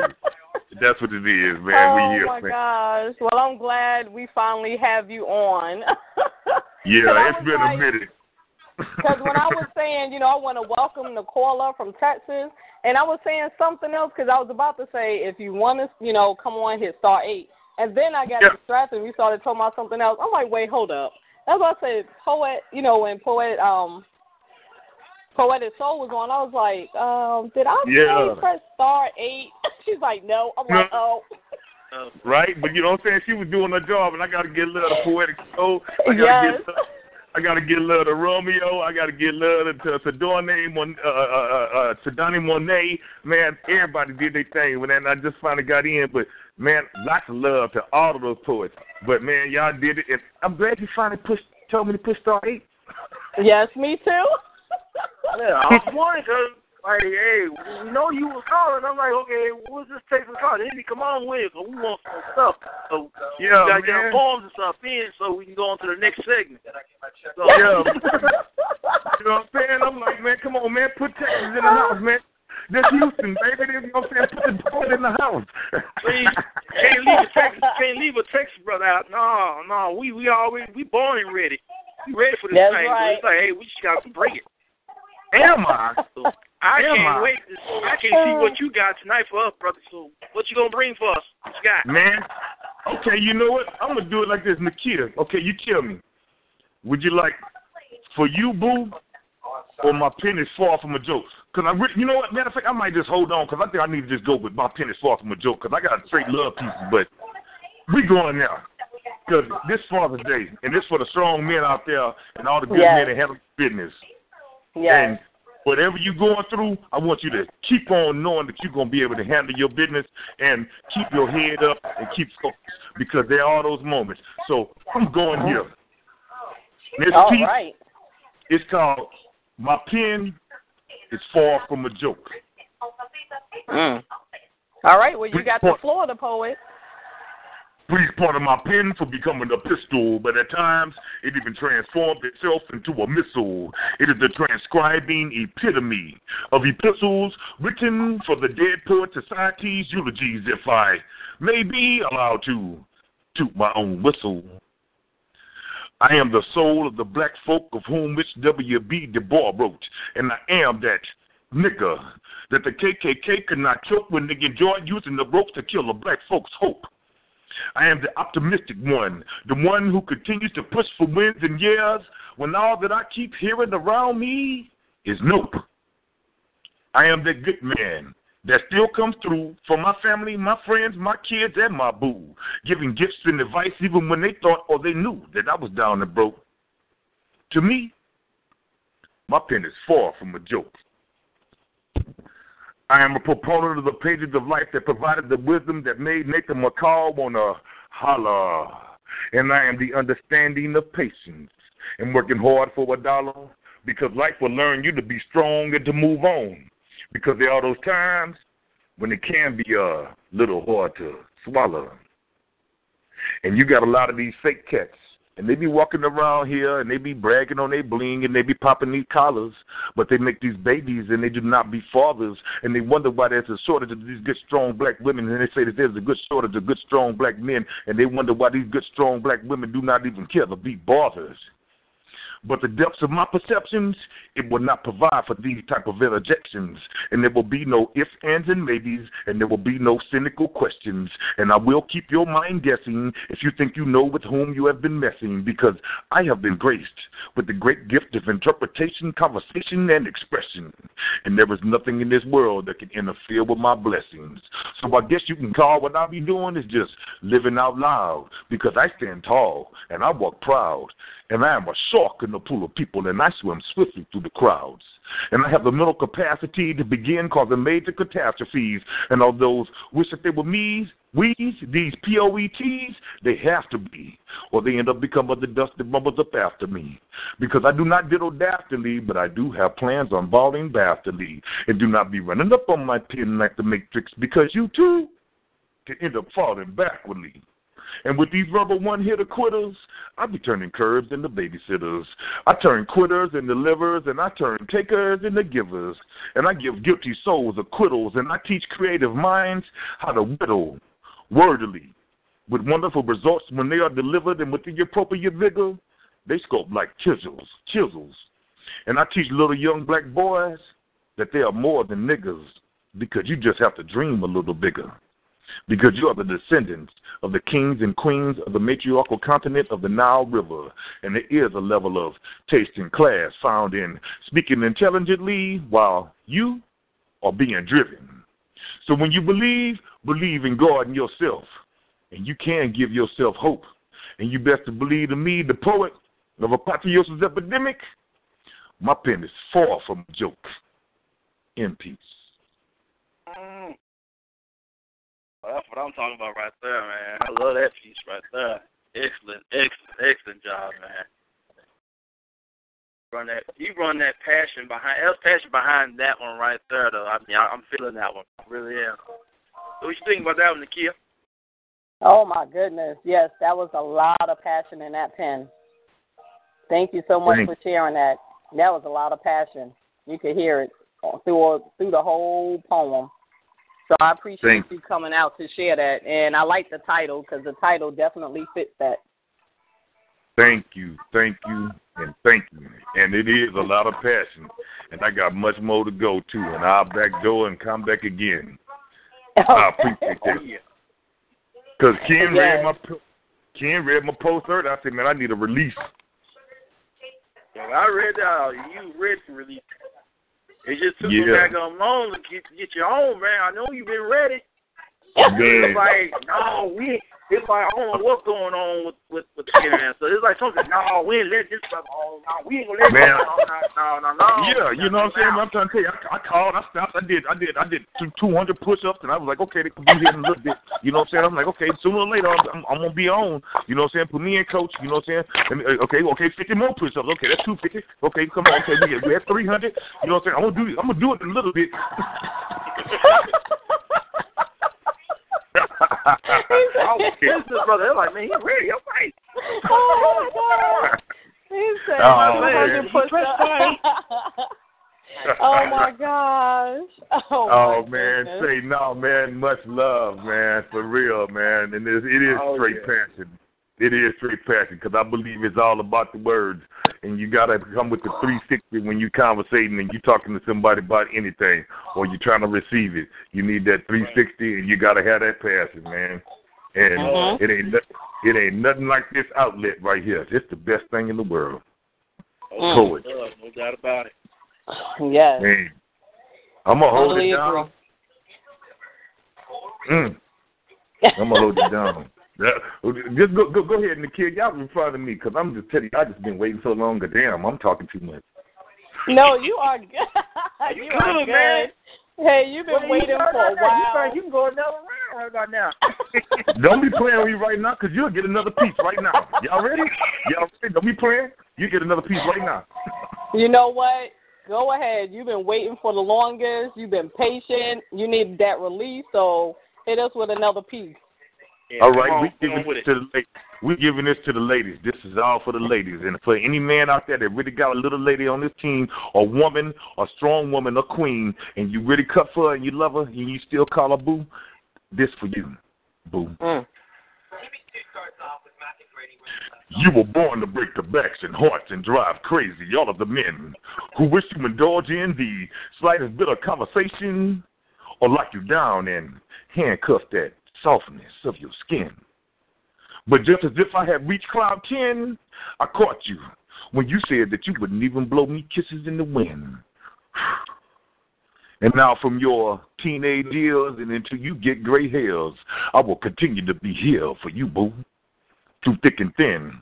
That's what it is, man. oh we here, my man. gosh. Well, I'm glad we finally have you on. Yeah, it's been like- a minute. Because when I was saying, you know, I want to welcome the caller from Texas, and I was saying something else because I was about to say, if you want to, you know, come on, hit star eight. And then I got Yeah. distracted. We started talking about something else. I'm like, wait, hold up. That's why I said poet. You know, when poet um poetic soul was on, I was like, um, did I Yeah. say press star eight? She's like, no. I'm like, oh. right? But you know what I'm saying? She was doing her job, and I got to get love to poetic soul. I got to Yes. get. I got to get love to Romeo. I got to get love to to Dorne, Mon, uh, uh, uh, uh, to Donnie Monet. Man, everybody did their thing. When I just finally got in, but man, lots of love to all of those poets. But man, y'all did it, and I'm glad you finally pushed, told me to push star eight. Yes, me too. Yeah, I was wondering because, like, hey, we know you was calling. I'm like, okay, what's this text and call? Then he come on with it 'cause we want some stuff. So Yeah, we gotta get man. our and stuff in so we can go on to the next segment. So, Yeah. You know what I'm saying? I'm like, man, come on, man, put Texas in the house, man. This Houston, baby. You know what I'm saying? Put the poet in the house. Please, can't leave a Texas, can't leave a Texas brother out. No, no, we we always we born and ready. We ready for this That's thing. So it's like, hey, we just gotta bring it. Am I? I Am can't I? wait. To, I can't see what you got tonight for us, brother. So what you gonna bring for us? What you got? Man, okay, you know what? I'm gonna do it like this, Nakia. Okay, you kill me. Would you like for you, boo, or my pen is far from a joke? Cause I, re- you know what? Matter of fact, I might just hold on, cause I think I need to just go with my pen is far from a joke, cause I got straight love pieces, but we going now. Cause this Father's Day, and this for the strong men out there, and all the good Yes. men that handle business. Yes. And whatever you're going through, I want you to keep on knowing that you're going to be able to handle your business and keep your head up and keep focused because there are those moments. So I'm going here. This All piece right. is called My Pen is Far from a Joke. Mm. All right. Well, you got the floor, the poet. Please pardon my pen for becoming a pistol, but at times it even transformed itself into a missile. It is the transcribing epitome of epistles written for the Dead Poet Society's eulogies, if I may be allowed to toot my own whistle. I am the soul of the black folk of whom Rich W.B. Du Bois wrote, and I am that nigger that the KKK could not choke when they enjoyed using the ropes to kill the black folks' hope. I am the optimistic one, the one who continues to push for wins and years when all that I keep hearing around me is nope. I am that good man that still comes through for my family, my friends, my kids, and my boo, giving gifts and advice even when they thought or they knew that I was down and broke. To me, my pen is far from a joke. I am a proponent of the pages of life that provided the wisdom that made Nathan McCall want to holler. And I am the understanding of patience and working hard for a dollar because life will learn you to be strong and to move on. Because there are those times when it can be a little hard to swallow. And you got a lot of these fake cats and they be walking around here and they be bragging on their bling and they be popping these collars, but they make these babies and they do not be fathers and they wonder why there's a shortage of these good strong black women and they say that there's a good shortage of good strong black men and they wonder why these good strong black women do not even care to be bothers. But the depths of my perceptions, it will not provide for these type of interjections. And there will be no ifs, ands, and maybes, and there will be no cynical questions. And I will keep your mind guessing if you think you know with whom you have been messing, because I have been graced with the great gift of interpretation, conversation, and expression. And there is nothing in this world that can interfere with my blessings. So I guess you can call what I be doing is just living out loud, because I stand tall and I walk proud. And I am a shark in the pool of people, and I swim swiftly through the crowds. And I have the mental capacity to begin causing major catastrophes. And all those wish that they were me's, we's, these P-O-E-T's, they have to be. Or they end up becoming the dust that bubbles up after me. Because I do not diddle daftily, but I do have plans on balling baftily. And do not be running up on my pin like the Matrix, because you too can end up falling backwardly. And with these rubber one hitter quitters, I be turning curves into babysitters. I turn quitters into livers, and I turn takers into givers. And I give guilty souls acquittals, and I teach creative minds how to whittle wordily with wonderful results when they are delivered and with the appropriate vigor. They sculpt like chisels, chisels. And I teach little young black boys that they are more than niggers because you just have to dream a little bigger. Because you are the descendants of the kings and queens of the matriarchal continent of the Nile River, and there is a level of taste and class found in speaking intelligently while you are being driven. So when you believe, believe in God and yourself, and you can give yourself hope. And you best to believe to me, the poet of apotheosis epidemic, my pen is far from a joke. In peace. Mm. Well, that's what I'm talking about right there, man. I love that piece right there. Excellent, excellent, excellent job, man. Run that, you run that passion behind. There's passion behind that one right there, though. I mean, I, I'm feeling that one. I really am. So what you think about that one, Nakia? Oh my goodness, yes, that was a lot of passion in that pen. Thank you so much Thanks. for sharing that. That was a lot of passion. You could hear it through through the whole poem. So I appreciate Thanks. you coming out to share that, and I like the title because the title definitely fits that. Thank you, thank you, and thank you. And it is a lot of passion, and I got much more to go too. And I'll back door and come back again. I appreciate that. Cause Ken read Yes. my Ken read my post earlier. I said, man, I need a release. Yeah, I read that. You read to release. It just took Yeah. me back on long to get get your own, man. I know you've been ready. Man. Like, no, we. It's like I don't know what's going on with with with the internet. So it's like something. No, we ain't let this stuff on. No, we ain't gonna let Man. this on. No, no, no, no. Yeah, you know what I'm saying. I'm trying to tell you, I, I called, I stopped, I did, I did, I did two 200 push-ups, and I was like, okay, they could be here in a little bit. You know what I'm saying? I'm like, okay, sooner or later, I'm, I'm, I'm gonna be on. You know what I'm saying? Put me in, coach. You know what I'm saying? And, uh, okay, okay, 50 more push-ups. Okay, that's 250. Okay, come on. Okay, we we have 300. You know what I'm saying? I'm gonna do, I'm gonna do it in a little bit. I was pissed, brother. They're like, man, you ready? I'm like, oh my God. He said, Oh, "100 man. oh my gosh. Oh, Oh my man, goodness. say no, man. Much love, man, for real, man. And it, it is Oh, straight yeah. passion. It is straight passion because I believe it's all about the words, and you gotta come with the 360 when you're conversating and you're talking to somebody about anything, or you're trying to receive it. You need that 360, and you gotta have that passion, man. And Mhm. it ain't no- it ain't nothing like this outlet right here. It's the best thing in the world. Mm. Poet, uh, no doubt about it. Yes. man. I'm gonna hold Totally it down. Mm. I'm gonna hold it down. Yeah, Just go, go, go ahead, Nakia. Y'all in front of me, cause I'm just telling you, I just been waiting so long. But damn, I'm talking too much. No, you are good. You you are good, good. man. Hey, you've been Well, waiting heard for a about that. You, while. heard- you can go another round right now. Don't be playing with me right now, cause you'll get another piece right now. Y'all ready? Y'all ready? Don't be playing. You get another piece right now. You know what? Go ahead. You've been waiting for the longest. You've been patient. You need that release. So hit us with another piece. Yeah, All come right, on, we come giving this it. to the ladies. We giving this to the ladies. This is all for the ladies, and for any man out there that really got a little lady on this team, a woman, a strong woman, a queen, and you really cut for her and you love her, and you still call her boo. This for you, boo. Mm. You were born to break the backs and hearts and drive crazy all of the men who wish to indulge in the slightest bit of conversation or lock you down and handcuff that softness of your skin. But just as if I had reached cloud 10, I caught you when you said that you wouldn't even blow me kisses in the wind. And now, from your teenage years and until you get gray hairs, I will continue to be here for you, boo through thick and thin.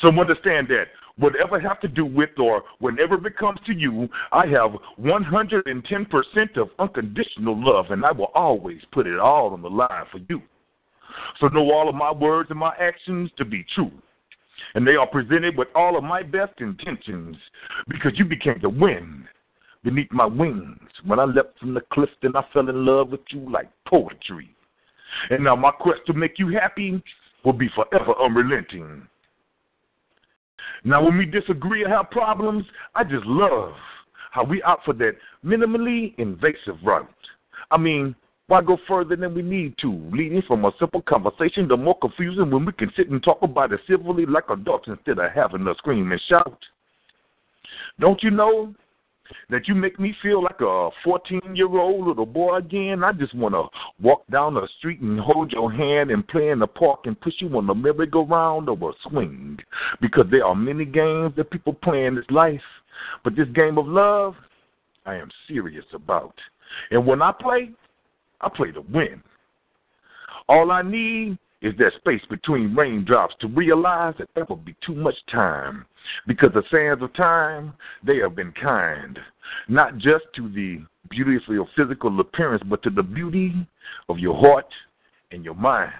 So understand that whatever have to do with or whenever it comes to you, I have 110% of unconditional love, and I will always put it all on the line for you. So know all of my words and my actions to be true. And they are presented with all of my best intentions because you became the wind beneath my wings. When I leapt from the cliff, and I fell in love with you like poetry. And now my quest to make you happy will be forever unrelenting. Now, when we disagree or have problems, I just love how we opt for that minimally invasive route. I mean, why go further than we need to, leading from a simple conversation to more confusion when we can sit and talk about it civilly like adults instead of having to scream and shout? Don't you know that you make me feel like a 14 year old little boy again. I just want to walk down the street and hold your hand and play in the park and push you on the merry-go-round or a swing. Because there are many games that people play in this life, but this game of love, I am serious about. And when I play, I play to win. All I need is that space between raindrops to realize that there will be too much time. Because the sands of time, they have been kind, not just to the beauty of your physical appearance, but to the beauty of your heart and your mind.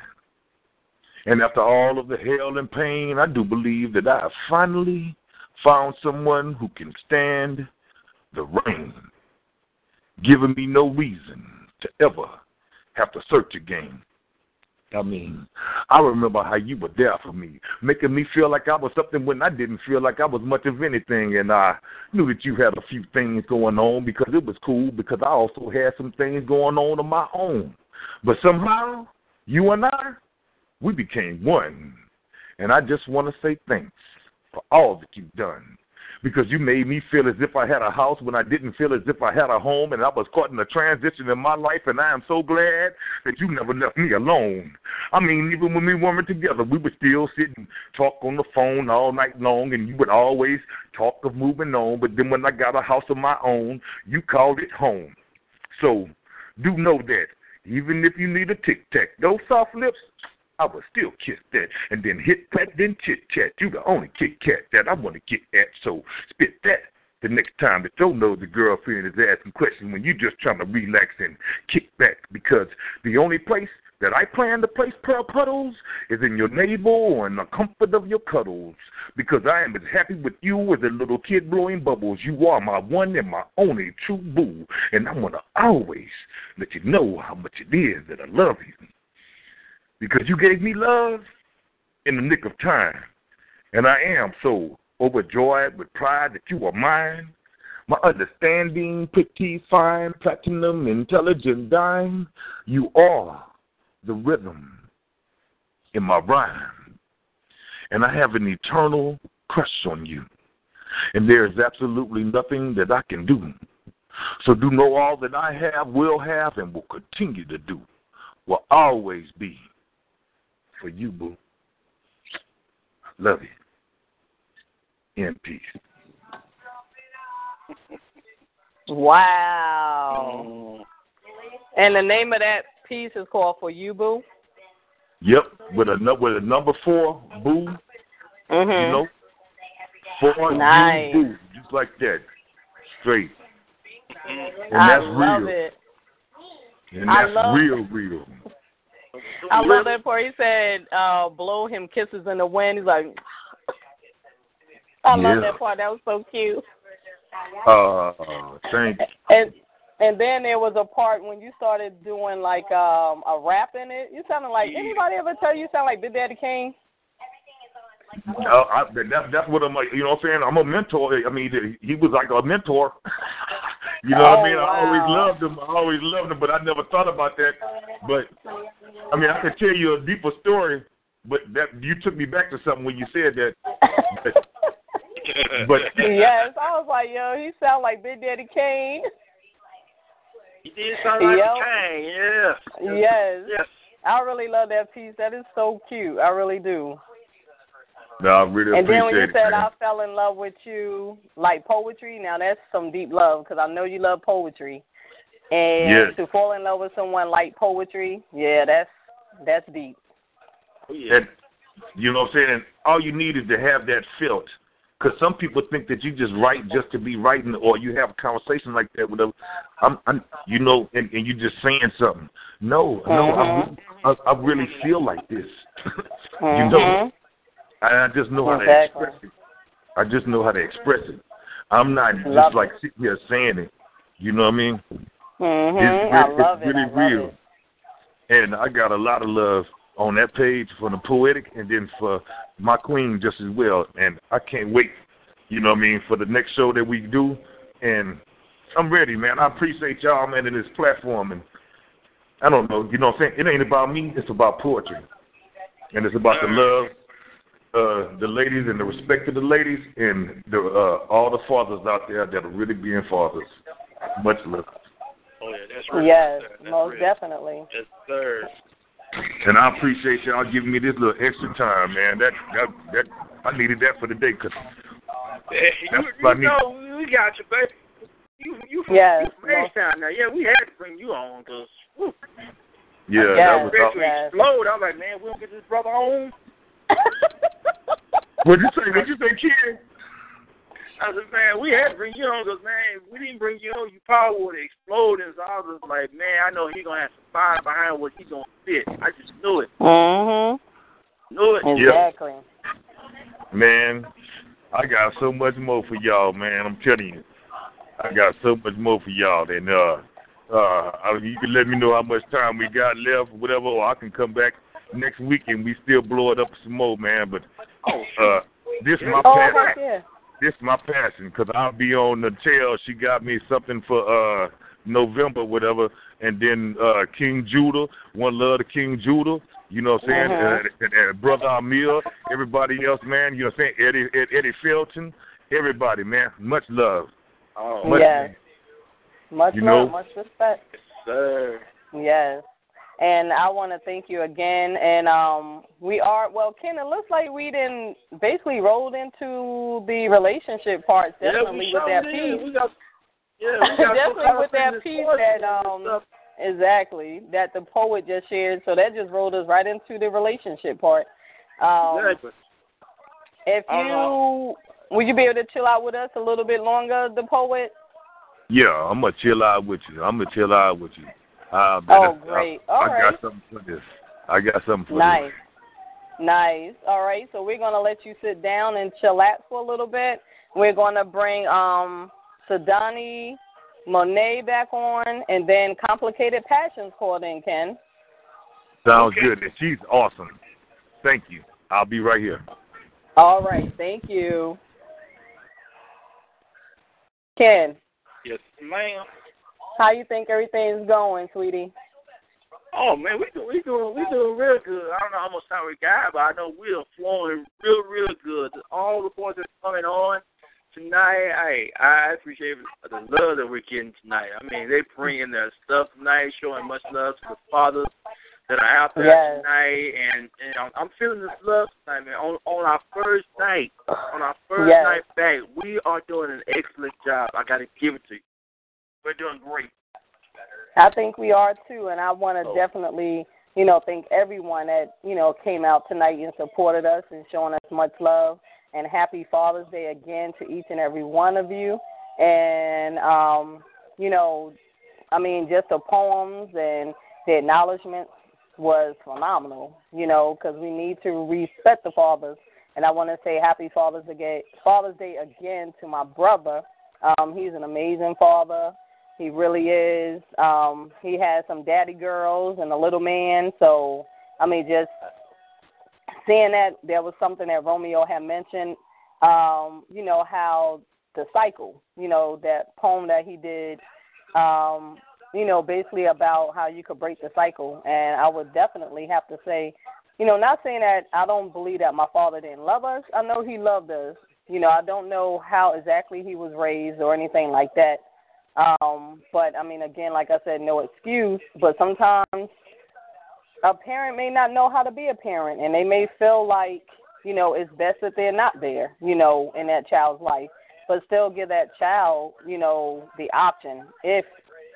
And after all of the hell and pain, I do believe that I have finally found someone who can stand the rain, giving me no reason to ever have to search again. I mean, I remember how you were there for me, making me feel like I was something when I didn't feel like I was much of anything. And I knew that you had a few things going on because it was cool, because I also had some things going on of my own. But somehow, you and I, we became one. And I just want to say thanks for all that you've done because you made me feel as if I had a house when I didn't feel as if I had a home, and I was caught in a transition in my life, and I am so glad that you never left me alone. I mean, even when we weren't together, we would still sit and talk on the phone all night long, and you would always talk of moving on. But then when I got a house of my own, you called it home. So do know that even if you need a tic tac, those soft lips I would still kiss that and then hit that, then chit chat. You the only Kit Kat that I want to get at, so spit that the next time that your nosy girlfriend is asking questions when you're just trying to relax and kick back because the only place that I plan to place pearl puddles is in your navel or in the comfort of your cuddles because I am as happy with you as a little kid blowing bubbles. You are my one and my only true boo, and going to always let you know how much it is that I love you because you gave me love in the nick of time. And I am so overjoyed with pride that you are mine. My understanding, pretty, fine, platinum, intelligent dime. You are the rhythm in my rhyme. And I have an eternal crush on you. And there is absolutely nothing that I can do. So do know all that I have, will have, and will continue to do will always be for you, boo. Love you. In peace. Wow. And the name of that piece is called For You, Boo? Yep, with a with a number four, boo. Mm-hmm. You know, four nice. you, boo, just like that, straight. And I that's love real. it. And I that's love- real, real. I love that part. He said, uh, blow him kisses in the wind. He's like, I love Yeah. that part. That was so cute. Uh, thank you. And and then there was a part when you started doing like um a rap in it. You sounded like anybody ever tell you you sound like Big Daddy Kane? Uh, I, that's that's what I'm like. You know what I'm saying? I'm a mentor. I mean, he was like a mentor. you know what Oh, I mean? I oh, always loved him. I always loved him, but I never thought about that. But I mean, I could tell you a deeper story. But that you took me back to something when you said that. But, but yes, I was like, yo, he sound like Big Daddy Kane. He did sound like Yep. a Kane, yeah. Yes. Yes. I really love that piece. That is so cute. I really do. No, I really And then when you appreciate said man. I fell in love with you, like poetry, now that's some deep love because I know you love poetry. And Yes. to fall in love with someone like poetry, yeah, that's that's deep. Oh, yeah. And you know what I'm saying? And all you need is to have that felt. Because some people think that you just write just to be writing, or you have a conversation like that with them. I'm, I'm you know, and, and you just saying something. No, no, I, Mhm. re- I, I really feel like this. you Mhm. know, and I just know how Exactly. to express it. I just know how to express it. I'm not Love just like sitting here saying it. You know what I mean? Mm-hmm. It's, I love it's it. really I love real. it. And I got a lot of love on that page for the poetic and then for my queen just as well. And I can't wait, you know what I mean, for the next show that we do. And I'm ready, man. I appreciate y'all, man, in this platform. And I don't know, you know what I'm saying? It ain't about me, it's about poetry. And it's about the love uh, the ladies and the respect of the ladies and the uh, all the fathers out there that are really being fathers. Much love. Oh yeah, that's right. Yes, that's most real. definitely. Yes, sir. And I appreciate y'all giving me this little extra time, man. That that that I needed that for the day, cause Hey, That's you, what I you need. know, we got you, baby. You, you from, Yes, you from H-Town now. Yeah, we had to bring you on because yeah, Yes. that was. ready All, Yes. explode. I was like, man, we don't get this brother on. what'd you say? What'd you say, kid? I said, man, we had to bring you on because, man, we didn't bring you on. You probably would have exploded. So I was like, man, I know he going to have some fire behind what he going to fit. I just knew it. mhm. Knew it. Yeah. Exactly. Man, I got so much more for y'all, man. I'm telling you, I got so much more for y'all. And uh, uh, you can let me know how much time we got left, or whatever, or I can come back next week and we still blow it up some more, man. But uh, this my Oh, passion. heck yeah. This my passion, cause I'll be on the tail. She got me something for uh November, whatever, and then uh King Judah, one love to King Judah. You know what I'm saying? Uh-huh. And, and, and brother Amir, everybody else, man. You know what I'm saying? Eddie Ed, Eddie Felton, everybody, man. Much love. Oh, Much Yes. Much You love, know- much respect. sir. Yes. And I want to thank you again. And um, we are well, Ken. It looks like we didn't basically rolled into the relationship part definitely yeah, we with that sure piece. We got, yeah, we got definitely with that piece that um exactly that the poet just shared. So that just rolled us right into the relationship part. Um, Exactly. If Uh-huh. you would you be able to chill out with us a little bit longer, the poet? Yeah, I'm gonna chill out with you. I'm gonna chill out with you. Uh, Oh, I- great. I, All I right. got something for this. I got something for Nice. this. Nice. All right. So we're gonna let you sit down and chillax for a little bit. We're gonna bring um Sydawnie Monet back on and then Complicated Passions called in, Ken. Sounds Okay. good. She's awesome. Thank you. I'll be right here. All right, thank you. Ken, Yes, ma'am. How you think everything's going, sweetie? Oh man, we do, we doing we doing real good. I don't know how much time we got, but I know we're flowing real real good. All the boys that are coming on tonight, I I appreciate the love that we're getting tonight. I mean, they bringing their stuff tonight, showing much love to the fathers that are out there Yes. tonight, and and I'm, I'm feeling this love tonight, man. On on our first night, on our first Yes. night back, we are doing an excellent job. I got to give it to you. We're doing great. I think we are too, and I want to Oh. definitely, you know, thank everyone that you know came out tonight and supported us and showing us much love. And happy Father's Day again to each and every one of you. And um, you know, I mean, just the poems and the acknowledgments was phenomenal. You know, because we need to respect the fathers. And I want to say Happy Father's Day, Father's Day again to my brother. Um, he's an amazing father. He really is. Um, he has some daddy girls and a little man. So, I mean, just seeing that there was something that Romeo had mentioned. Um, you know how the cycle. You know that poem that he did. Um, you know, basically about how you could break the cycle. And I would definitely have to say, you know, not saying that I don't believe that my father didn't love us. I know he loved us. You know, I don't know how exactly he was raised or anything like that. Um, but I mean, again, like I said, no excuse. But sometimes a parent may not know how to be a parent, and they may feel like you know it's best that they're not there, you know, in that child's life. But still, give that child, you know, the option if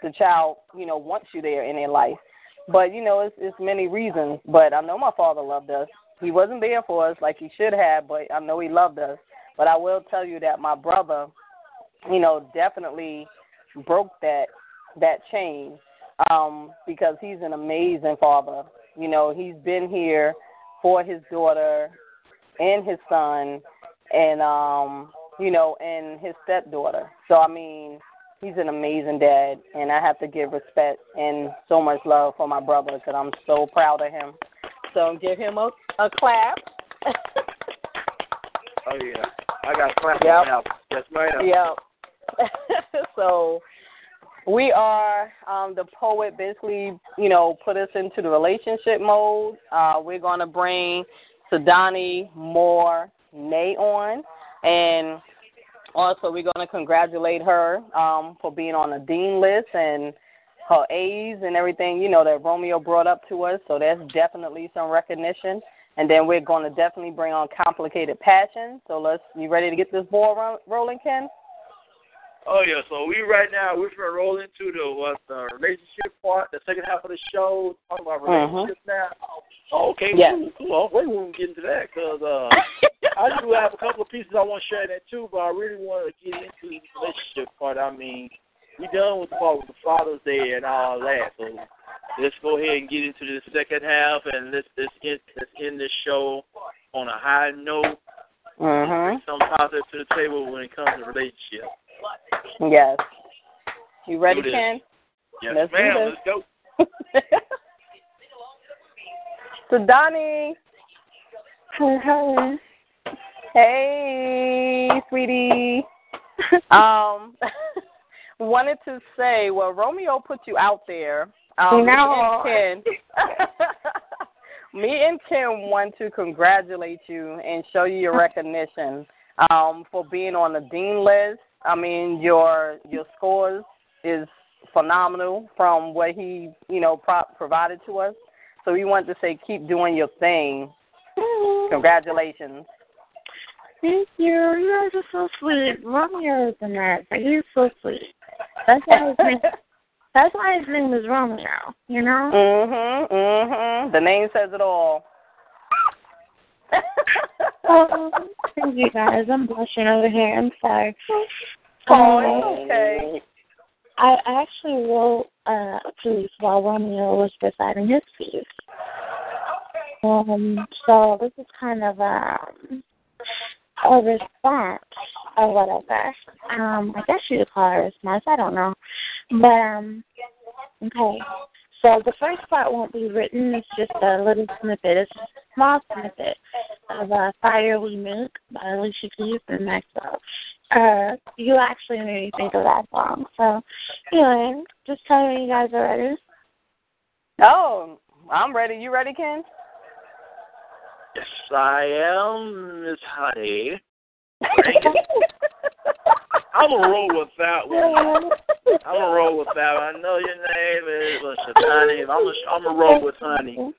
the child, you know, wants you there in their life. But you know, it's it's many reasons. But I know my father loved us. He wasn't there for us like he should have, but I know he loved us. But I will tell you that my brother, you know, definitely broke that that chain um, because he's an amazing father. You know, he's been here for his daughter and his son, and um, you know, and his stepdaughter. So I mean, he's an amazing dad, and I have to give respect and so much love for my brother because I'm so proud of him. So give him a a clap. Oh yeah, I got clap Yep. now. Yes, ma'am. Yep. so we are um the poet basically, you know, put us into the relationship mode. Uh we're gonna bring Sydawnie Moore Nayon. And also, we're going to congratulate her um, for being on the dean list and her A's and everything, you know, that Romeo brought up to us. So that's definitely some recognition. And then we're going to definitely bring on complicated passion. So let's, you ready to get this ball rolling, Ken? Oh yeah, so we right now we're gonna roll into the what the relationship part, the second half of the show, talk about Mm-hmm. relationships now. Oh, okay, cool, cool. Wait, we won't get into that because uh, I do have a couple of pieces I want to share that too, but I really want to get into the relationship part. I mean, we done with the part with the Father's Day and all that, so let's go ahead and get into the second half and let's let's end, let's end this show on a high note. Mm-hmm. Some positive to the table when it comes to relationships. Yes. You ready, Ken? Yes, Let's do ma'am. this. Let's go. so Donnie, Hello. hey, sweetie. um, wanted to say, well, Romeo put you out there. Um, No. Me and Ken, me and Ken want to congratulate you and show you your recognition um, for being on the dean list. I mean, your your scores is phenomenal from what he, you know, pro- provided to us. So we want to say, keep doing your thing. Congratulations. Thank you. You guys are so sweet. Romeo is the best. Like, he's so sweet. That's why his name, that's why his name is Romeo, you know? mhm, mhm. The name says it all. Oh, thank you guys. I'm blushing over here. I'm sorry. Oh, Um, okay. I actually wrote uh, a piece while Romeo was reciting his piece. Um, so this is kind of um, a response or whatever. Um, I guess you could call it a response. I don't know, but um, okay. So the first part won't be written. It's just a little snippet. It's a small snippet of uh, "Fire We Make" by Alicia Keys and Maxwell. Uh, you actually made me think of that song. So, anyway, just tell me you guys are ready. Oh, I'm ready. You ready, Ken? Yes, I am, Miss Honey. I'm gonna roll with that one. I'm gonna roll with that. I know your name is Sydawnie. I'm gonna I'm gonna roll with Honey.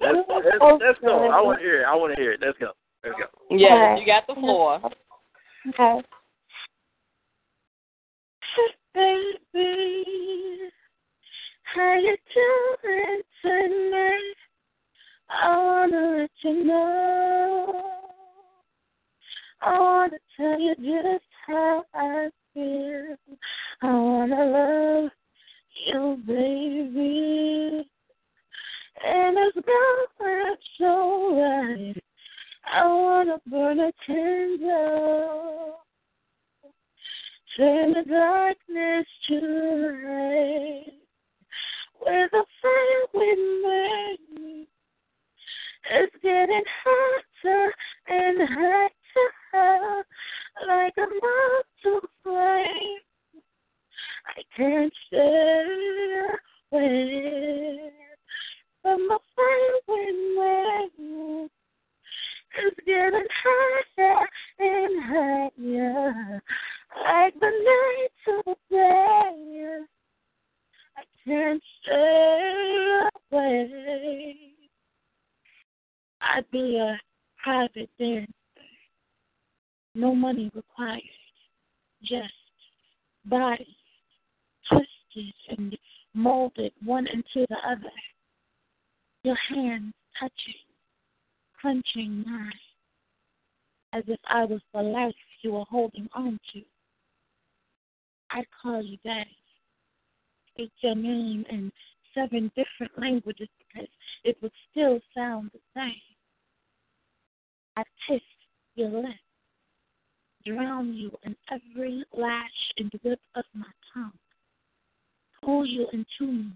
Let's, let's, let's go. I want to hear it. I want to hear it. Let's go. Let's go. Yes, you got the floor. Okay. Baby, how you doing tonight? I wanna let you know. I wanna tell you just how I feel. I wanna love you, baby. And it's going so right. I wanna burn a candle. Turn the darkness to light. With a fire with me. It's getting hotter and hotter. Like a mountain flame. I can't stay away from the fire with me. It's getting higher and higher, like the night to day. I can't stay away. I'd be a private dancer, no money required, just body twisted and molded one into the other. Your hands touching clenching mine, as if I was the life you were holding on to. I'd call you Daddy. Speak your name in seven different languages because it would still sound the same. I'd kiss your lips, drown you in every lash and whip of my tongue, pull you into me,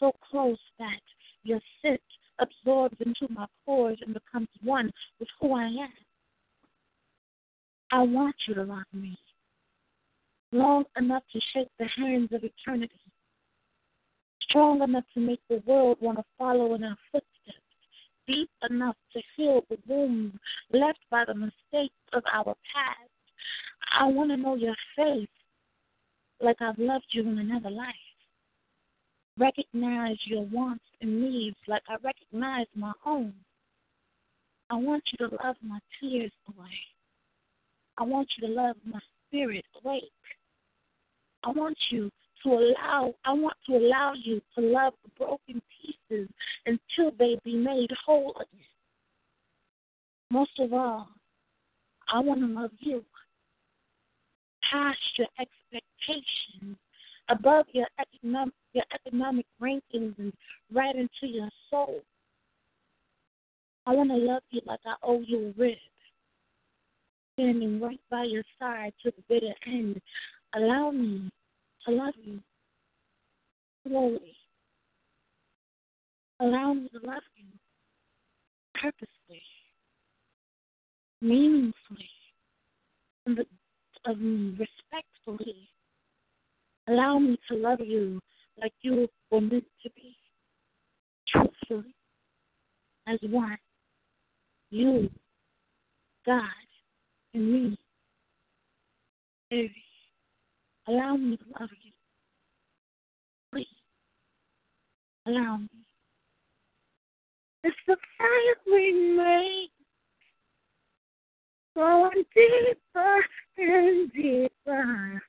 so close that your scent absorbs into my pores and becomes one with who I am. I want you to love me long enough to shake the hands of eternity, strong enough to make the world want to follow in our footsteps, deep enough to heal the wound left by the mistakes of our past. I want to know your face like I've loved you in another life. Recognize your wants and needs like I recognize my own. I want you to love my tears away. I want you to love my spirit awake. I want you to allow I want to allow you to love the broken pieces until they be made whole again. Most of all, I want to love you past your expectations, above your economic your economic rankings and right into your soul. I want to love you like I owe you a rib, standing right by your side to the bitter end. Allow me to love you slowly. Allow me to love you purposely, meaningfully, and respectfully. Allow me to love you like you were meant to be, truthfully, as one. You, God, and me. Baby, allow me to love you. Please, allow me. It's the fire we make going deeper and deeper,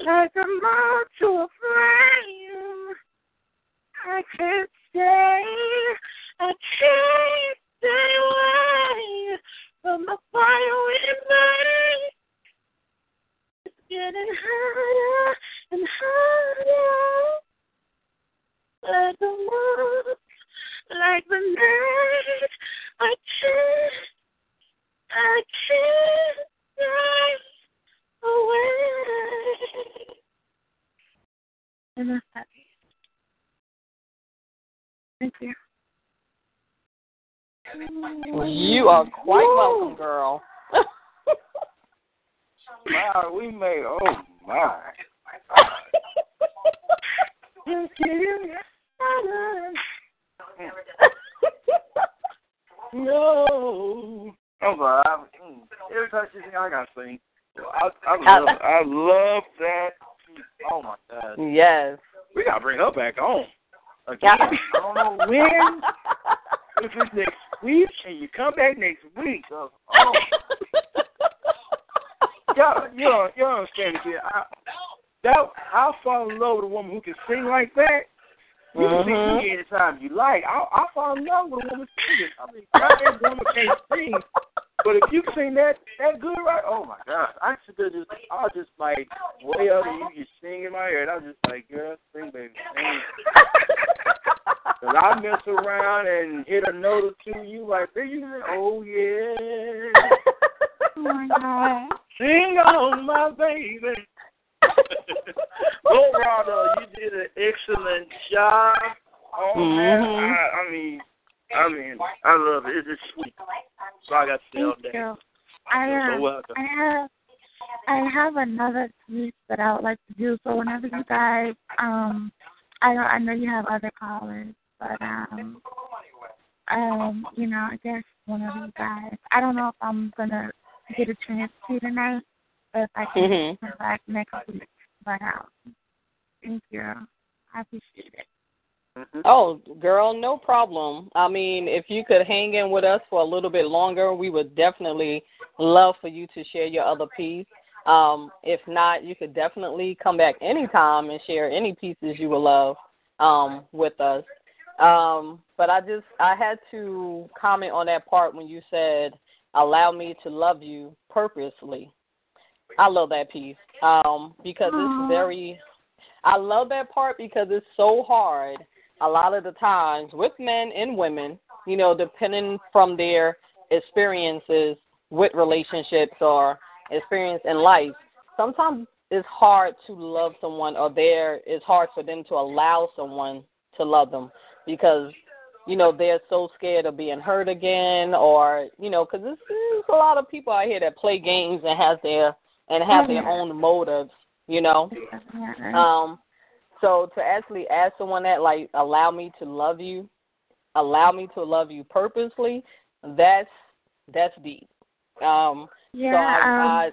like a moth to a flame. I can't stay, I can't stay away from the fire make. It's getting harder and harder, like a moth, like the night. I can't. I can't drive away. And that's happy. Thank you. You are quite welcome, girl. wow, we made oh my. no. I'm sorry. I, mm, every time she sing, I gotta sing. I, I love, I love that. Oh my god. Yes. We gotta bring her back on. Again. I don't know when. if it's next week, can you come back next week? Oh, y'all, you don't, you don't understand it. I, that I'll fall in love with a woman who can sing like that. You can Mhm. sing anytime you like. I'll, I'll fall in love with a woman singing. I mean, every woman can't sing, but if you sing that that good, right? Oh my God! I should just, I was just like way up, and you just sing in my ear, and I was just like, girl, sing, baby, sing. Cause I mess around and hit a note or two, you like, there you oh yeah, Oh my God. sing on my baby. Well, Rhonda, you did an excellent job. Oh man, Mhm. I, I mean, I mean, I love it. It's just sweet. So I got to stay all day. you. I You're so um, welcome. I have I have another piece that I would like to do. So whenever you guys um I know I know you have other callers, but um um, you know, I guess whenever you guys I don't know if I'm gonna get a chance to tonight or if I can Mhm. come back next week. But um thank you. I appreciate it. Oh, girl, no problem. I mean, if you could hang in with us for a little bit longer, we would definitely love for you to share your other piece. Um, if not, you could definitely come back anytime and share any pieces you would love um, with us. Um, but I just I had to comment on that part when you said, "Allow me to love you purposely." I love that piece um, because Aw. it's very. I love that part because it's so hard a lot of the times with men and women, you know, depending from their experiences with relationships or experience in life, sometimes it's hard to love someone or there it's hard for them to allow someone to love them because you know they're so scared of being hurt again or you know because there's, there's a lot of people out here that play games and has their and have their own motives you know? Um, so to actually ask someone that like allow me to love you allow me to love you purposely, that's that's deep. Um, yeah. so I, um,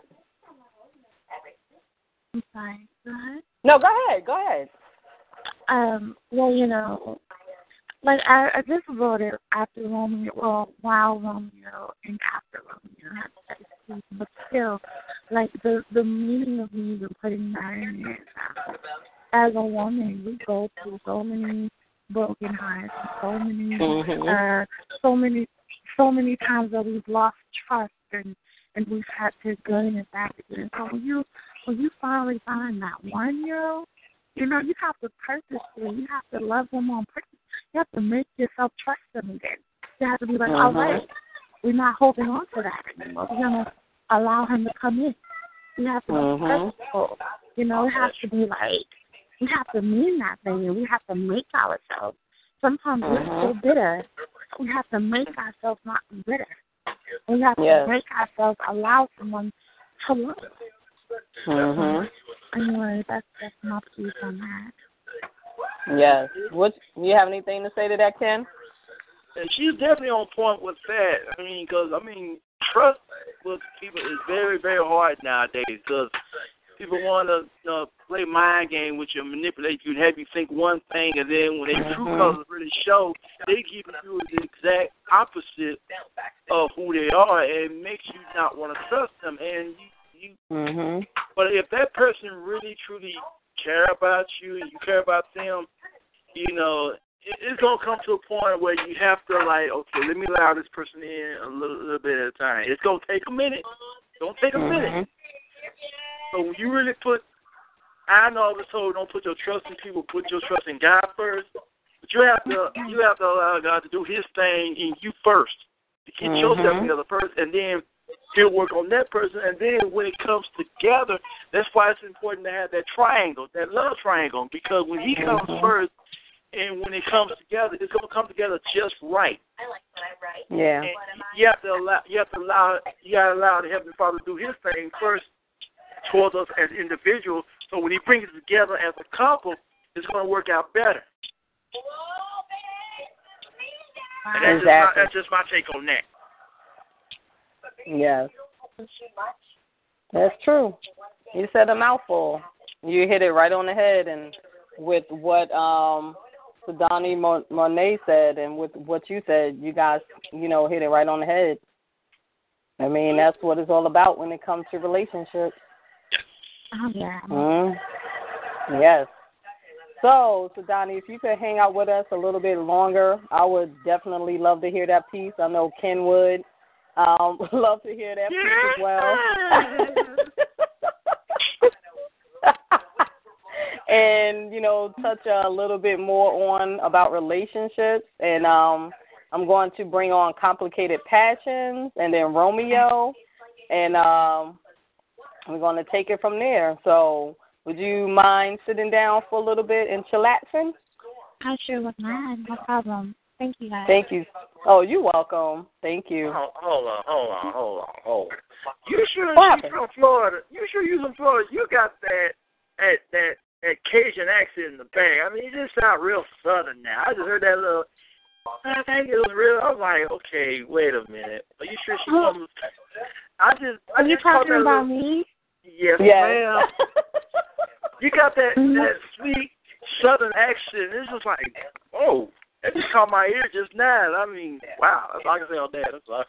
I'm sorry. Go ahead. no, go ahead, go ahead. Um. Well, you know, like I, I just wrote it after Romeo, well, while Romeo and after Romeo had sex, but still, like the the meaning of me even putting that in it. As a woman, we go through so many broken hearts, so many, Mhm. uh, so many, so many times that we've lost trust and and we've had to gain and back again. So when you when you finally find that one, you know, you know, you have to purposely, you have to love them on purpose. You have to make yourself trust them again. You have to be like, all Mhm. right, we're not holding on to that anymore. We're gonna allow him to come in. You have to be Mhm. purposeful. You know, it has to be like we have to mean that thing and we have to make ourselves. Sometimes we're so bitter. We have to make ourselves not be bitter. We have Yes. to make ourselves allow someone to love. Mhm. Anyway, that's that's my piece on that. Yes. What do you have anything to say to that, Ken? And she's definitely on point with that. I mean, because I mean, trust with people is very, very hard nowadays. Because people want to know, play mind game with you, manipulate you, and have you think one thing, and then when their true Mhm. colors really show, they give you the exact opposite of who they are, and it makes you not want to trust them. And you, you Mhm. but if that person really truly care about you and you care about them, you know, it, it's gonna come to a point where you have to like, okay, let me allow this person in a little, little bit at a time. It's gonna take a minute. Don't take a minute. So when you really put, I know I was told don't put your trust in people, put your trust in God first. But you have to, you have to allow God to do His thing in you first to get yourself Mhm. together first, and then He'll work on that person. And then when it comes together, that's why it's important to have that triangle, that love triangle, because when He comes Mhm. first, and when it comes together, it's gonna come together just right. I like what I write. Yeah. And you have to allow, you have to allow, you got to allow the Heavenly Father to do His thing first towards us as individuals. So when He brings it together as a couple, it's going to work out better. And that's, Exactly. just my, that's just my take on that. Yes. That's true. You said a mouthful. You hit it right on the head, and with what um Sydawnie Monet said, and with what you said, you guys, you know, hit it right on the head. I mean, that's what it's all about when it comes to relationships. Oh yeah. Mm. Yes. So, Sydawnie, if you could hang out with us a little bit longer, I would definitely love to hear that piece. I know Ken would um, love to hear that piece as well. and you know, touch a little bit more on about relationships, and um, I'm going to bring on complicated passions, and then Romeo, and um, we're going to take it from there. So, would you mind sitting down for a little bit and chillaxing? I sure was mad. No problem. Thank you guys. Thank you. Oh, you're welcome. Thank you. Hold, hold on, hold on, hold on, hold on. You sure What you happened? from Florida? You sure you from Florida? You got that that that that Cajun accent in the bag. I mean, you just sound real southern now. I just heard that little. I think it was real. I was like, okay, wait a minute. Are you sure she oh. from? I just. I Are you just talking about little, me? Yes, Yes. ma'am. You got that Mhm. that sweet southern accent. It's just like, oh, that just caught my ear just now. I mean, wow. That's all I can say on that. I'm sorry.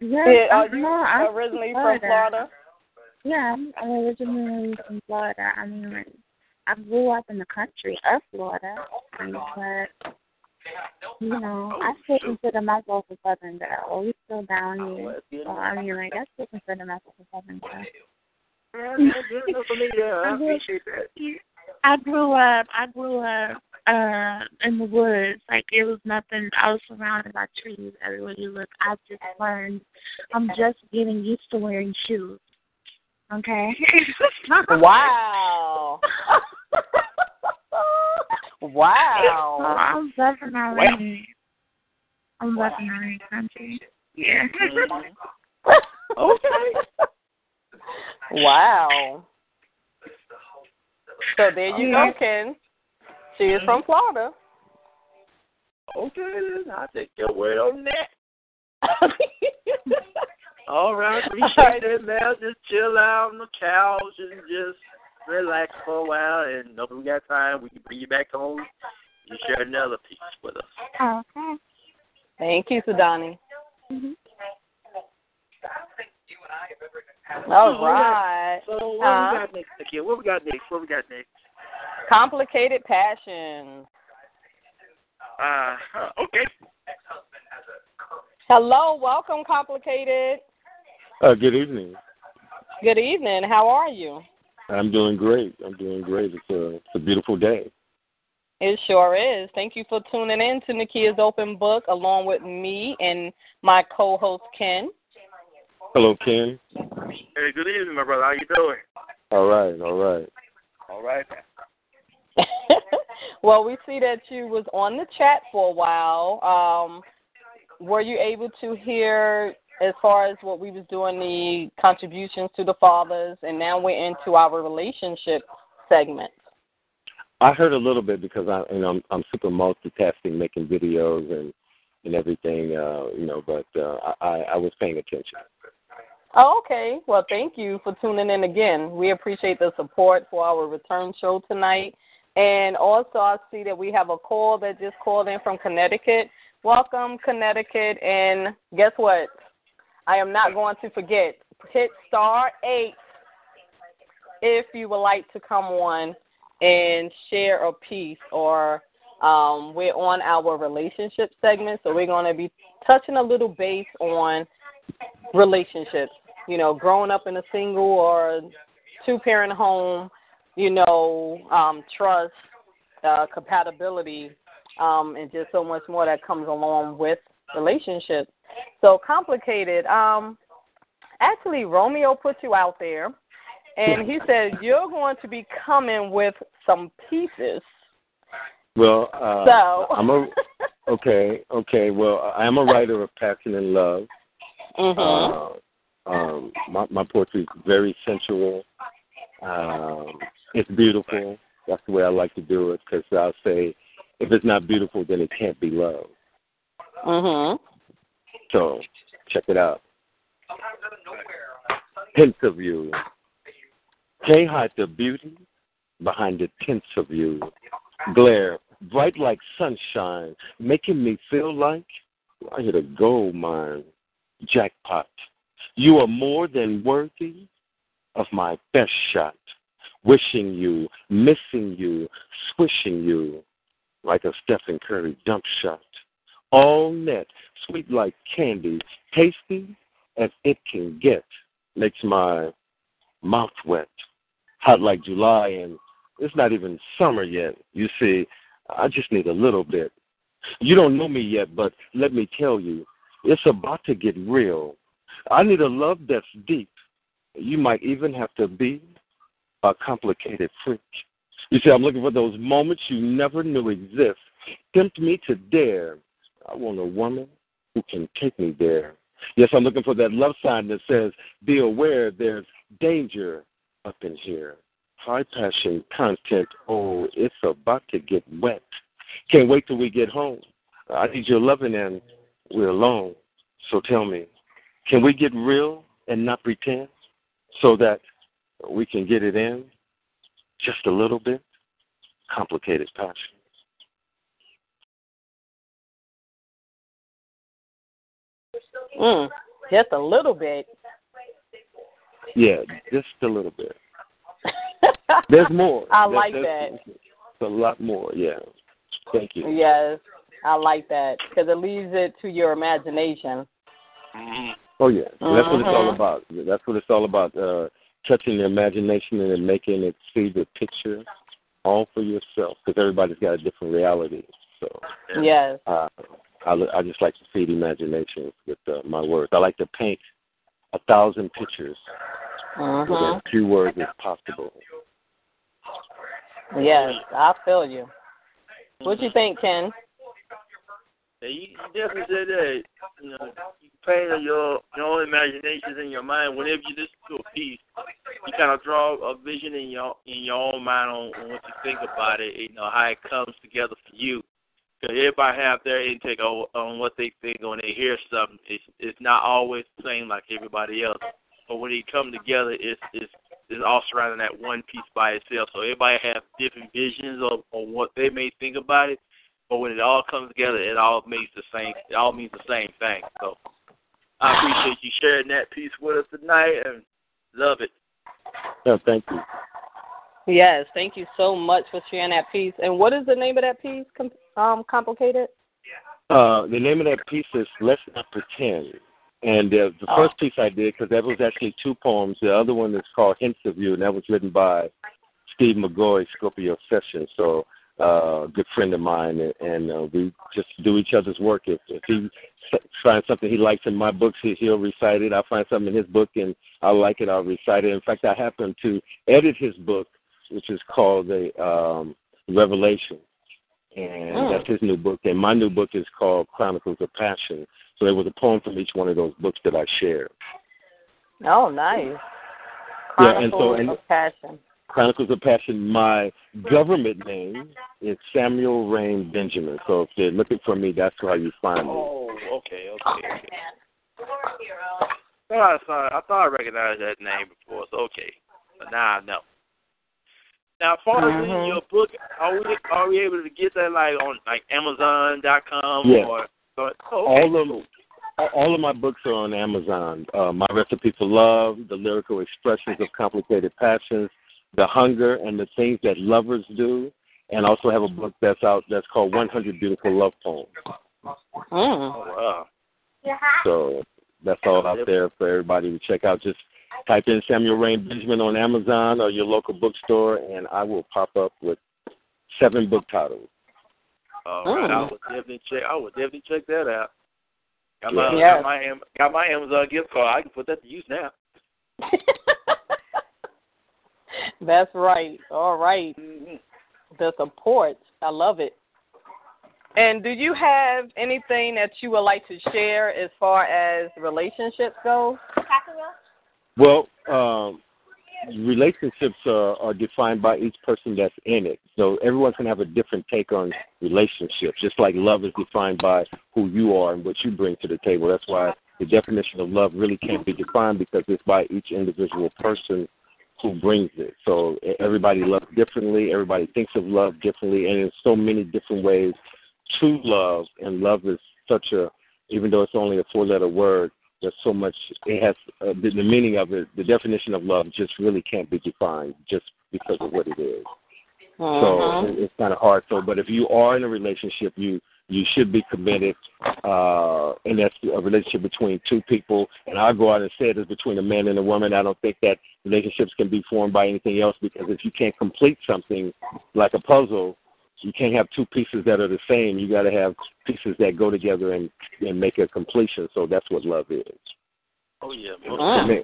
Yes, Yeah, are I'm you Florida. I'm originally from Florida. Florida? Yeah, I'm I'm originally from Florida. I mean, like, I grew up in the country of Florida, but you know, I still consider myself a Southern girl. We still down here, so I mean, like, I still consider myself a Southern girl. Yeah, that's good enough for me. Yeah, I appreciate that. I grew up. I grew up uh in the woods. Like it was nothing. I was surrounded by trees everywhere you look. I just learned. I'm just getting used to wearing shoes. Okay. Wow. wow. I'm definitely. I'm definitely country. Yeah. Okay. Wow. So there you go, Ken. She is from Florida. Okay, then I take your word on that. All right, appreciate it, man. Just chill out on the couch and just relax for a while. And if we got time, we can bring you back home. You share another piece with us. Okay. Thank you, Sydawnie. Mm-hmm. All right. So what Uh, we got next? Okay, what we got next? What we got next? complicated passions. Uh, okay. Hello, welcome, complicated. Uh, good evening. Good evening. How are you? I'm doing great. I'm doing great. It's a it's a beautiful day. It sure is. Thank you for tuning in to Nakia's Open Book along with me and my co-host Ken. Hello, Ken. Hey, good evening, my brother. How you doing? All right, all right. All right. well, we see that you was on the chat for a while. Um, were you able to hear as far as what we was doing the contributions to the fathers, and now we're into our relationship segment. I heard a little bit because I, you know, I'm, I'm super multitasking, making videos and and everything, uh, you know. But uh, I, I was paying attention. Okay. Well, thank you for tuning in again. We appreciate the support for our return show tonight. And also, I see that we have a call that just called in from Connecticut. Welcome, Connecticut. And guess what? I am not going to forget. Hit star eight if you would like to come on and share a piece or um, we're on our relationship segment, so we're going to be touching a little base on relationships. You know, growing up in a single or two parent home, you know, um, trust, uh, compatibility, um, and just so much more that comes along with relationships. So complicated. Um, actually, Romeo put you out there, and he said you're going to be coming with some pieces. Well, uh, So- I'm a okay, okay. Well, I am a writer of passion and love. Mhm. Uh, um, my my poetry is very sensual. Um, it's beautiful. That's the way I like to do it because I'll say, if it's not beautiful, then it can't be love. Mhm. So check it out. Hints of you. Can't hide the beauty behind the tints of you. Glare bright like sunshine, making me feel like I hit a gold mine. Jackpot. You are more than worthy of my best shot. Wishing you, missing you, swishing you like a Stephen Curry dump shot. All net, sweet like candy, tasty as it can get. Makes my mouth wet. Hot like July, and it's not even summer yet. You see, I just need a little bit. You don't know me yet, but let me tell you, it's about to get real. I need a love that's deep. You might even have to be a complicated freak. You see, I'm looking for those moments you never knew exist. Tempt me to dare. I want a woman who can take me there. Yes, I'm looking for that love sign that says, be aware there's danger up in here. High passion content. Oh, it's about to get wet. Can't wait till we get home. I need your loving and we're alone. So tell me, can we get real and not pretend so that we can get it in just a little bit? Complicated passion. Mm, just a little bit. Yeah, just a little bit. There's more. I like that. It's a lot more, yeah. Thank you. Yes, I like that because it leaves it to your imagination. Oh yeah, So that's what it's all Mhm. about. That's what it's all about. Uh, touching the imagination and making it see the picture all for yourself because everybody's got a different reality. So Yes. uh, I, I just like to feed imagination with uh, my words. I like to paint a thousand pictures uh with as few words as possible. Yes, I feel you. What do you think, Ken? Yeah, you, definitely said that. You know, you paint your your own imaginations in your mind. Whenever you listen to a piece, you kind of draw a vision in your in your own mind on, on what you think about it. You know how it comes together for you. Cause everybody have their intake on, on what they think when they hear something. It's it's not always the same like everybody else. But when they come together, it's it's it's all surrounding that one piece by itself. So everybody have different visions of on what they may think about it. But when it all comes together, it all means the same. It all means the same thing. So I appreciate you sharing that piece with us tonight, and love it. Yeah, thank you. Yes, thank you so much for sharing that piece. And what is the name of that piece? Com- um, complicated. Uh, the name of that piece is "Let's Not Pretend," and uh, the Oh. first piece I did because that was actually two poems. The other one is called "Hints of You," and that was written by Steve McGoy, Scorpio Sessions. So, uh, a good friend of mine, and, and uh, we just do each other's work. If, if he finds something he likes in my books, he, he'll recite it. I find something in his book, and I like it, I'll recite it. In fact, I happen to edit his book, which is called the um, Revelation and Mm. that's his new book. And my new book is called Chronicles of Passion. So there was a poem from each one of those books that I shared. Oh, nice. Yeah, and so- Chronicles and- of Passion. Chronicles of Passion. My government name is Samuel Rain Benjamin. So if they're looking for me, that's how you find me. Oh, okay, okay, okay. Thought I saw. I thought I recognized that name before. So okay, but now I know. Now, as far as Mhm. your book, are we are we able to get that like on like Amazon.com Yeah. or? or oh, okay. All of all of my books are on Amazon. Uh, my recipe for love, the lyrical expressions of complicated passions, the hunger and the things that lovers do, and also have a book that's out that's called 100 Beautiful Love Poems. Mm. Oh, wow. So that's all out there for everybody to check out. Just type in Samuel Rain Benjamin on Amazon or your local bookstore, and I will pop up with seven book titles. All right, I will definitely check. I will definitely check that out. Got Yeah. my Yes. got my Am- got my Amazon gift card. I can put that to use now. That's right. All right. The support. I love it. And do you have anything that you would like to share as far as relationships go? Well, um, relationships are, are defined by each person that's in it. So everyone's going to have a different take on relationships, just like love is defined by who you are and what you bring to the table. That's why the definition of love really can't be defined because it's by each individual person who brings it. So everybody loves differently. Everybody thinks of love differently, and in so many different ways to love. And love is such a, even though it's only a four-letter word, there's so much. It has uh, the, the meaning of it. The definition of love just really can't be defined just because of what it is. So Mhm. it- it's kind of hard. So, but if you are in a relationship, you you should be committed, uh, and that's a relationship between two people. And I'll go out and say it is between a man and a woman. I don't think that relationships can be formed by anything else because if you can't complete something like a puzzle, you can't have two pieces that are the same. You got to have pieces that go together and and make a completion. So that's what love is Oh yeah, most me.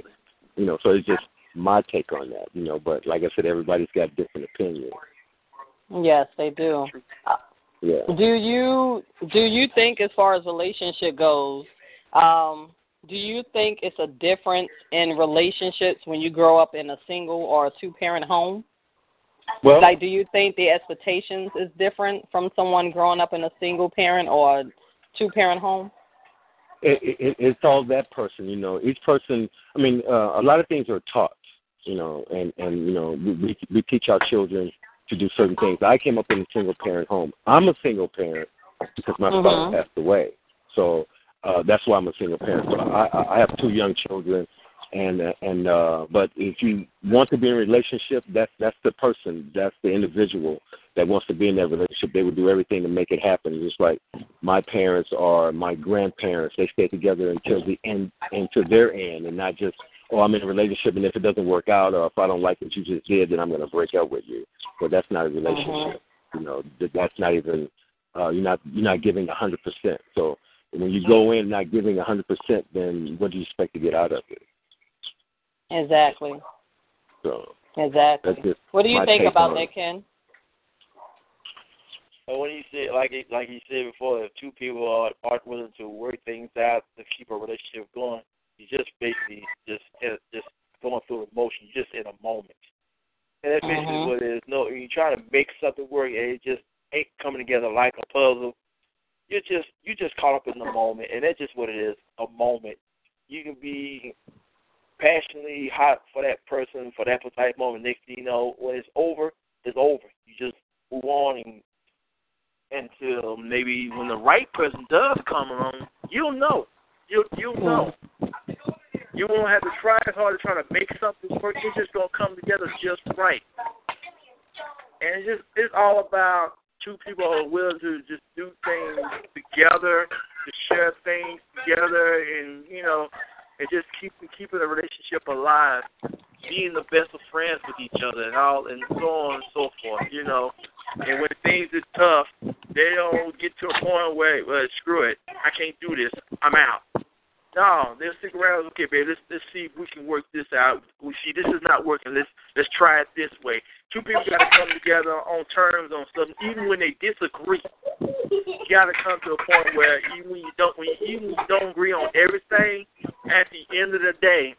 You know, so it's just my take on that. You know, but like I said, everybody's got different opinions. Yes, they do. Yeah. Do you do you think as far as relationship goes, um, do you think it's a difference in relationships when you grow up in a single or a two parent home? Well, like do you think the expectations is different from someone growing up in a single parent or two parent home? it, it, it's all that person. You know, each person. I mean, uh, a lot of things are taught. You know, and and you know, we we, we teach our children to do certain things. I came up in a single parent home. I'm a single parent because my Mhm. father passed away. So uh, that's why I'm a single parent. So I, I have two young children, and and uh, but if you want to be in a relationship, that's that's the person, that's the individual that wants to be in that relationship. They would do everything to make it happen. Just like my parents or my grandparents, they stay together until the end, until their end, and not just oh I'm in a relationship and if it doesn't work out or if I don't like what you just did, then I'm going to break up with you. But that's not a relationship. You know, that's not even uh, you're not you're not giving a hundred percent. So when you go in not giving a hundred percent, then what do you expect to get out of it? Exactly. So Exactly. that's just What do you think about on that. Ken? But when you say like like you said before, if two people are aren't willing to work things out to keep a relationship going, you just basically just just going through emotion, you're just in a moment. And that's basically Mhm. what it is. No, you try to make something work, and it just ain't coming together like a puzzle. you're just you just caught up in the moment, and that's just what it is, a moment. You can be passionately hot for that person for that precise moment. Next thing you know, when it's over, it's over. You just move on and until maybe when the right person does come along, you'll know. You'll you'll know. You won't have to try as hard to try to make something work. It's just gonna come together just right. And it's just it's all about two people who are willing to just do things together, to share things together, and you know, and just keep keeping the relationship alive, being the best of friends with each other, and all, and so on and so forth. You know, and when things are tough, they don't get to a point where, well, screw it, I can't do this, I'm out. No, they'll stick around. Okay, babe, let's let's see if we can work this out. We see this is not working. Let's let's try it this way. Two people got to come together on terms on stuff, even when they disagree. You got to come to a point where even when you don't, when you, even when you don't agree on everything, at the end of the day,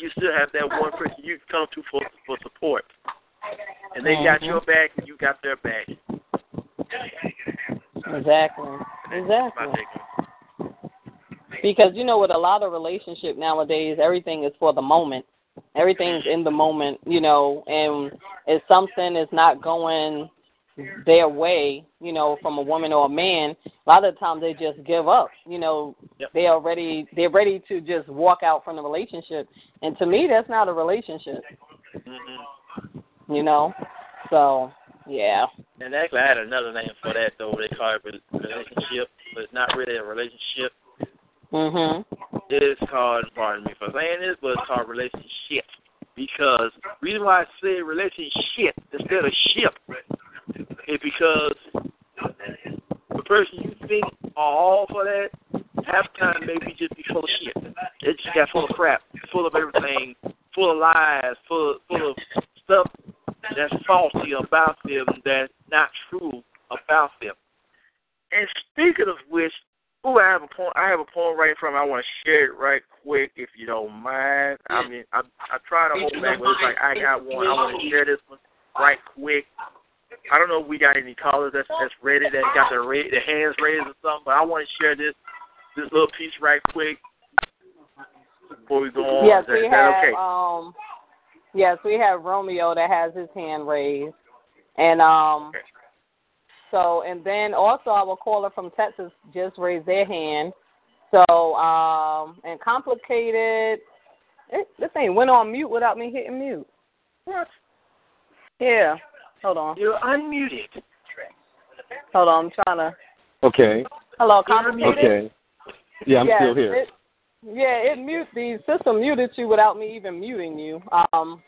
you still have that one person you can come to for for support, and they got your back, and you got their back. Exactly. Exactly. Because you know, with a lot of relationship nowadays, everything is for the moment. Everything's in the moment, you know, and if something is not going their way, you know, from a woman or a man, a lot of the times they just give up. You know, yep. they are ready they're ready to just walk out from the relationship. And to me that's not a relationship. Mm-hmm. You know? So yeah. And actually I had another name for that though, they call it relationship, but it's not really a relationship. Mhm. It is called pardon me for saying this, but it's called relationship. Because reason why I say relationship instead of ship is because the person you think are all for that, half the time maybe just be full of shit. It just got full of crap, full of everything, full of lies, full of, full of stuff that's faulty about them, that's not true about them. And speaking of which, ooh, I have a point. I have a poem right in from. I want to share it right quick, if you don't mind. I mean, I I try to hold back, but it's like I got one. I want to share this one right quick. I don't know if we got any callers that's that's ready that got their ra- their hands raised or something, but I want to share this this little piece right quick before we go on. Yes, is that, we is that have. okay? Um, yes, we have Romeo that has his hand raised, and um, so and then also our caller from Texas just raised their hand. So um, and complicated. It, this thing went on mute without me hitting mute. What? Yeah. Hold on. You're unmuted. Hold on. I'm trying to. Okay. Hello, complicated. Okay. Yeah, I'm yes, still here. It, yeah, it mute the system muted you without me even muting you. Um,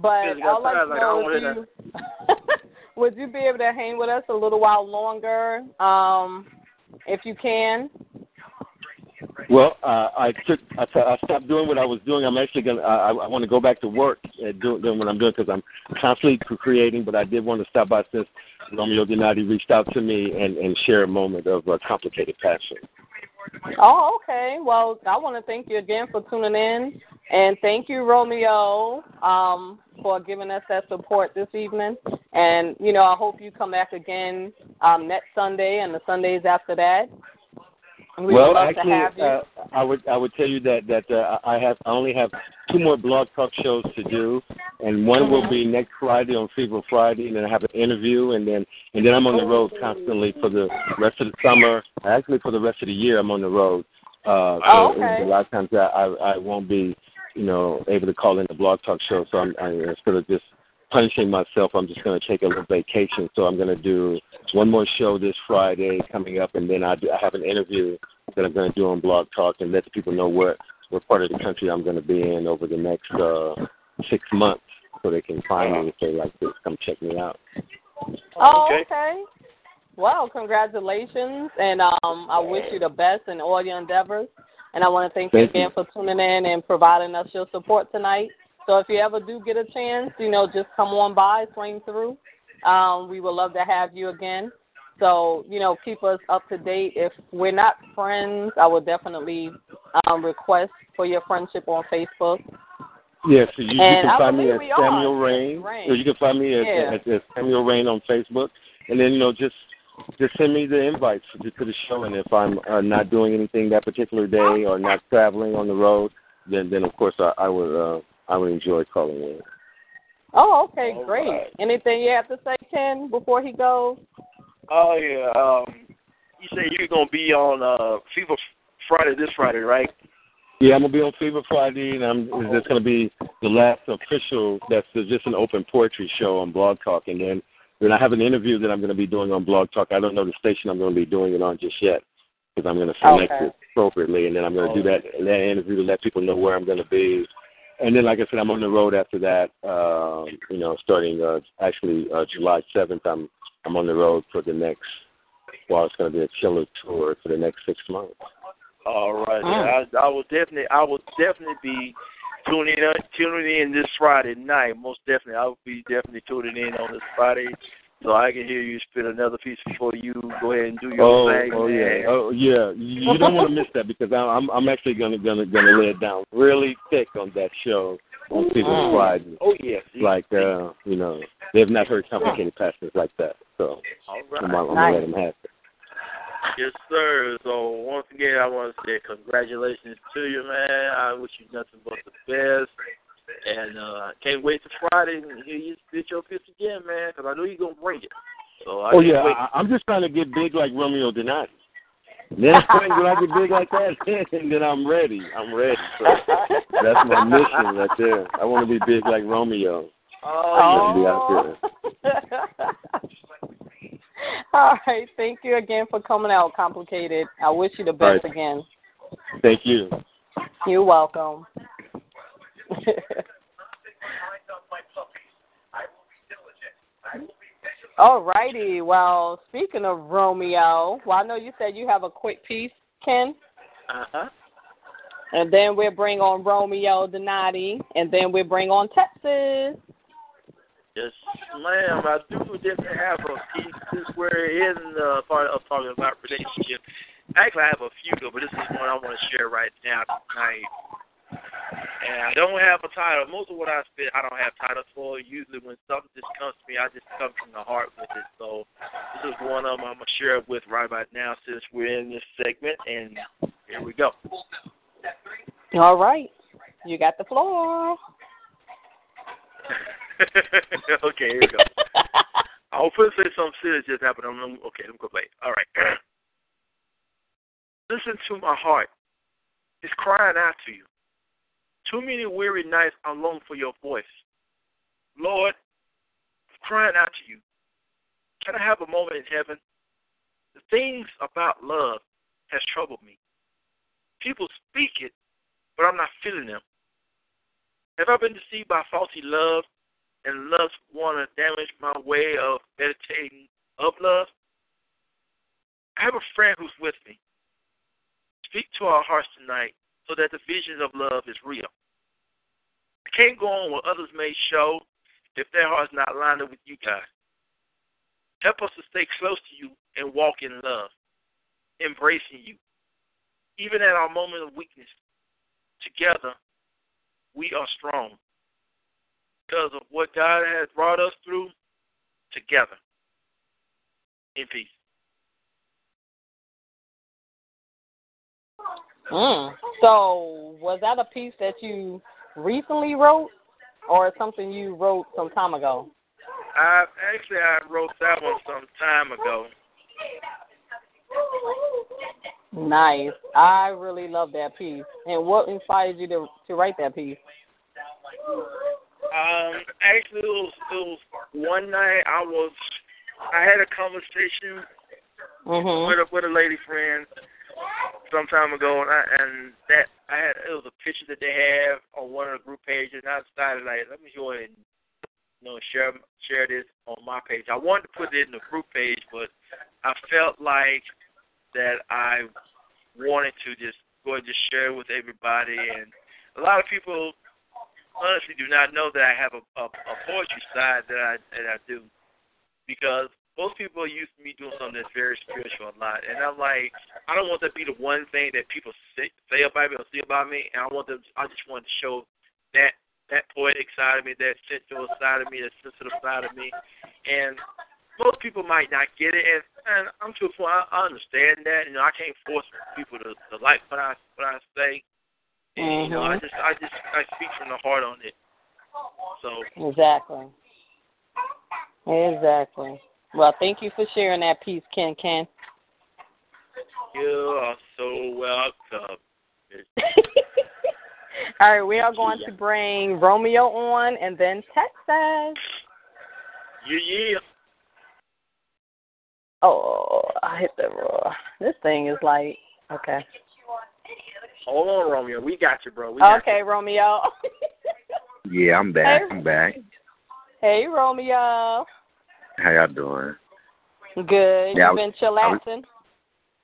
but Because you got I'd like tired, to like, know if you would you be able to hang with us a little while longer, um, if you can. Well, uh, I took I, t- I stopped doing what I was doing. I'm actually gonna I, I want to go back to work and do, doing what I'm doing because I'm constantly creating. But I did want to stop by since Romeo Donati reached out to me and and share a moment of uh, complicated passion. Oh, okay. Well, I want to thank you again for tuning in, and thank you, Romeo, um, for giving us that support this evening. And you know, I hope you come back again um, next Sunday and the Sundays after that. We well, actually, to have you. uh, I would I would tell you that that uh, I have I only have two more blog talk shows to do, and one will be next Friday on Fever Friday, and then I have an interview, and then and then I'm on the road constantly for the rest of the summer. Actually, for the rest of the year, I'm on the road. Uh, so Oh, okay. a lot of times I, I I won't be you know able to call in the blog talk show, so I'm I, instead of just punishing myself, I'm just going to take a little vacation. So I'm going to do one more show this Friday coming up, and then I, do, I have an interview that I'm going to do on Blog Talk and let the people know what what part of the country I'm going to be in over the next uh, six months, so they can find me if they like this, come check me out. Oh, Okay. okay. Well, congratulations, and um, I wish you the best in all your endeavors. And I want to thank, Thank you you. again for tuning in and providing us your support tonight. So if you ever do get a chance, you know, just come on by, swing through. Um, we would love to have you again. So, you know, keep us up to date. If we're not friends, I would definitely um, request for your friendship on Facebook. Yeah, so you, you can I find me at. Samuel Rain, Rain. or you can find me at, Yeah. at, at Samuel Rain on Facebook, and then you know just just send me the invites to, to the show, and if I'm uh, not doing anything that particular day or not traveling on the road, then then of course I, I would uh, I would enjoy calling in. Oh, okay, All great. right. Anything you have to say, Ken, before he goes? Oh yeah. Um, you say you're gonna be on uh Fever Friday this Friday, right? Yeah, I'm gonna be on Fever Friday, and I'm it's gonna be the last official. That's just an open poetry show on Blog Talk, and then then I have an interview that I'm gonna be doing on Blog Talk. I don't know the station I'm gonna be doing it on just yet because I'm gonna select Okay. it appropriately, and then I'm gonna do that that interview to let people know where I'm gonna be. And then, like I said, I'm on the road after that. Um, you know, starting uh, actually uh, July 7th, I'm I'm on the road for the next. Well, it's going to be a killer tour for the next six months. All right. Mm. I, I will definitely, I will definitely be tuning in, tuning in this Friday night. Most definitely, I will be definitely tuning in on this Friday, so I can hear you spit another piece before you go ahead and do your Oh, thing. oh man. yeah, oh yeah. You you don't want to miss that because I- I'm I'm actually gonna gonna gonna lay it down really thick on that show on Fever Mm. Friday. Oh yes. Like uh, you know, they've not heard complicated passions like that, so All I'm. I'm gonna let them have it. Yes, sir. So once again, I want to say congratulations to you, man. I wish you nothing but the best. And uh can't wait to Friday and hear you spit your piece again, man, because I know you're gonna bring it. So I Oh yeah, wait. I, I'm just trying to get big like Romeo Donati. Then when I get big like that, then I'm ready. I'm ready. So that's my mission right there. I want to be big like Romeo. Oh, Be out there. All right. Thank you again for coming out, Complicated. I wish you the best right. again. Thank you. You're welcome. All righty. Well, speaking of Romeo, well, I know you said you have a quick piece, Ken, uh huh. and then we'll bring on Romeo Donati, and then we'll bring on Texas. Yes, ma'am. I do definitely have a piece since we're in the uh, part of talking about relationship. Actually, I have a few, but this is one I want to share right now tonight. And I don't have a title. Most of what I spit, I don't have titles for. Usually, when something just comes to me, I just come from the heart with it. So this is one of them I'm gonna share with right about now, since we're in this segment. And here we go. All right. You got the floor. okay, here we go. I was going to say something serious just happened. I'm, okay, let me go back. All right. Listen to my heart. It's crying out to you. Too many weary nights I long for your voice. Lord, I'm crying out to you. Can I have a moment in heaven? The things about love has troubled me. People speak it, but I'm not feeling them. Have I been deceived by faulty love and lust want to damage my way of meditating of love? I have a friend who's with me. Speak to our hearts tonight so that the vision of love is real. I can't go on what others may show if their heart's not lined up with you guys. Help us to stay close to you and walk in love, embracing you. Even at our moment of weakness, together we are strong because of what God has brought us through together. In peace. Mm. So, was that a piece that you recently wrote, or something you wrote some time ago? I actually I wrote that one some time ago. Nice. I really love that piece. And what inspired you to to write that piece? Um, actually, it was, it was one night I was I had a conversation Mhm. with a with a lady friend some time ago, and I and that I had it was a picture that they have on one of the group pages, and I decided like let me go ahead and you know share share this on my page. I wanted to put it in the group page, but I felt like that I wanted to just go ahead and just share it with everybody, and a lot of people honestly do not know that I have a, a, a poetry side that I that I do because most people are used to me doing something that's very spiritual a lot, and I'm like, I don't want that to be the one thing that people say, say about me or see about me, and I want them. I just want to show that that poetic side of me, that sensual side of me, that sensitive side of me, and most people might not get it, and and I'm truthful. I, I understand that. You know, I can't force people to, to like what I what I say. Mm-hmm. You know, I just I just I speak from the heart on it. So exactly, exactly. Well, thank you for sharing that piece, Ken. Ken. You are so welcome. All right, we are going to bring Romeo on and then Texas. Yeah, yeah. Oh, I hit the raw. This thing is like okay. Hold on, Romeo. We got you, bro. We okay, you. Romeo. yeah, I'm back. Hey. I'm back. Hey, Romeo. How y'all doing? Good. Yeah, you been chillaxing?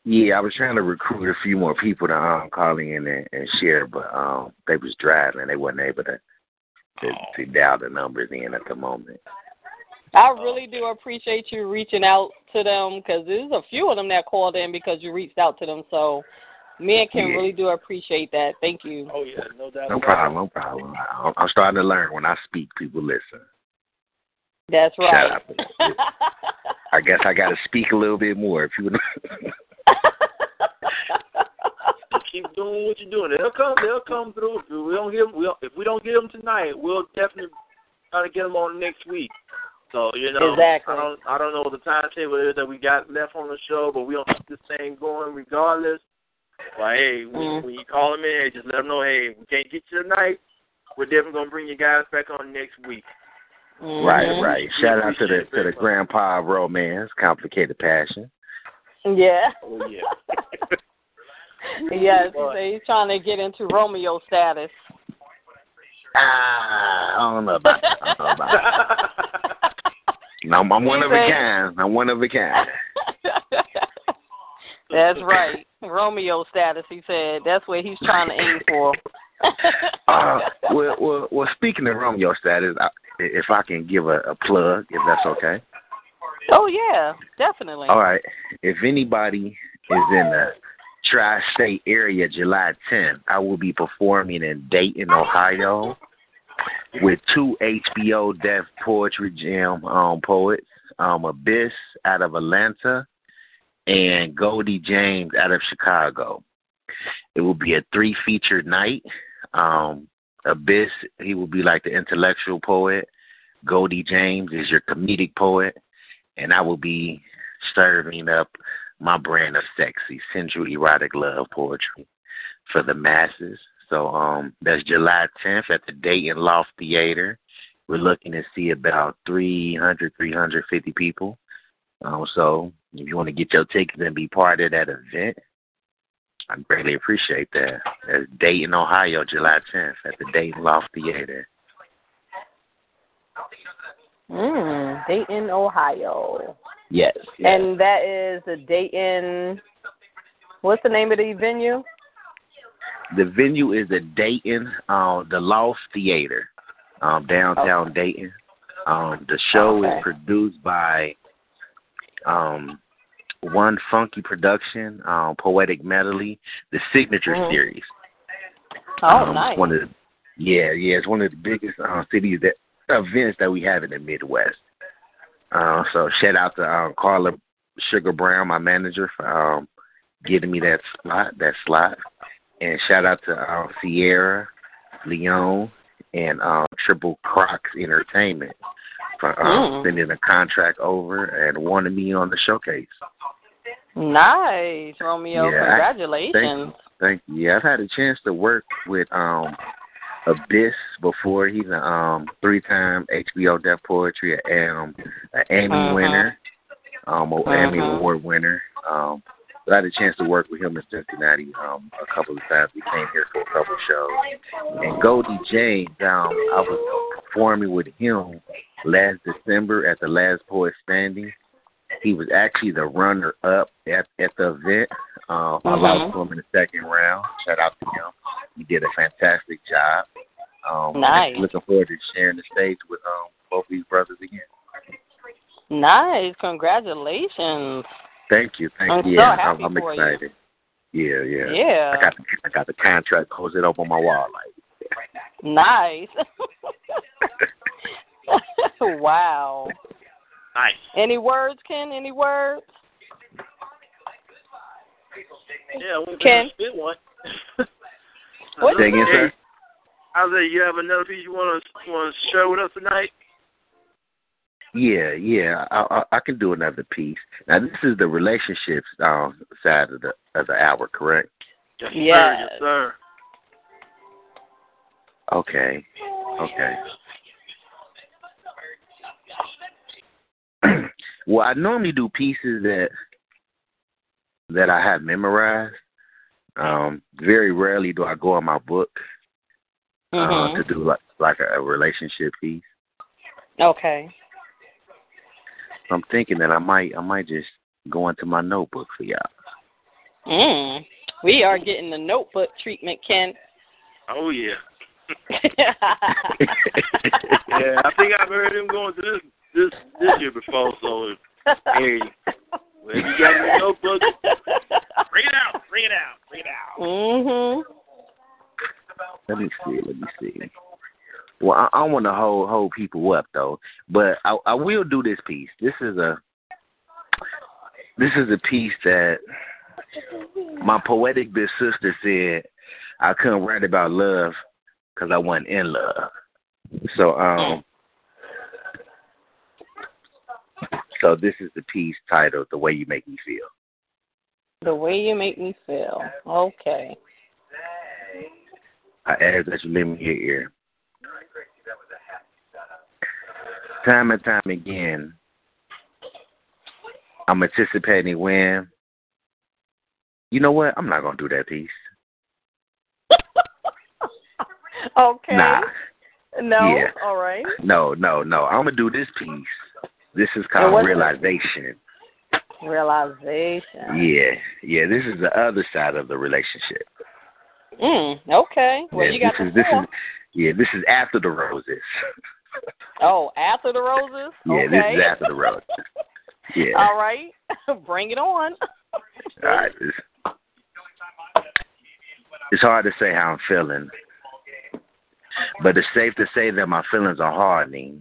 Yeah, I was trying to recruit a few more people to um call in and, and share, but um they was driving. They wasn't able to to, to dial the numbers in at the moment. I really do appreciate you reaching out to them because there's a few of them that called in because you reached out to them. So me and Kim Yeah. really do appreciate that. Thank you. Oh yeah, no doubt. No problem, no problem. I- I'm starting to learn. When I speak, people listen. That's Shout right. out to I guess I got to speak a little bit more. If you would. Keep doing what you're doing. They'll come. They'll come through. If we don't get them, we'll, if we don't get them tonight, we'll definitely try to get them on next week. So you know, Exactly. I don't, I don't know what the timetable is that we got left on the show, but we don't keep this thing going regardless. But hey, when, Mm. when you call them in, hey, just let them know, hey, we can't get you tonight. We're definitely gonna bring you guys back on next week. right, Mhm. right. Shout out to the to the grandpa of romance, complicated passion. Yeah. Oh yeah. yes, he said he's trying to get into Romeo status. Ah, I don't know about that. I don't know about that. No, I'm, I'm one of a kind. I'm one of a kind. That's right. Romeo status, he said. That's what he's trying to aim for. Uh, well, well, well. Speaking of Romeo status, I, if I can give a, a plug, if that's okay. oh, yeah, definitely. All right. If anybody is in the tri-state area, July 10th, I will be performing in Dayton, Ohio, with two HBO Def Poetry Jam um, poets, um, Abyss out of Atlanta, and Goldie James out of Chicago. It will be a three-featured night. Um, Abyss, he will be like the intellectual poet. Goldie James is your comedic poet, and I will be serving up my brand of sexy, sensual, erotic love poetry for the masses. So um, that's July 10th at the Dayton Loft Theater. We're looking to see about 300, 350 people. Um, so if you want to get your tickets and be part of that event, I greatly appreciate that. That's Dayton, Ohio, July 10th at the Dayton Loft Theater. Mm, Dayton, Ohio. Yes. yes. And that is the Dayton. What's the name of the venue? The venue is the Dayton, uh, the Loft Theater, um, downtown Dayton. Um, the show Okay. is produced by um, One Funky Production, um, Poetic Medley, the Signature Mhm. Series. Oh, um, nice. One of the, yeah, yeah, it's one of the biggest uh, cities that events that we have in the Midwest. Uh, so shout out to um, Carla Sugar Brown, my manager, for um, getting me that slot, that slot, and shout out to uh, Sierra, Leon, and uh, Triple Crocs Entertainment for um, Mm. sending a contract over and wanting me on the showcase. Nice, Romeo. Yeah, I- Congratulations. Thank you. Yeah, I've had a chance to work with um Abyss before. He's a um three time HBO Def Poetry um an Emmy Mhm. winner. Um an Emmy Mhm. award winner. Um but I had a chance to work with him in Cincinnati um a couple of times. We came here for a couple of shows. And Goldie James, um I was performing with him last December at the last poet standing. He was actually the runner up at at the event. Um, I Mhm. lost to him in the second round. Shout out to him. He did a fantastic job. Um, Nice. Looking forward to sharing the stage with um, both these brothers again. Nice. Congratulations. Thank you, thank I'm you. so yeah, happy I'm, I'm for you. excited. Yeah, yeah. Yeah. I got the, I got the contract posted up on my wall. Like, Nice. wow. Nice. Any words, Ken? Any words? Yeah, we Ken? spit one. What Say again, sir? I say you have another piece you want to want to share with us tonight? Yeah, yeah, I, I I can do another piece. Now this is the relationships um, side of the of the hour, correct? Yes, Yes. sir. Yes, sir. Okay, okay. well, I normally do pieces that that I have memorized. Um, very rarely do I go on my book uh, Mhm. to do like like a, a relationship piece. Okay. I'm thinking that I might I might just go into my notebook for y'all. Mm. We are getting the notebook treatment, Ken. Oh yeah. Yeah, I think I've heard him going to this this this year before. So hey, well, you got your notebook. Bring it out. Bring it out. Bring it out. mhm. Let me see. Let me see. Well, I, I want to hold hold people up though, but I, I will do this piece. This is a this is a piece that my poetic big sister said I couldn't write about love because I wasn't in love. So um, so this is the piece titled "The Way You Make Me Feel." The way you make me feel. Okay. I ask that you lend me your ear. Time and time again, I'm anticipating when. You know what? I'm not gonna do that piece. okay. Nah, No. Yeah. All right. no, no, no. I'm gonna do this piece. This is called it? realization. Realization. Yeah, yeah. This is the other side of the relationship. Mm. Okay. Well, yeah, you got this is this is yeah. This is after the roses. Oh, after the roses. Yeah, this is after the roses. Yeah. All right. Bring it on. All right. It's, it's hard to say how I'm feeling, but it's safe to say that my feelings are hardening.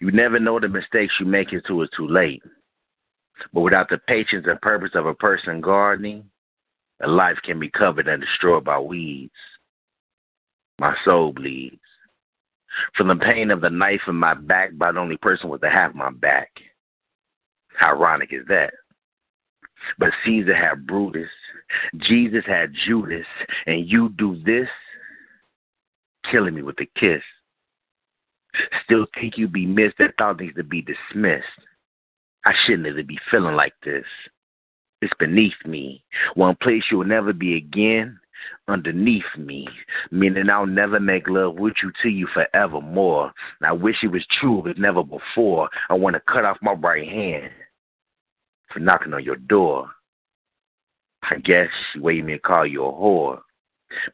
You never know the mistakes you make until it's too late. But without the patience and purpose of a person gardening, a life can be covered and destroyed by weeds. My soul bleeds. From the pain of the knife in my back by the only person with to have my back. How ironic is that? But Caesar had Brutus, Jesus had Judas, and you do this, killing me with a kiss. Still think you'd be missed, that thought needs to be dismissed. I shouldn't even be feeling like this. It's beneath me. One place you'll never be again, underneath me. Meaning I'll never make love with you till you forevermore. I wish it was true, but never before. I want to cut off my right hand for knocking on your door. I guess you waited me to call you a whore.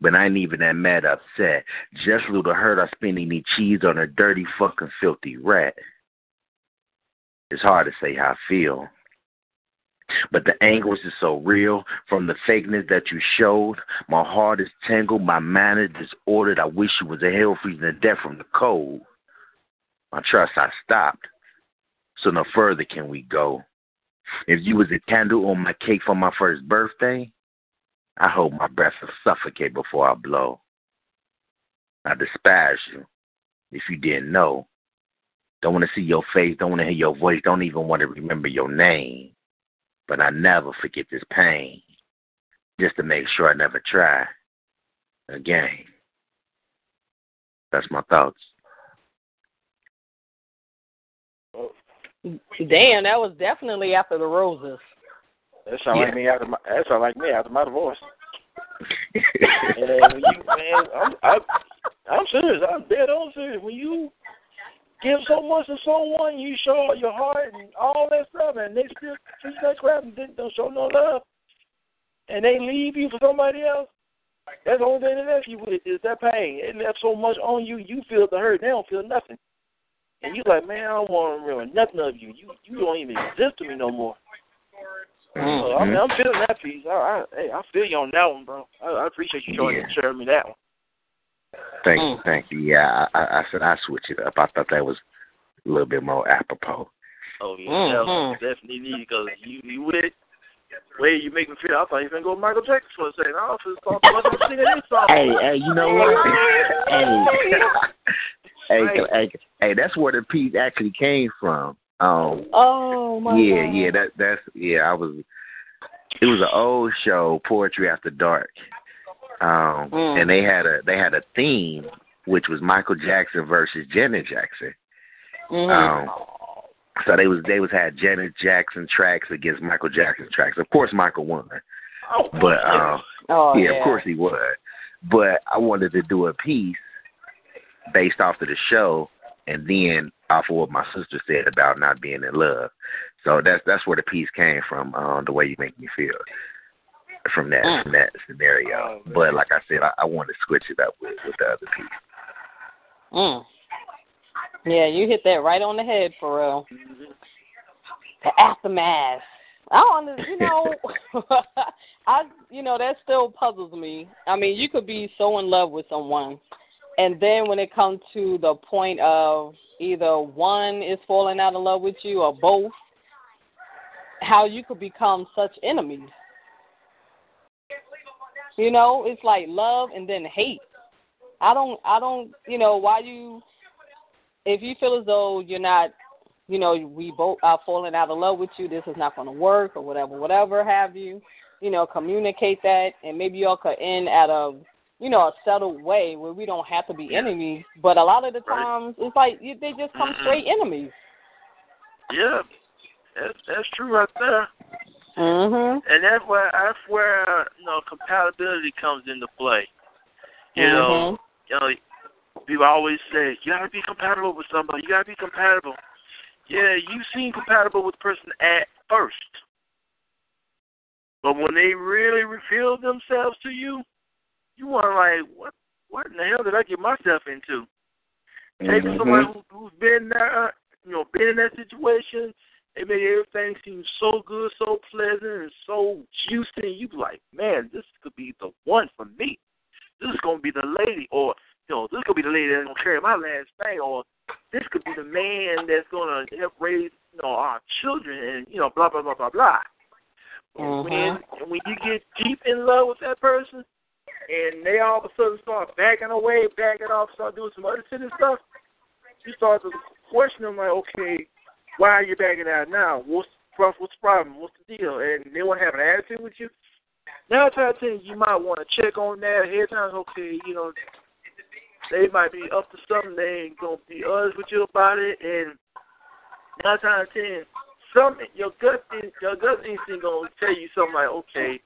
But I ain't even that mad upset. Just little hurt I spending me cheese on a dirty fucking filthy rat. It's hard to say how I feel. But the anguish is so real from the fakeness that you showed. My heart is tangled, my mind is disordered. I wish you was a hell freezing to death from the cold. My trust I stopped. So no further can we go. If you was a candle on my cake for my first birthday, I hope my breath will suffocate before I blow. I despise you if you didn't know. Don't want to see your face, don't want to hear your voice, don't even want to remember your name. But I never forget this pain, just to make sure I never try again. That's my thoughts. Damn, that was definitely after the roses. That sound Yeah. like me after my. That sound like me after my divorce. and then when you, man, I'm, I'm, I'm serious. I'm dead on serious. When you give so much to someone, you show your heart and all that stuff, and they still treat like crap and don't show no love, and they leave you for somebody else. That's the only thing they left you with is that pain. It left so much on you. You feel the hurt. They don't feel nothing. And you like, man, I don't want to remember nothing of you. You you don't even exist to me no more. So, I mean, I'm feeling that piece. I, I, hey, I feel you on that one, bro. I, I appreciate you showing, Yeah. sharing me that one. Thank you, thank you. Yeah, I, I, I said I switch it up. I thought that was a little bit more apropos. Oh yeah, Mhm. definitely need because you you with way you make me feel. I thought you were gonna go Michael Jackson for a second. I was just thought about singing this song. Hey, hey, you know what? hey, hey, hey, hey, that's where the piece actually came from. Um, oh my yeah, God. yeah, that that's yeah. I was. It was an old show, Poetry After Dark, um, Mm. and they had a they had a theme which was Michael Jackson versus Janet Jackson. Mhm. Um, so they was they was had Janet Jackson tracks against Michael Jackson tracks. Of course, Michael won, Oh, but um, oh yeah, yeah, of course he would. But I wanted to do a piece based off of the show, and then off of what my sister said about not being in love. So that's that's where the piece came from. Um, the way you make me feel from that Mm. from that scenario. But like I said, I, I wanted to switch it up with with the other piece. Mm. Yeah, you hit that right on the head for real. The aftermath. I don't, you know, I, you know, that still puzzles me. I mean, you could be so in love with someone, and then when it comes to the point of either one is falling out of love with you or both, how you could become such enemies. You know, it's like love and then hate. I don't, I don't, you know, why you, if you feel as though you're not, you know, we both are falling out of love with you, this is not going to work or whatever, whatever have you, you know, communicate that, and maybe y'all could end at a, you know, a settled way where we don't have to be enemies. But a lot of the Right. times, it's like you, they just come Mhm. straight enemies. Yeah, that's that's true right there. Mhm. And that's where that's where you know compatibility comes into play. You know, you know, people always say you gotta be compatible with somebody. You gotta be compatible. Yeah, you seem compatible with the person at first, but when they really reveal themselves to you, you want to like, what? What in the hell did I get myself into? Take Mhm. somebody who, who's been there, you know, been in that situation. They made everything seem so good, so pleasant, and so juicy. And you be like, man, this could be the one for me. This is gonna be the lady, or you know, this could be the lady that's gonna carry my last name, or this could be the man that's gonna help raise, you know, our children, and you know, blah blah blah blah blah. And when and when you get deep in love with that person, and they all of a sudden start backing away, backing off, start doing some other silly stuff, you start to question them like, okay, why are you backing out now? What's what's the problem? What's the deal? And they want to have an attitude with you. Now, try to ten, you might want to check on that of time. Okay, you know, they might be up to something. They ain't gonna be honest with you about it. And nine times ten, something your gut your gut instinct gonna tell you something like, okay,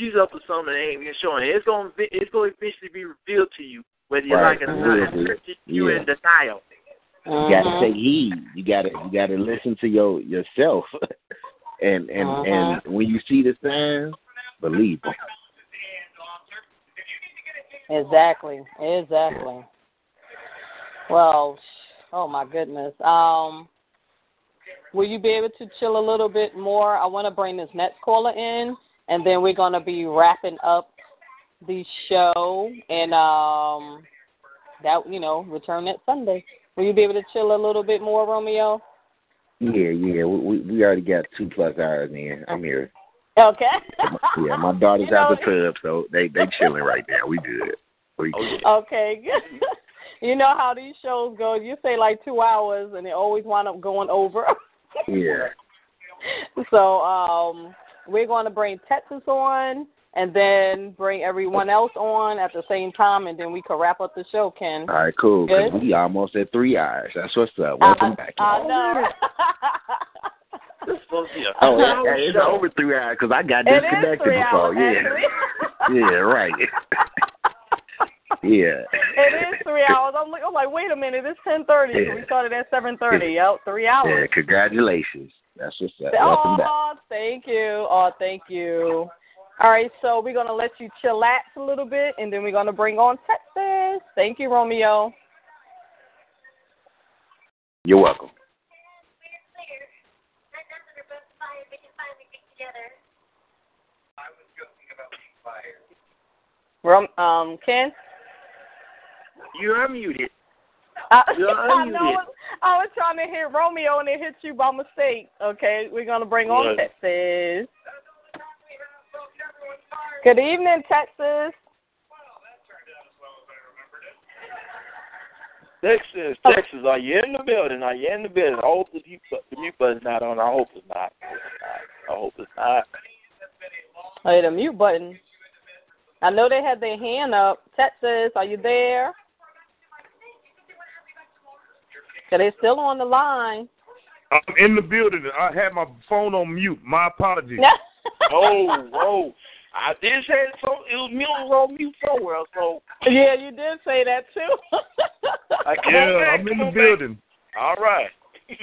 she's up to something that ain't even showing. It's gonna be, it's gonna eventually be revealed to you whether you Right. like it or not. You're in denial. You gotta take heed. You gotta you gotta listen to your yourself, and and Uh-huh. and when you see the signs, believe them. Exactly. Exactly. Well, oh my goodness. Um, will you be able to chill a little bit more? I want to bring this next caller in, and then we're gonna be wrapping up the show, and um, that you know, return that Sunday. Will you be able to chill a little bit more, Romeo? Yeah, yeah. We we- we already got two plus hours in. I'm here. Okay. Yeah, my daughter's You out the tub, so they they chilling right now. We good. We good. Okay, good. You know how these shows go. You say like two hours, and they always wind up going over. Yeah. so um, we're going to bring Texas on, and then bring everyone else on at the same time, and then we can wrap up the show. Ken. All right, cool. 'cause Good. we almost at three hours. That's what's up. Welcome I, back. I y'all. know. This is supposed to be a Oh, two-hour it, it's over three hours because I got It is disconnected before. hours, yeah. yeah, right. yeah. It is three hours. I'm like, I'm like, wait a minute, it's ten thirty. Yeah. We started at seven thirty. Yep, three hours. Yeah, congratulations. That's what's up. Welcome back. Oh, thank you. Oh, thank you. All right, so we're gonna let you chillax a little bit, and then we're gonna bring on Texas. Thank you, Romeo. You're welcome. Rom, um, Ken. You're muted. I, You're I unmuted. Oh, know. I was trying to hit Romeo, and it hit you by mistake. Okay, we're gonna bring on Yeah. Texas. Good evening, Texas. Texas, oh. Texas, are you in the building? Are you in the building? I hope the mute, the mute button's not on. I hope it's not. I hope it's not. Hey, the mute button. I know they had their hand up. Texas, are you there? Are they're still on the line? I'm in the building. I had my phone on mute. My apologies. oh, oh. I did say it, so it was mute on mute somewhere. So yeah, you did say that too. yeah, I'm in the building. All right.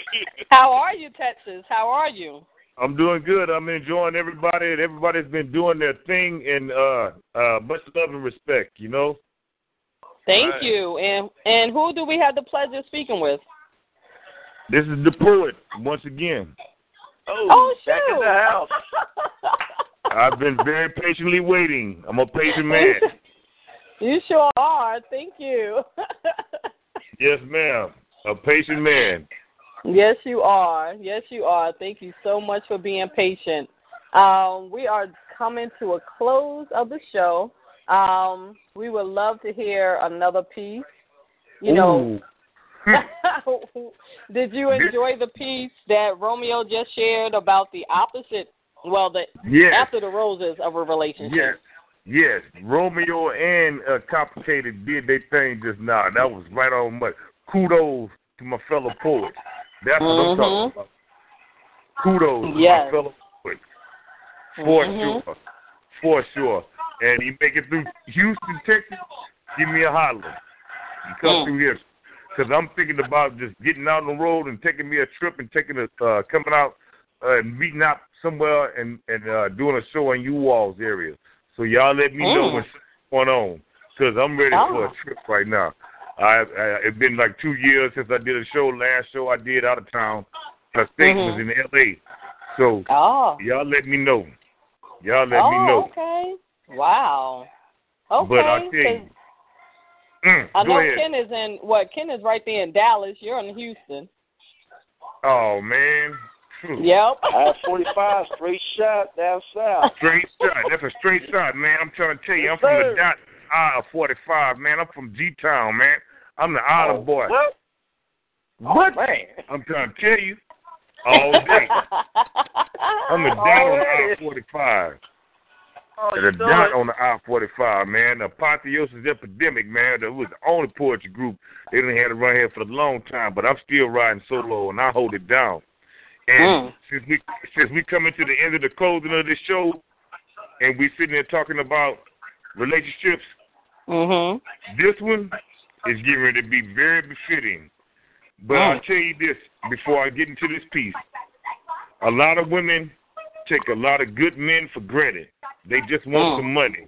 How are you, Texas? How are you? I'm doing good. I'm enjoying everybody, and everybody's been doing their thing, and uh, uh, much love and respect. You know. Thank right. you. And and who do we have the pleasure of speaking with? This is the poet once again. Oh, oh back in the house. I've been very patiently waiting. I'm a patient man. You sure are. Thank you. yes, ma'am. A patient man. Yes, you are. Yes, you are. Thank you so much for being patient. Um, we are coming to a close of the show. Um, we would love to hear another piece. You know, did you enjoy the piece that Romeo just shared about the opposite well, the yes. after the roses of a relationship. Yes. Yes, Romeo and uh, Complicated did their thing just now. That was right on much. Kudos to my fellow poets. That's what mm-hmm. I'm talking about. Kudos yes. to my fellow poets. For mm-hmm. sure. For sure. And you make it through Houston, Texas, give me a holler. You come mm. through here. Because I'm thinking about just getting out on the road and taking me a trip and taking a, uh, coming out uh, and meeting up somewhere and and uh, doing a show in U Walls area. So y'all let me know Mm. what's going on because I'm ready Oh. for a trip right now. I, I it's been like two years since I did a show. Last show I did out of town. The state was Mhm. in L.A. So Oh. y'all let me know. Y'all let oh, me know. okay. Wow. Okay. But I tell you, mm, I know ahead. Ken is in what? Ken is right there in Dallas. You're in Houston. Oh man. Phew. Yep. I 45 straight shot down south. Straight shot. That's a straight shot, man. I'm trying to tell you, I'm from the dot I-45, man. I'm from G Town, man. I'm the island boy. What? What? Oh, man. I'm trying to tell you all day. I'm the dot on the Already. I-45. Oh, The you know dot on the I-45, man. The Apotheosis Epidemic, man. That was the only poetry group they didn't have to run here for a long time, but I'm still riding solo and I hold it down. And Mm. since we since we coming to the end of the closing of this show, and we sitting there talking about relationships, mhm. this one is getting ready to be very befitting. But Mm. I'll tell you this before I get into this piece. A lot of women take a lot of good men for granted. They just want Mm. some money.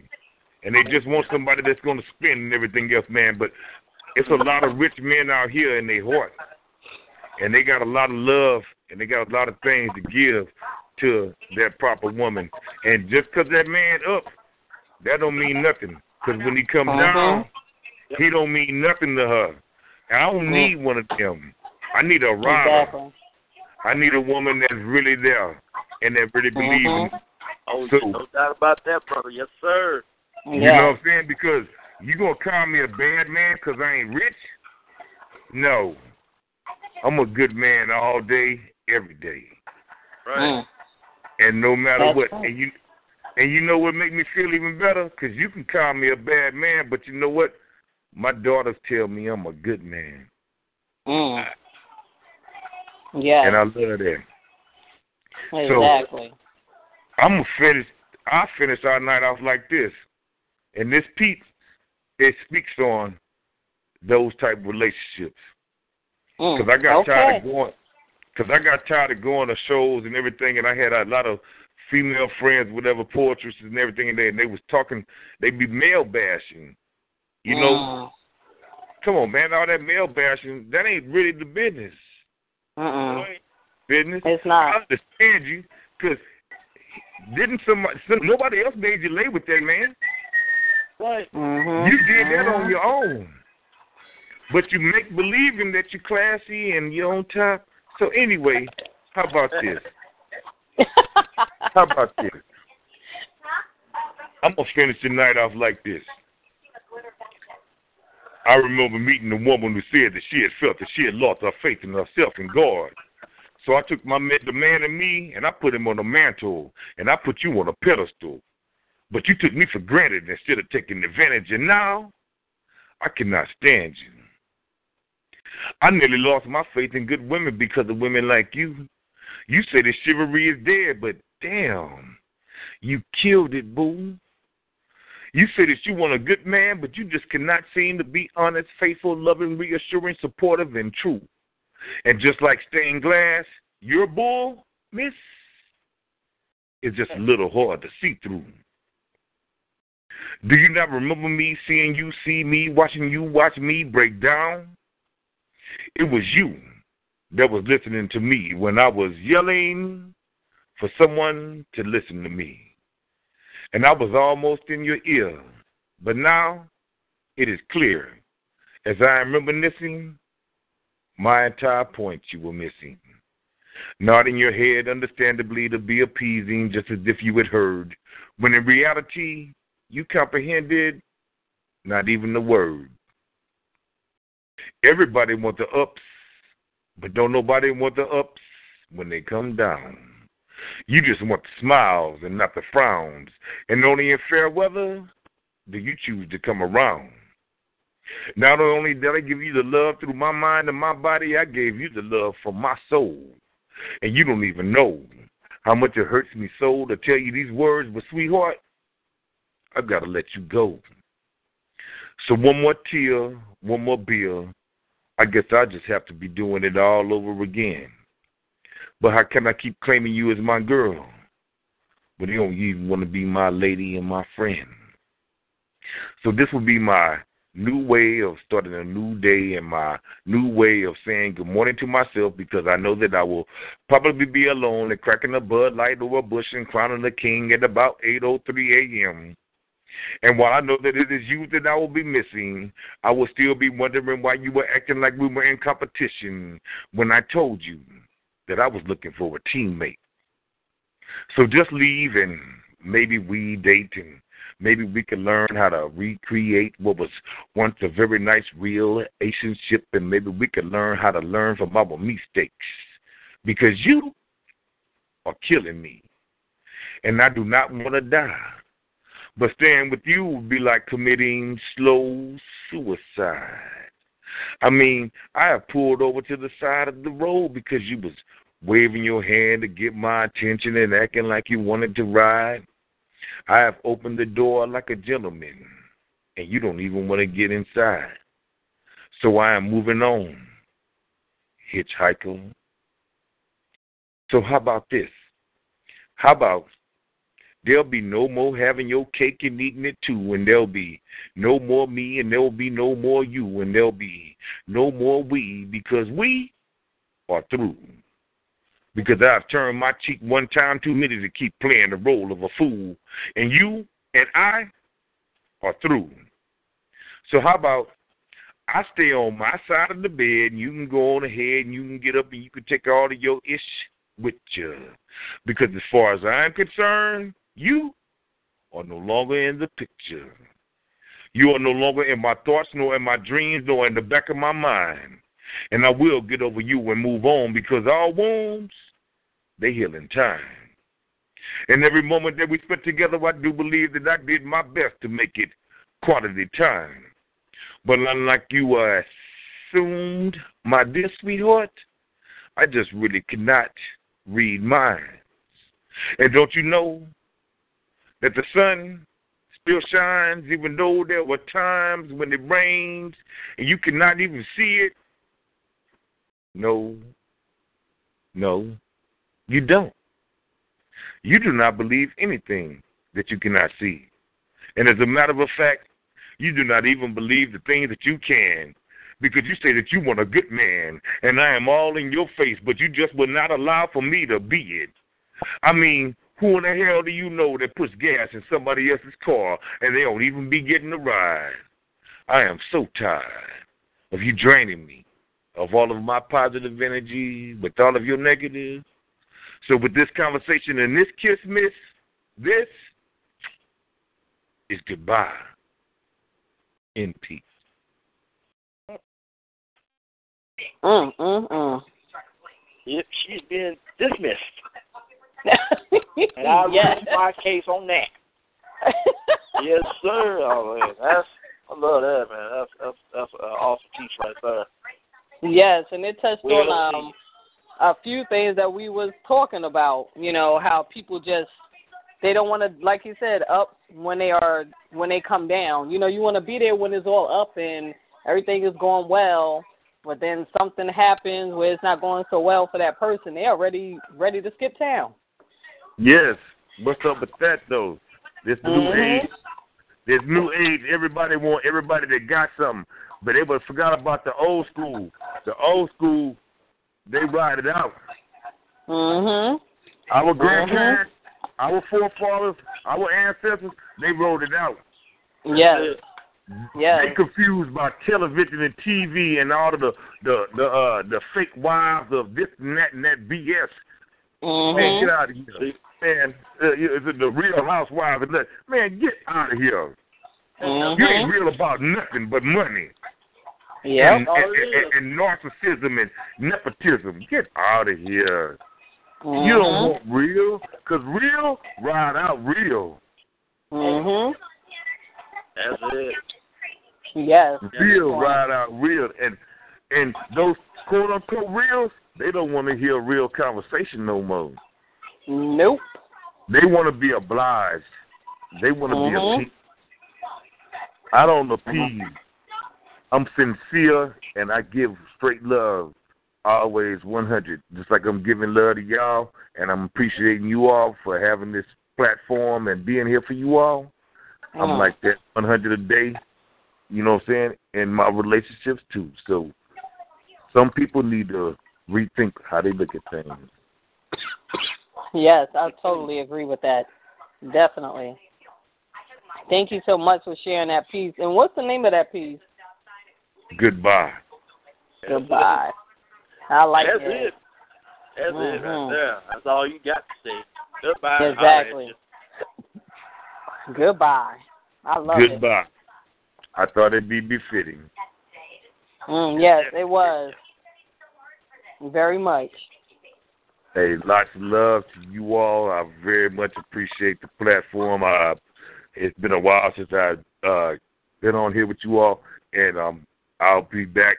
And they just want somebody that's going to spend and everything else, man. But it's a lot of rich men out here in their heart. And they got a lot of love and they got a lot of things to give to that proper woman. And just 'cause that man up, that don't mean nothing. 'Cause when he come Mhm. down, he don't mean nothing to her. And I don't Mm. need one of them. I need a rider. Exactly. I need a woman that's really there and that really believes in Mhm. Oh, So- no doubt about that, brother. Yes, sir. You Yeah. know what I'm saying? Because you gonna call me a bad man because I ain't rich? No, I'm a good man all day, every day, Right. Mm. and no matter That's what. right. And you, and you know what make me feel even better? Because you can call me a bad man, but you know what? My daughters tell me I'm a good man, Mm. Yeah. and I love that. exactly. I'm gonna finish. I finish our night off like this, and this piece it speaks on those type of relationships. Mm. Because I got okay. tired of going. Because I got tired of going to shows and everything, and I had a lot of female friends, whatever poetresses and everything, and they and they was talking. They'd be male bashing. You know, Mm. come on, man, all that male bashing that ain't really the business. Mm-mm. Business. It's not. I understand you, because didn't somebody, some, nobody else made you lay with that man. Right. Mhm. You did that on your own. But you make believing that you're classy and you're on top. So anyway, how about this? How about this? I'm gonna finish the night off like this. I remember meeting a woman who said that she had felt that she had lost her faith in herself and God. So I took my the man in me and I put him on a mantle and I put you on a pedestal. But you took me for granted instead of taking advantage. And now I cannot stand you. I nearly lost my faith in good women because of women like you. You say the chivalry is dead, but damn, you killed it, boo. You say that you want a good man, but you just cannot seem to be honest, faithful, loving, reassuring, supportive, and true. And just like stained glass, your bull, miss, is just a little hard to see through. Do you not remember me seeing you see me, watching you watch me break down? It was you that was listening to me when I was yelling for someone to listen to me and I was almost in your ear. But now it is clear, as I am reminiscing, my entire point you were missing. Nodding your head understandably to be appeasing, just as if you had heard, when in reality you comprehended not even the word. Everybody want the ups, but don't nobody want the ups when they come down. You just want the smiles and not the frowns. And only in fair weather do you choose to come around. Not only did I give you the love through my mind and my body, I gave you the love for my soul. And you don't even know how much it hurts me so to tell you these words, but sweetheart, I've got to let you go. So one more tear, one more beer. I guess I just have to be doing it all over again. But how can I keep claiming you as my girl? But you don't even want to be my lady and my friend. So this will be my new way of starting a new day and my new way of saying good morning to myself because I know that I will probably be alone and cracking a bud light over a bush and crowning the king at about 8.03 a.m. And while I know that it is you that I will be missing, I will still be wondering why you were acting like we were in competition when I told you that I was looking for a teammate. So just leave and maybe we date and maybe we can learn how to recreate what was once a very nice relationship and maybe we can learn how to learn from our mistakes. Because you are killing me. And I do not want to die. But staying with you would be like committing slow suicide. I mean, I have pulled over to the side of the road because you was waving your hand to get my attention and acting like you wanted to ride. I have opened the door like a gentleman, and you don't even want to get inside. So I am moving on, hitchhiker. So how about this? How about There'll be no more having your cake and eating it too, and there'll be no more me, and there'll be no more you, and there'll be no more we, because we are through. Because I've turned my cheek one time too many to keep playing the role of a fool, and you and I are through. So how about I stay on my side of the bed, and you can go on ahead, and you can get up, and you can take all of your ish with you. Because as far as I'm concerned, you are no longer in the picture. You are no longer in my thoughts, nor in my dreams, nor in the back of my mind. And I will get over you and move on because our wounds, they heal in time. And every moment that we spent together, I do believe that I did my best to make it quality time. But unlike you assumed, my dear sweetheart, I just really cannot read minds. And don't you know, that the sun still shines even though there were times when it rains and you cannot even see it? No, no, you don't. You do not believe anything that you cannot see. And as a matter of fact, you do not even believe the things that you can because you say that you want a good man and I am all in your face, but you just will not allow for me to be it. I mean, who in the hell do you know that puts gas in somebody else's car and they don't even be getting a ride? I am so tired of you draining me of all of my positive energy with all of your negative. So with this conversation and this kiss miss, this is goodbye in peace. Mm, mm, mm. Yep, she's been dismissed. and I yes. rest my case on that. yes, sir. Oh man, that's I love that man. That's that's that's an awesome piece right there. Yes, and it touched Well, on um a few things that we was talking about. You know how people just they don't want to, like you said, up when they are when they come down. You know, you want to be there when it's all up and everything is going well. But then something happens where it's not going so well for that person. They are ready to skip town. Yes. What's up with that though? This new Mhm. age, this new age. Everybody want everybody that got something, but they but forgot about the old school. The old school, they ride it out. Mhm. Our grandparents, our forefathers, our ancestors, they rode it out. Yes. Yeah. They confused by television and TV and all of the the the uh the fake wives of this and that and that BS. Man, Mhm. Man, get out of here, man. Uh, is it the Real Housewives and that? Man, get out of here. You ain't real about nothing but money Yep. and, and, and, and narcissism and nepotism. Get out of here. You don't Mhm. want real, cause real ride out real. Mhm. That's it. Yes. Real ride out real, and and those quote unquote reals, they don't want to hear real conversation no more. Nope. They want to be obliged. They want to Mhm. be appeased. I don't appease. I'm sincere and I give straight love, always 100. Just like I'm giving love to y'all, and I'm appreciating you all for having this platform and being here for you all. I'm Mhm. like that 100 a day. You know what I'm saying? In my relationships too. So some people need to rethink how they look at things. Yes, I totally agree with that. Definitely. Thank you so much for sharing that piece. And what's the name of that piece? Goodbye. Goodbye. I like That's it. it. That's it right Mhm. there. That's all you got to say. Goodbye. Exactly. Goodbye. I love it. Goodbye. I thought it'd be befitting. Mm, yes, it was. Very much. Hey, lots of love to you all. I very much appreciate the platform. Uh, it's been a while since I've uh, been on here with you all, and um, I'll be back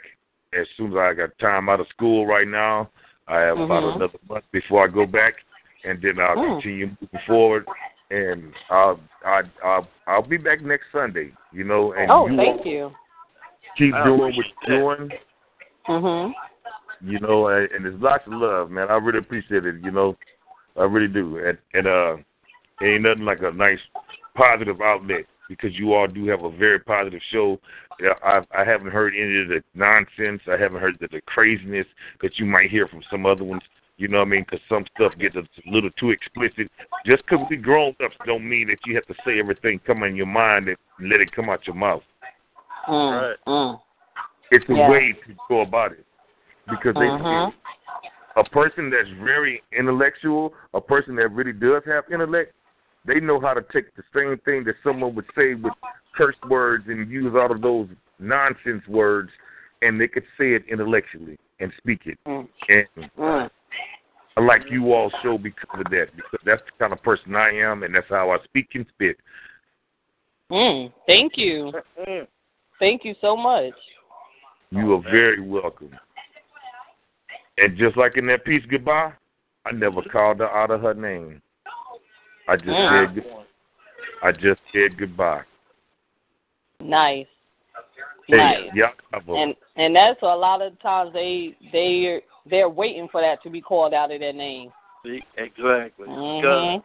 as soon as I got time out of school right now. I have about Mhm. another month before I go back, and then I'll Mm. continue moving forward. And I'll, I'll I'll I'll be back next Sunday. You know, and Oh, you thank you. keep I doing what you're doing. Mhm. you know, and, and there's lots of love, man. I really appreciate it, you know, I really do, and and uh, ain't nothing like a nice positive outlet because you all do have a very positive show. Yeah, I I haven't heard any of the nonsense. I haven't heard the, the craziness that you might hear from some other ones. You know what I mean? Because some stuff gets a little too explicit. Just because we grown ups don't mean that you have to say everything come in your mind and let it come out your mouth. Mm. Right. Mm. It's a Yeah. way to go about it because they Mhm. a person that's very intellectual, a person that really does have intellect, they know how to take the same thing that someone would say with curse words and use all of those nonsense words, and they could say it intellectually and speak it. Mm. And Mm. I like you all show because of that, because that's the kind of person I am, and that's how I speak and spit. Mm. Thank you. Thank you so much. You are very welcome. And just like in that piece, goodbye, I never called her out of her name. I just said, I just said goodbye. Nice. Hey, Nice. yeah. And and that's a lot of times they they they're waiting for that to be called out of their name. See, exactly. Mhm. Because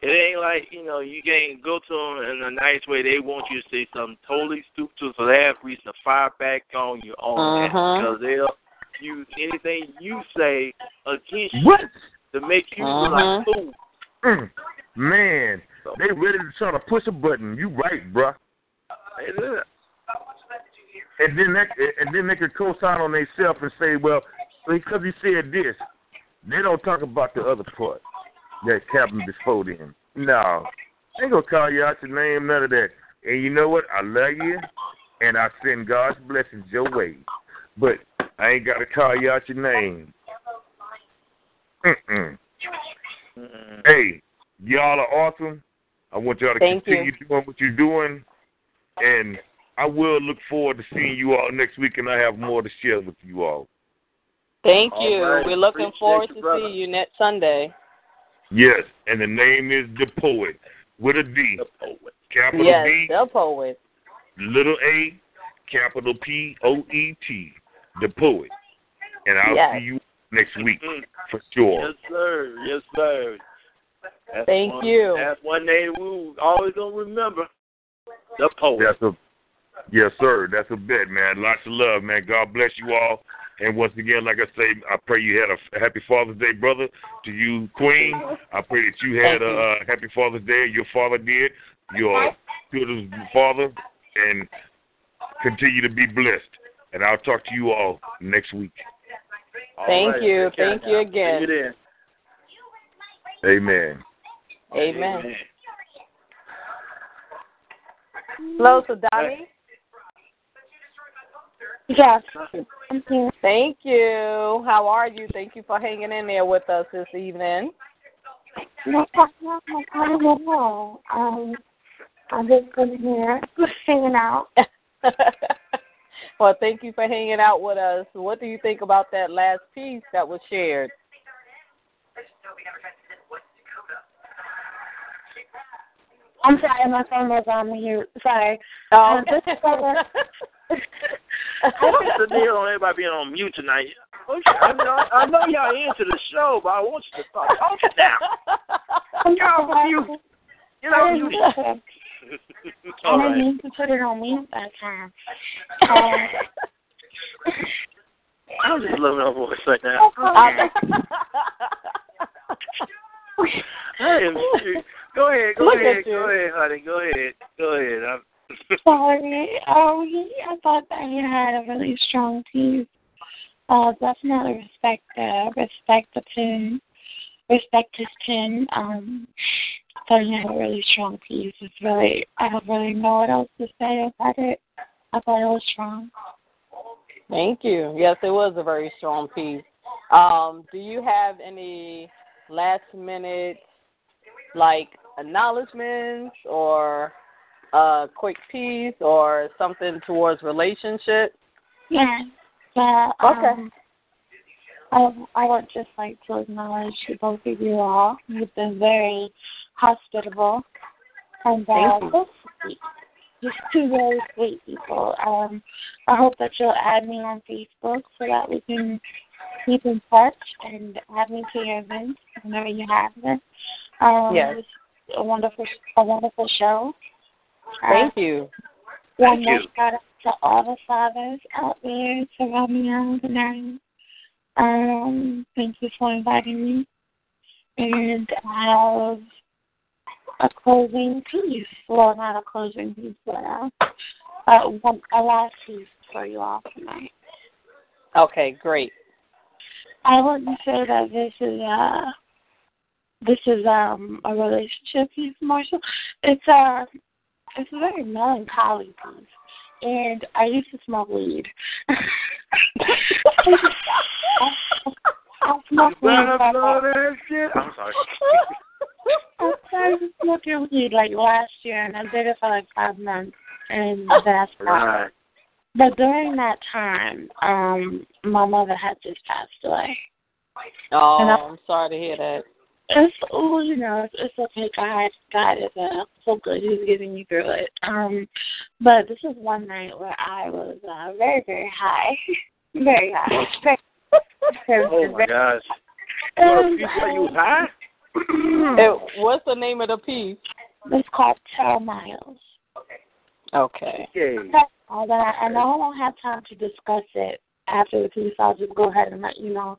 it ain't like you know you can't go to them in a nice way. They want you to say something totally stupid, so they have reason to fire back on you on that Mhm. because they'll use anything you say against you what? to make you look like a fool. Mm, man, they ready to try to push a button. You right, bruh. And then they, and then they could co-sign on themselves and say, well, because he said this, they don't talk about the other part that happened before them. No, they ain't gonna call you out your name, none of that. And you know what? I love you, and I send God's blessings your way. But I ain't got to call you out your name. Mm-mm. Mm-mm. Hey, y'all are awesome. I want y'all to Thank continue doing what you're doing, and I will look forward to seeing you all next week, and I have more to share with you all. Thank All you. right. We're looking Appreciate forward you, to brother. see you next Sunday. Yes, and the name is the poet with a D, The poet. capital yes, D, the poet. little A, capital P O E T, the poet. And I'll Yes. see you next week for sure. Yes, sir. Yes, sir. That's Thank one, you. That's one name we always gonna remember. The poet. That's a yes, sir. That's a bit, man. Lots of love, man. God bless you all. And once again, like I say, I pray you had a happy Father's Day, brother. To you, Queen, I pray that you had Thank a you. uh, happy Father's Day. Your father did. Your children's father, and continue to be blessed. And I'll talk to you all next week. All Thank right. you. Thank you again. See you then. Amen. Amen. Hello, Sydawnie. Yes, I'm here. Thank you. How are you? Thank you for hanging in there with us this evening. No problem. No problem at all. Um, I'm just sitting here, just hanging out. well, thank you for hanging out with us. What do you think about that last piece that was shared? I'm sorry, my phone was on mute. Sorry. Oh, Um, this is what- What's the deal on everybody being on mute tonight? I know, I know y'all into the show, but I want you to start talking now. Off of mute. I didn't, mute. I All didn't right. mean to put it on mute that time. Um, I'm just loving her voice right now. I- I am. Go ahead. Go Look ahead. Go ahead, honey. Go ahead. Go ahead. I'm, Sorry. Oh, yeah, I thought that you had a really strong piece. Uh, definitely respect uh, respect the pen, respect his pen. Um, I thought you had a really strong piece. It's really, I don't really know what else to say about it. I thought it was strong. Thank you. Yes, it was a very strong piece. Um, do you have any last minute like acknowledgments or a quick piece or something towards relationships? Yeah. Yeah. Okay. Um, I, I would just like to acknowledge both of you all. You've been very hospitable and uh, so sweet. Just two very sweet people. Um, I hope that you'll add me on Facebook so that we can keep in touch and add me to your events whenever you have them. Um, Yes. It's a wonderful, a wonderful show. Uh, Thank you. one Thank more you. shout out to all the fathers out there surrounding me tonight. Um, thank you for inviting me. And I have a closing piece. Well, not a closing piece, but uh, uh, one, a last piece for you all tonight. Okay, great. I wouldn't say that this is uh this is um a relationship piece, Marshall. It's a it's a very melancholy piece, and I used to smoke weed. I smoke weed. better but blow that shit. I'm sorry. I started smoking weed like last year, and I did it for like five months, and that's not. Right. But during that time, um, my mother had just passed away. Oh, And I- I'm sorry to hear that. It's oh, you know, it's, it's okay. God, God is uh, so good. He's getting you through it. Um, but this is one night where I was uh, very, very high, very high. Very, Oh my very- gosh. You want a piece where you high? Eh, what's the name of the piece? It's called Tara Miles. Okay. Okay. All that, and I won't have time to discuss it after the piece. I'll just go ahead and let you know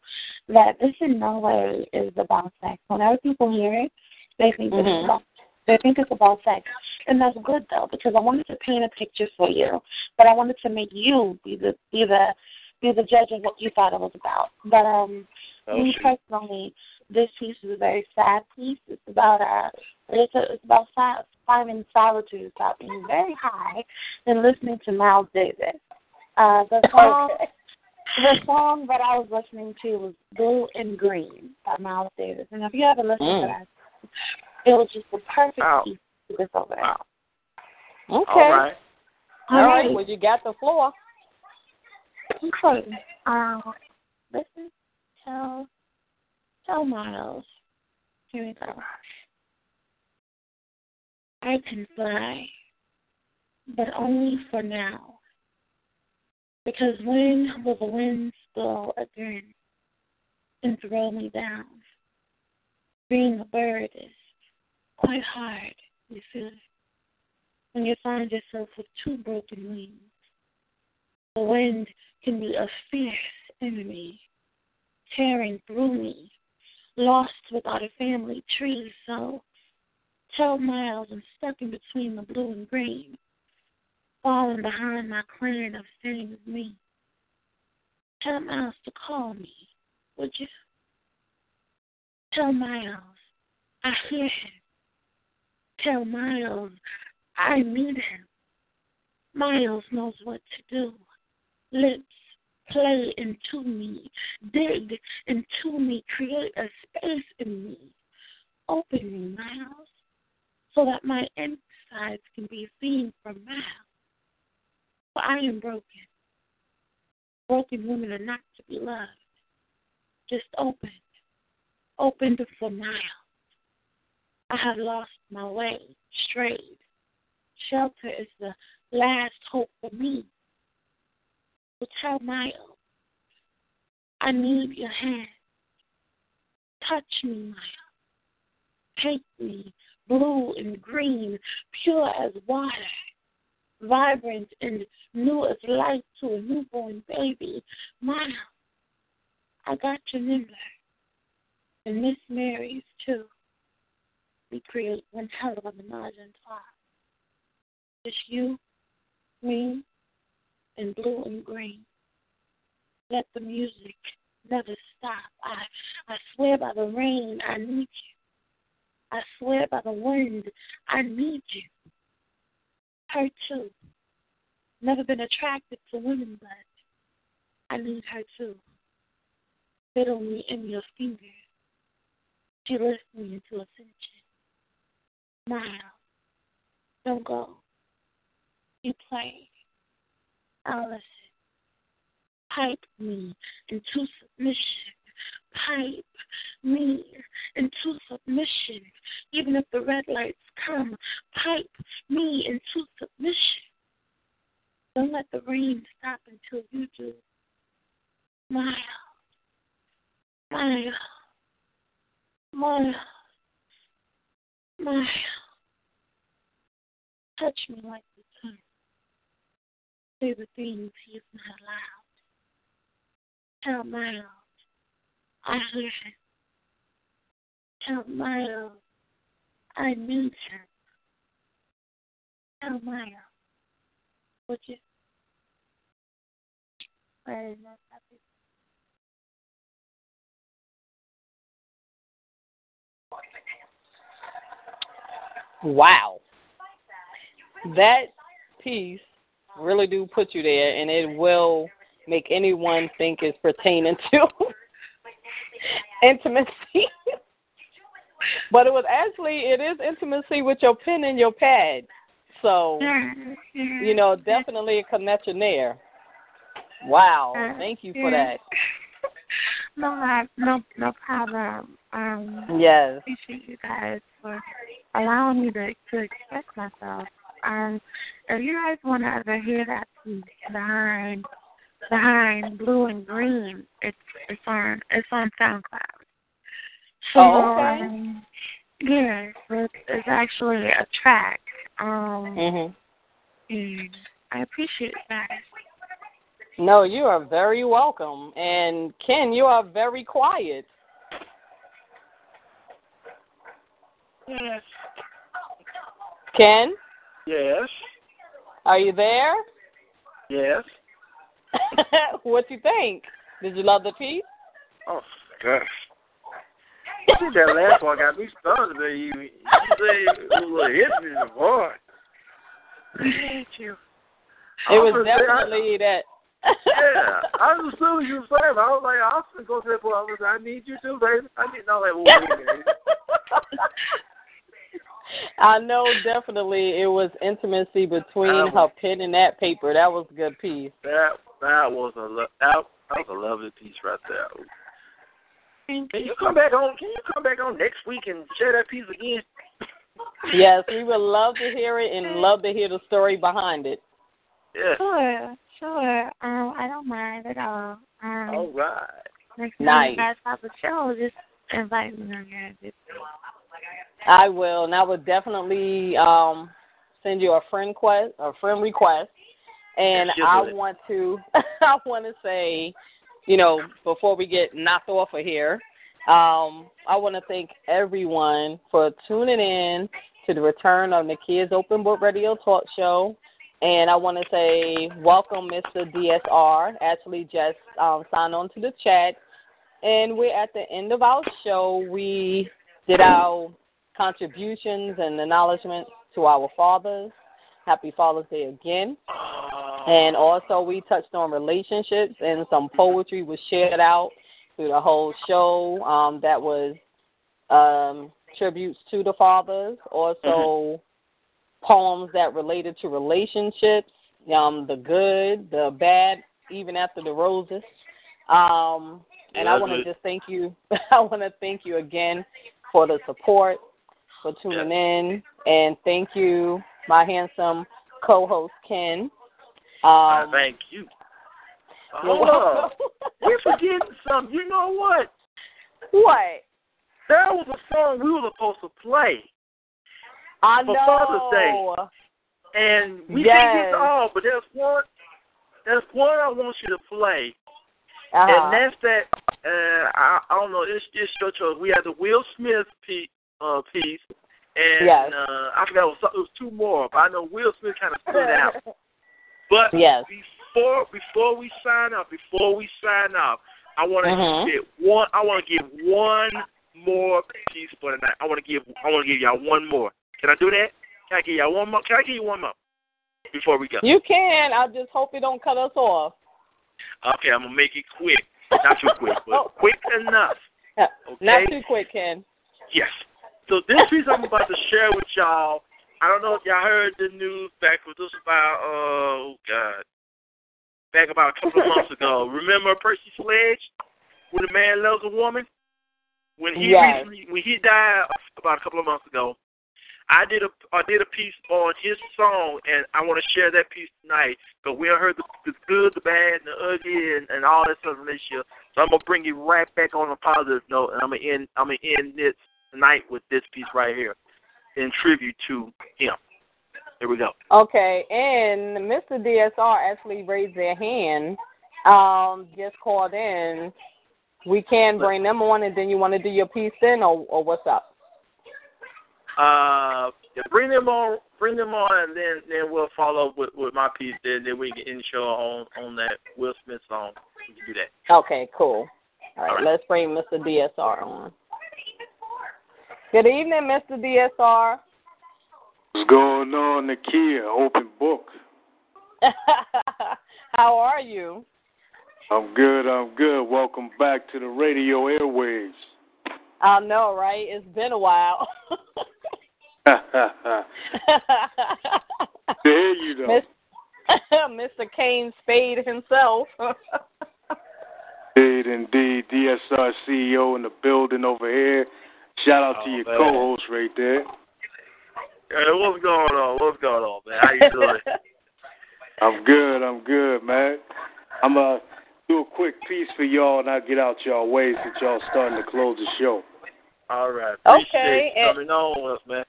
that this in no way is about sex. Whenever people hear it, they think Mhm. it's about they think it's about sex, and that's good though because I wanted to paint a picture for you, but I wanted to make you be the be the be the judge of what you thought it was about. But um, Oh, me shoot. personally, this piece is a very sad piece. It's about uh, it's, a, it's about finding solitude, about being very high, and listening to Miles Davis. Uh, the song, okay. The song that I was listening to was "Blue and Green" by Miles Davis, and if you haven't listened mm. to that, it was just the perfect wow. piece to this over there. Wow. Okay. All right. All right. Well, you got the floor. Okay. Um, listen, tell, tell Miles. Here we go. I can fly, but only for now. Because when will the winds blow again and throw me down? Being a bird is quite hard, you see, when you find yourself with two broken wings. The wind can be a fierce enemy, tearing through me, lost without a family tree. So tell Miles I'm stuck in between the blue and green, falling behind my clan of same as me. Tell Miles to call me, would you? Tell Miles I hear him. Tell Miles I need him. Miles knows what to do lips play into me, dig into me, create a space in me. Open me, Miles, so that my insides can be seen from Miles. For I am broken. Broken women are not to be loved. Just open. Opened for Miles. I have lost my way, strayed. Shelter is the last hope for me will tell Miles, I need your hand. Touch me, Miles. Paint me blue and green, pure as water, vibrant and new as life to a newborn baby. Miles, I got your number. And Miss Mary's too. We create one hell of a menage a trois. Just you, me, and blue and green. Let the music never stop. I, I swear by the rain, I need you. I swear by the wind, I need you. Her too. Never been attracted to women, but I need her too. Fiddle me in your fingers. She lifts me into ascension. Smile. Don't go. You play. Allison. Pipe me into submission. Pipe me into submission. Even if the red lights come, pipe me into submission. Don't let the rain stop until you do. Smile. Smile. Smile. Smile. Touch me like the sun say the things he's not allowed. Tell Miles Tell Miles I need. Tell Miles, would you? Wow. That piece really do put you there, and it will make anyone think it's pertaining to intimacy. but it was actually it is intimacy with your pen and your pad. So you know, definitely a connection there. Wow, thank you for that. No, no, no problem. Um, yes. Appreciate you guys for allowing me to to express myself. Um, if you guys want to ever hear that piece behind behind blue and green, it's it's on it's on SoundCloud. So, oh, okay. Um, yeah, it's, it's actually a track. Um, mhm. And I appreciate that. No, you are very welcome. And Ken, you are very quiet. Yes. Ken? Yes. Are you there? Yes. what you think? Did you love the piece? Oh gosh. I think that last one got me started. There, you, you say it was hit me in the heart. Thank you. It was definitely that. yeah, I was assuming you were saying. I was like, I was gonna go to that point. I was like, I need you too, baby. I need all that. Well, I know definitely it was intimacy between was, her pen and that paper. That was a good piece. That that was a lo- that, that was a lovely piece right there. Can you come back on? Can you come back on next week and share that piece again? Yes, we would love to hear it and love to hear the story behind it. Yeah. Sure, sure. Um, I don't mind at all. Um, all right. Next time nice. you guys have a show, just invite me on there. I will, and I will definitely um send you a friend request, a friend request, and I you'll do it. want to, I want to say, you know, before we get knocked off of here, um, I want to thank everyone for tuning in to the return of the Kids Open Book Radio Talk Show. And I want to say welcome, Mr. DSR. Actually, just um, signed on to the chat. And we're at the end of our show. We did our contributions and acknowledgments to our fathers. Happy Father's Day again. And also, we touched on relationships, and some poetry was shared out through the whole show. Um, that was um, tributes to the fathers. Also, poems that related to relationships, um, the good, the bad, even after the roses. Um, and I want to just thank you. I want to thank you again for the support, for tuning in, and thank you, my handsome co-host Ken. Um, thank you. Hold on. We're forgetting something. You know what? what? That was a song we were supposed to play, I For know. Father's Day. and we Yes. didn't get all, but there's one. There's one I want you to play, Uh-huh. and that's that. Uh, I, I don't know. It's just your choice. We had the Will Smith piece, uh, piece and Yes. uh, I forgot it was, it was two more, but I know Will Smith kind of stood out. But Yes. before before we sign up, before we sign up, I want to Mhm. get one. I want to give one more piece for tonight. I want to give. I want to give y'all one more. Can I do that? Can I give y'all one more? Can I give you one more before we go? You can. I just hope it don't cut us off. Okay, I'm gonna make it quick. Not too quick, but quick enough. Okay. Not too quick, Ken. Yes. So this piece I'm about to share with y'all. I don't know if y'all heard the news back with this about uh, oh god, back about a couple of months ago. Remember Percy Sledge, when a man loves a woman? When he Yes. recently, when he died about a couple of months ago, I did a I did a piece on his song, and I want to share that piece tonight. But we heard the, the good, the bad, and the ugly, and, and all that stuff in this year. So I'm gonna bring you right back on a positive note, and I'm gonna end I'm gonna end this tonight with this piece right here, in tribute to him. Here we go. Okay, and Mr. DSR actually raised their hand. Um, just called in. We can bring them on, and then you want to do your piece then, or, or what's up? Uh, yeah, bring them on, bring them on, and then then we'll follow up with, with my piece. Then then we can end show on on that Will Smith song. We can do that. Okay, cool. All right, All right. let's bring Mr. DSR on. Good evening, Mr. DSR. What's going on, Nakia? Open book. How are you? I'm good, I'm good. Welcome back to the radio airwaves. I know, right? It's been a while. to hear you, though. Miss- Mr. Kane Spade himself. Indeed, indeed. DSR CEO in the building over here. Shout out to Oh, your co-host right there. Hey, what's going on? What's going on, man? How you doing? I'm good, I'm good, man. I'm going to do a quick piece for y'all and I'll get out y'all way since y'all starting to close the show. All right. Appreciate Okay, and- coming on with us, man.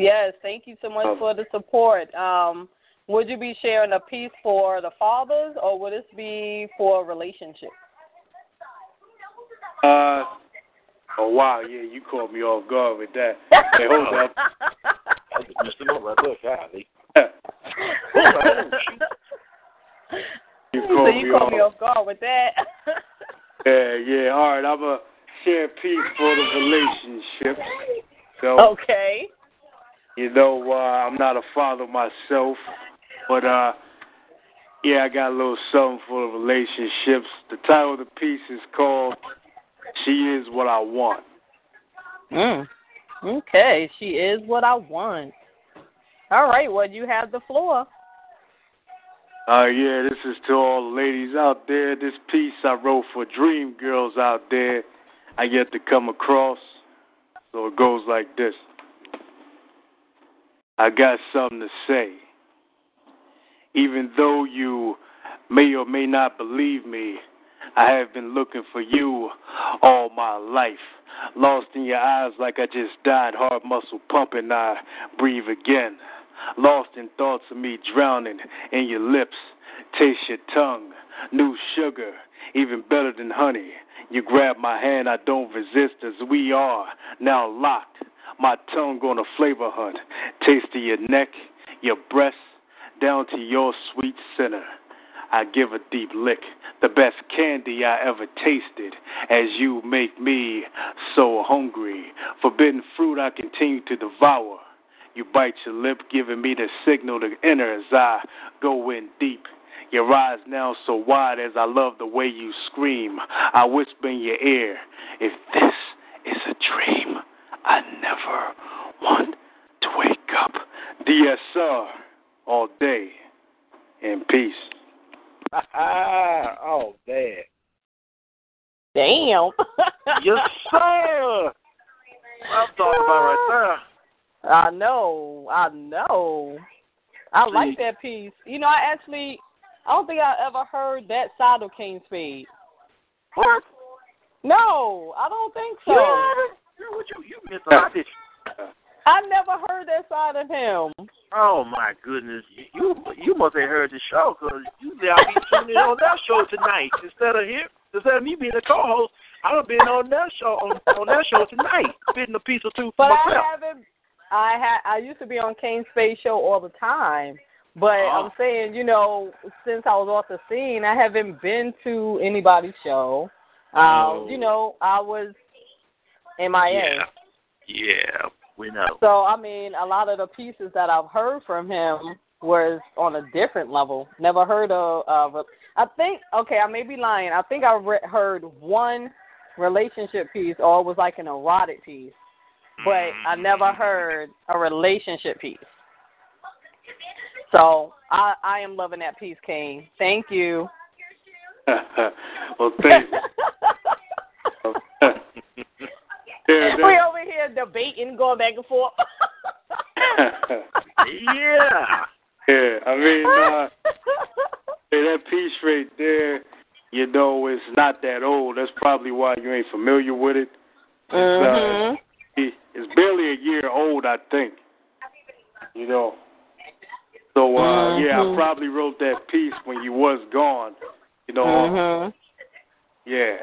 yes, thank you so much Oh. for the support. Um, would you be sharing a piece for the fathers, or would this be for relationships? Uh, oh, wow, yeah, you caught me off guard with that. Hey, hold up. I just missed him up right golly. You so caught you me caught off. me off guard with that. Yeah, yeah. All right, I'm a share peace for the relationship. So, okay. You know, uh, I'm not a father myself, but uh, yeah, I got a little something for the relationships. The title of the piece is called "She Is What I Want." Mm. Okay, she is what I want. All right, well, you have the floor. Uh, yeah, this is to all the ladies out there. This piece I wrote for dream girls out there. I yet to come across. So it goes like this. I got something to say. Even though you may or may not believe me, I have been looking for you all my life. Lost in your eyes like I just died, heart muscle pumping, I breathe again. Lost in thoughts of me drowning in your lips. Taste your tongue, new sugar, even better than honey. You grab my hand, I don't resist as we are now locked. My tongue on a flavor hunt. Taste of your neck, your breasts, down to your sweet center. I give a deep lick, the best candy I ever tasted, as you make me so hungry. Forbidden fruit I continue to devour. You bite your lip, giving me the signal to enter as I go in deep. Your eyes now so wide as I love the way you scream. I whisper in your ear, if this is a dream, I never want to wake up. DSR all day in peace. oh man. Damn. yes, sir. I'm talking about right there. I know. I know. I like that piece. You know, I actually, I don't think I ever heard that side of Kane Spade. What? No, I don't think so. Yeah. What you you missed a lot. I never heard that side of him. Oh my goodness, you you must have heard the show because usually I'll be tuning in on that show tonight instead of here instead of me being a co-host. I'd have been on that show on, on that show tonight, spitting a piece or two for but myself. I haven't. I had. I used to be on Kane Spade show all the time, but Oh. I'm saying, you know, since I was off the scene, I haven't been to anybody's show. Oh. Um, you know, I was MIA. Yeah, yeah, we know. So I mean, a lot of the pieces that I've heard from him was on a different level. Never heard of. of I think okay, I may be lying. I think I re- heard one relationship piece, or it was like an erotic piece, but I never mm-hmm. heard a relationship piece. So I I am loving that piece, Kane. Thank you. well, thank you. yeah, we over here debating, going back and forth. yeah. Yeah, I mean, uh, hey, that piece right there, you know, it's not that old. That's probably why you ain't familiar with it. It's, Mhm. uh, it- it's barely a year old, I think. You know. So, uh, yeah, I Mhm. probably wrote that piece when you was gone. You know. Mhm. Yeah.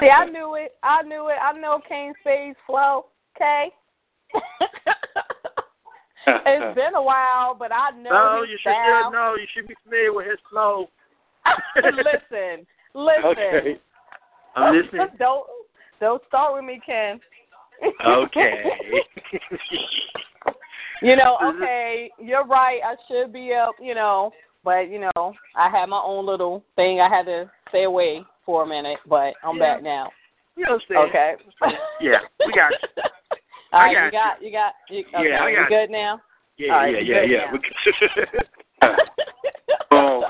See, I knew it. I knew it. I know Kane Spade's flow. Okay. it's been a while, but I know No, you should style. no, you should be familiar with his flow. listen, listen. Okay. I'm listening. don't don't start with me, Ken. Okay. you know, okay, you're right. I should be up, you know, but you know, I had my own little thing. I had to stay away for a minute, but I'm Yeah. back now. You understand? Okay. Yeah, we got you. All I right, got you got, you got, you, okay, Yeah, I you got good now? Yeah, All right, yeah, you yeah, good yeah. Oh,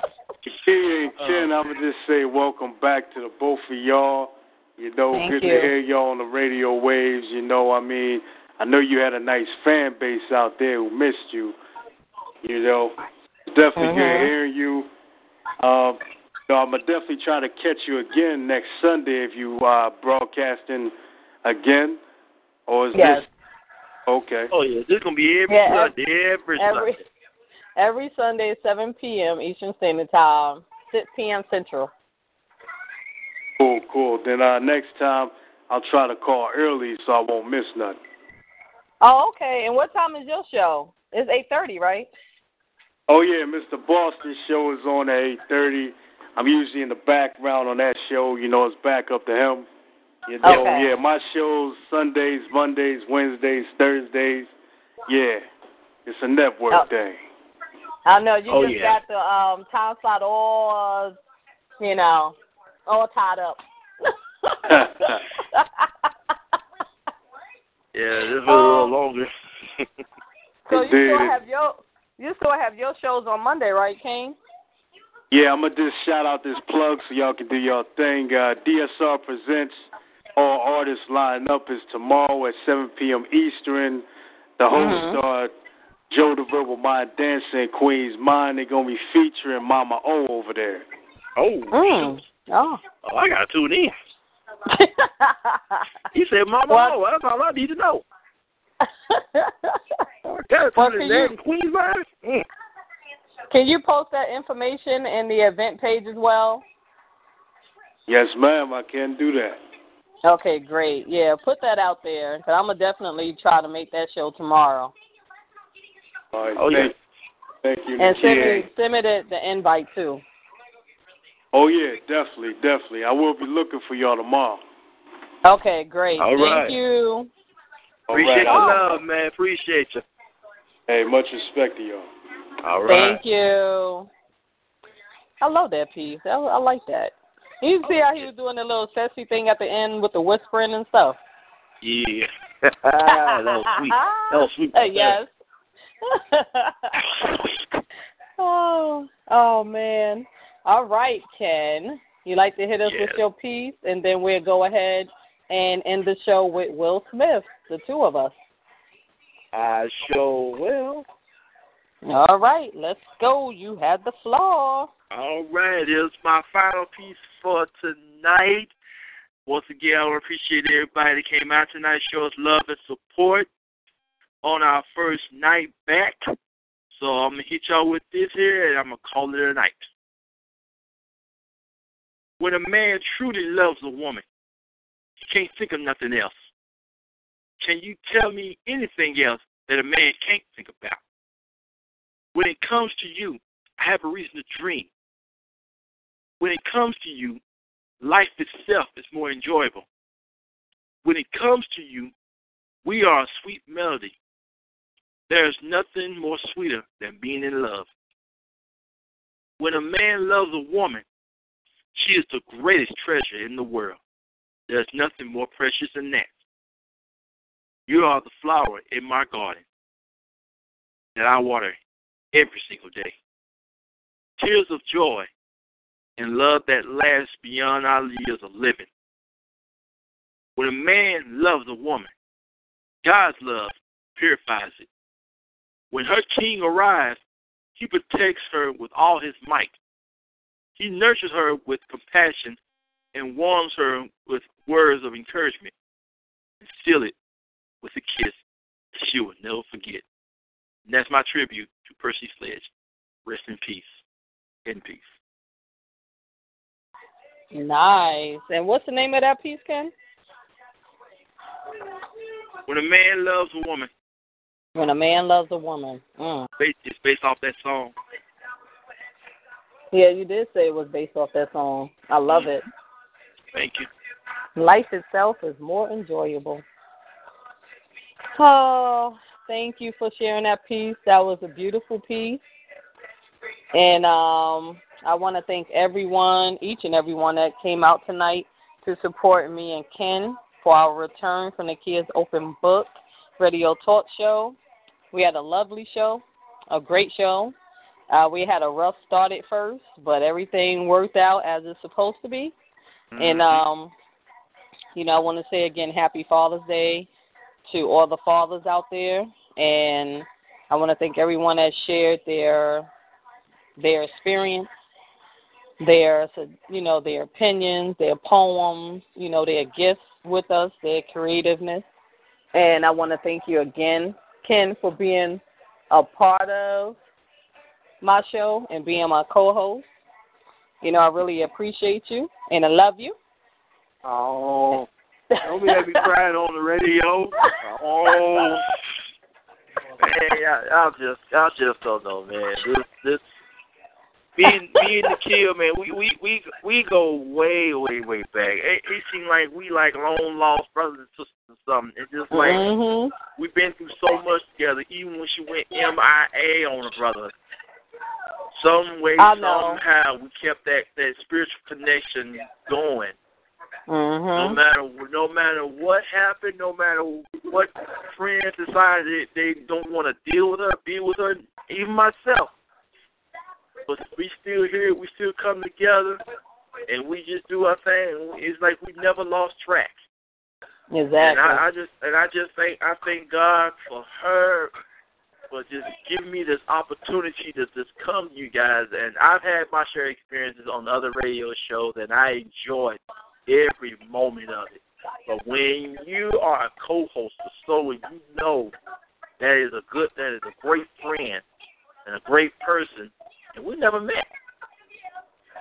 Key and Uh. Ken, I'm gonna just say welcome back to the both of y'all. You know, Thank good you. to hear y'all on the radio waves. You know, I mean, I know you had a nice fan base out there who missed you. You know, definitely good Mhm. hearing you. Um, so I'm gonna definitely try to catch you again next Sunday if you uh broadcasting again, or is Yes. this okay? Oh yeah, this is gonna be every Yeah, Sunday, every, Every Sunday. every Sunday 7 p.m. Eastern Standard Time, 6 p.m. Central. Cool, cool. Then uh next time I'll try to call early so I won't miss nothing. Oh, okay. And what time is your show? It's 8:30, right? Oh yeah, Mr. Boston show is on at eight thirty. I'm usually in the background on that show. You know, it's back up to him. You know, Okay. yeah, my shows Sundays, Mondays, Wednesdays, Thursdays. Yeah, it's a network Oh. thing. I know you Oh, just yeah. got the um time slot all, uh, you know, all tied up. Yeah, this was a Oh. little longer. so you still have your you still have your shows on Monday, right, King? Yeah, I'm gonna just shout out this plug so y'all can do y'all thing. Uh, DSR presents all artists line up is tomorrow at 7 p.m. Eastern. The hosts Mhm. are Joe the Verbal Mind Dancer and Queen's Mind. They're gonna be featuring Mama O over there. Oh, Mm. Oh. oh, I gotta tune in. He said, "Mama, What? oh, that's all I need to know." Gotta Well, tune can in you- Queensland. Mm. Can you post that information in the event page as well? Yes, ma'am. I can do that. Okay, great. Yeah, put that out there. Cause I'm gonna definitely try to make that show tomorrow. All right. Oh, yeah. thank, thank you. And send Nakia. me send me the, the invite too. Oh yeah, definitely, definitely. I will be looking for y'all tomorrow. Okay, great. All Thank right. you. All Appreciate right. your love, man. Appreciate you. Hey, much respect to y'all. All right. Thank you. I love that piece. I, I like that. You see how he was doing the little sexy thing at the end with the whispering and stuff. Yeah. that was sweet. That was sweet. Uh, yes. oh, oh man. All right, Ken. You like to hit us with your piece, and then we'll go ahead and end the show with Will Smith, the two of us. I sure will. All right, let's go. You had the floor. All right, it's my final piece for tonight. Once again, I appreciate everybody that came out tonight, show us love and support on our first night back. So I'm gonna hit y'all with this here, and I'm gonna call it a night. When a man truly loves a woman, he can't think of nothing else. Can you tell me anything else that a man can't think about? When it comes to you, I have a reason to dream. When it comes to you, life itself is more enjoyable. When it comes to you, we are a sweet melody. There is nothing more sweeter than being in love. When a man loves a woman, she is the greatest treasure in the world. There's nothing more precious than that. You are the flower in my garden that I water every single day. Tears of joy and love that lasts beyond our years of living. When a man loves a woman, God's love purifies it. When her king arrives, he protects her with all his might. He nurtures her with compassion and warms her with words of encouragement and seal it with a kiss she will never forget. And that's my tribute to Percy Sledge. Rest in peace. In peace. Nice. And what's the name of that piece, Ken? When a man loves a woman, When a man loves a woman. Mm. it's based off that song. Yeah, you did say it was based off that song. I love it. Thank you. Life itself is more enjoyable. Oh, thank you for sharing that piece. That was a beautiful piece. And um, I want to thank everyone, each and everyone that came out tonight to support me and Ken for our return from the Kids Open Book Radio Talk Show. We had a lovely show, a great show. Uh, we had a rough start at first, but everything worked out as it's supposed to be. And um, you know, I want to say again, Happy Father's Day to all the fathers out there, and I want to thank everyone that shared their their experience, their you know their opinions, their poems, you know their gifts with us, their creativeness, and I want to thank you again, Ken, for being a part of my show and being my co-host. You know, I really appreciate you and I love you. Oh, don't be let me crying on the radio. Oh, man, I, I just, I just don't know, man. This, this, me and me and the kid, man, we we we we go way way way back. It, it seems like we like long lost brothers and sisters or something. It's just like Mhm. we've been through so much together. Even when she went MIA on a brother, some way somehow we kept that that spiritual connection going. No Mhm. matter no matter what happened, no matter what friends decided they don't want to deal with her, be with her, even myself. But we still here, we still come together, and we just do our thing. It's like we never lost track. Exactly. And I, I just and I just thank I thank God for her for just giving me this opportunity to just come to you guys. And I've had my share of experiences on other radio shows, and I enjoyed every moment of it. But when you are a co-host of so you know that is a good, that is a great friend and a great person, and we never met.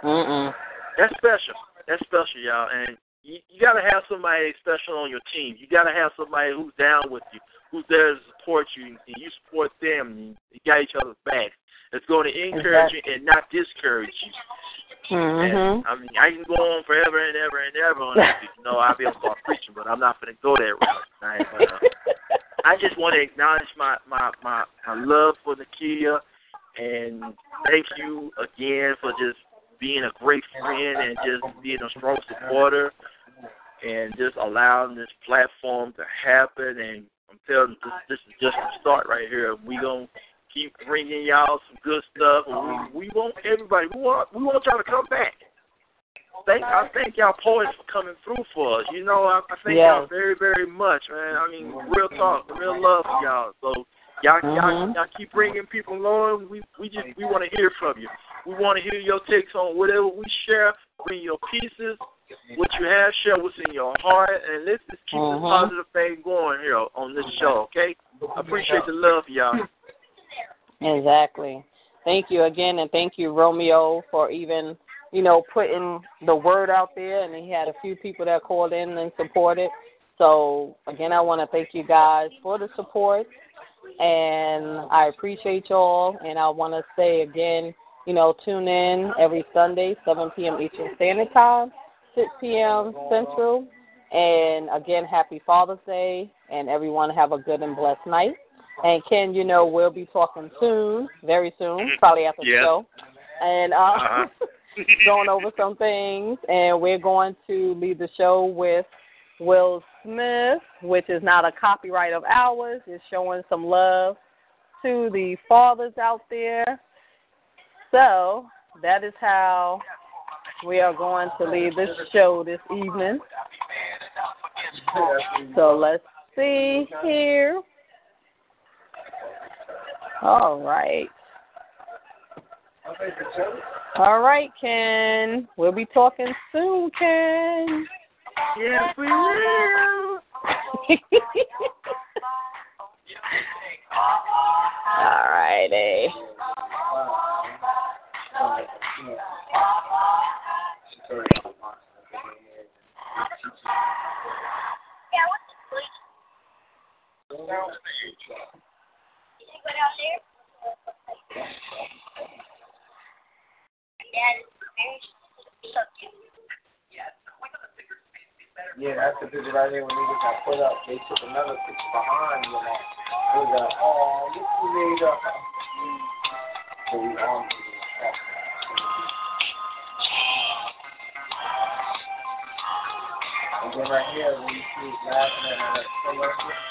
Mm-mm. That's special. That's special, y'all. And you, you got to have somebody special on your team. You got to have somebody who's down with you, who's there to support you, and you support them. And you got each other's backs. It's going to encourage you and not discourage you. Mhm. And, I mean, I can go on forever and ever and ever on this. You know, I'll be able to start preaching, but I'm not going to go that route tonight. But, uh, I just want to acknowledge my my my, my love for Nakia, and thank you again for just being a great friend and just being a strong supporter, and just allowing this platform to happen. And I'm telling you, this, this is just the start right here. We gonna keep bringing y'all some good stuff. We, we want everybody. We want we want y'all to come back. Thank I thank y'all poets for coming through for us. You know, I, I thank y'all very very much, man. I mean, real talk, real love for y'all. So y'all y'all, Mhm. y'all keep bringing people along. We we just we want to hear from you. We want to hear your takes on whatever we share. Bring your pieces, what you have, share what's in your heart, and let's just keep Mhm. this positive thing going here on this show. Okay? I appreciate the love, y'all. Exactly. Thank you again, and thank you, Romeo, for even you know putting the word out there. And he had a few people that called in and supported. So again, I want to thank you guys for the support, and I appreciate y'all. And I want to say again, you know, tune in every Sunday, 7 p.m. Eastern Standard Time, 6 p.m. Central. And again, happy Father's Day, and everyone have a good and blessed night. And Ken, you know, we'll be talking soon, very soon, probably after the show. And uh, Uh-huh. going over some things. And we're going to lead the show with Will Smith, which is not a copyright of ours. is showing some love to the fathers out there. So that is how we are going to lead this show this evening. So let's see here. All right. All right, Ken. We'll be talking soon, Ken. Yes, we will. All righty. Yeah, that's the picture right there when niggas got put up. They took another picture behind with that. It was like, oh, look who made up. So we on to the And then right here, when you see us laughing at that commercial,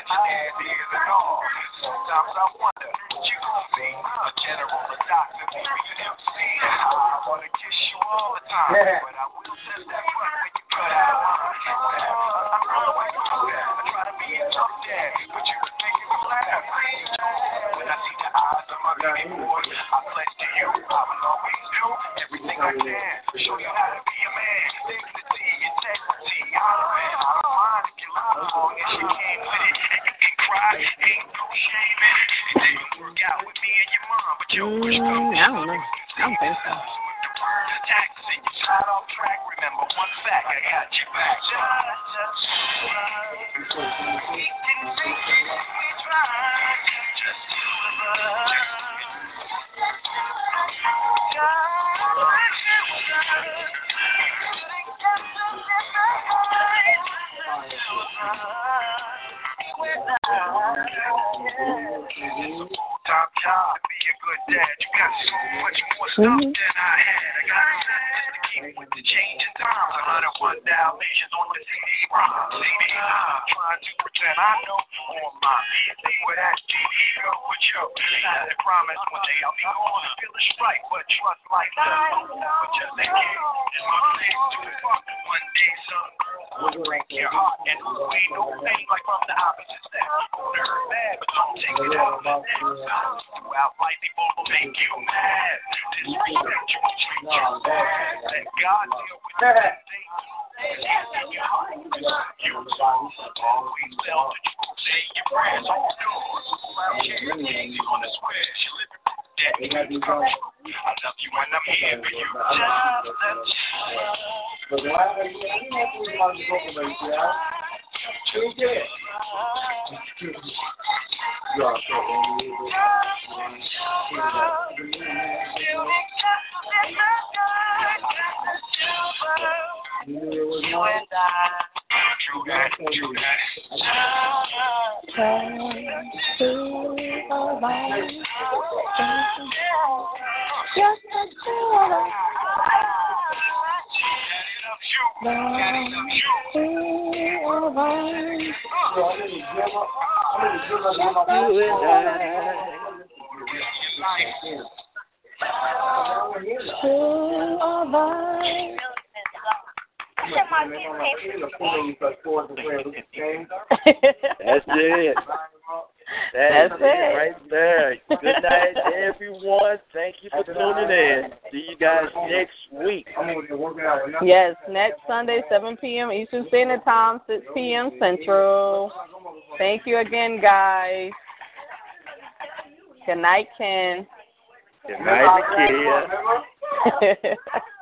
such an ass he all. Sometimes I'm. That's it. That's, That's it. right there. Good night, everyone. Thank you for tuning in. See you guys next week. Yes, next Sunday, 7 p.m. Eastern Standard Time, 6 p.m. Central. Thank you again, guys. Good night, Ken. Good night, kid.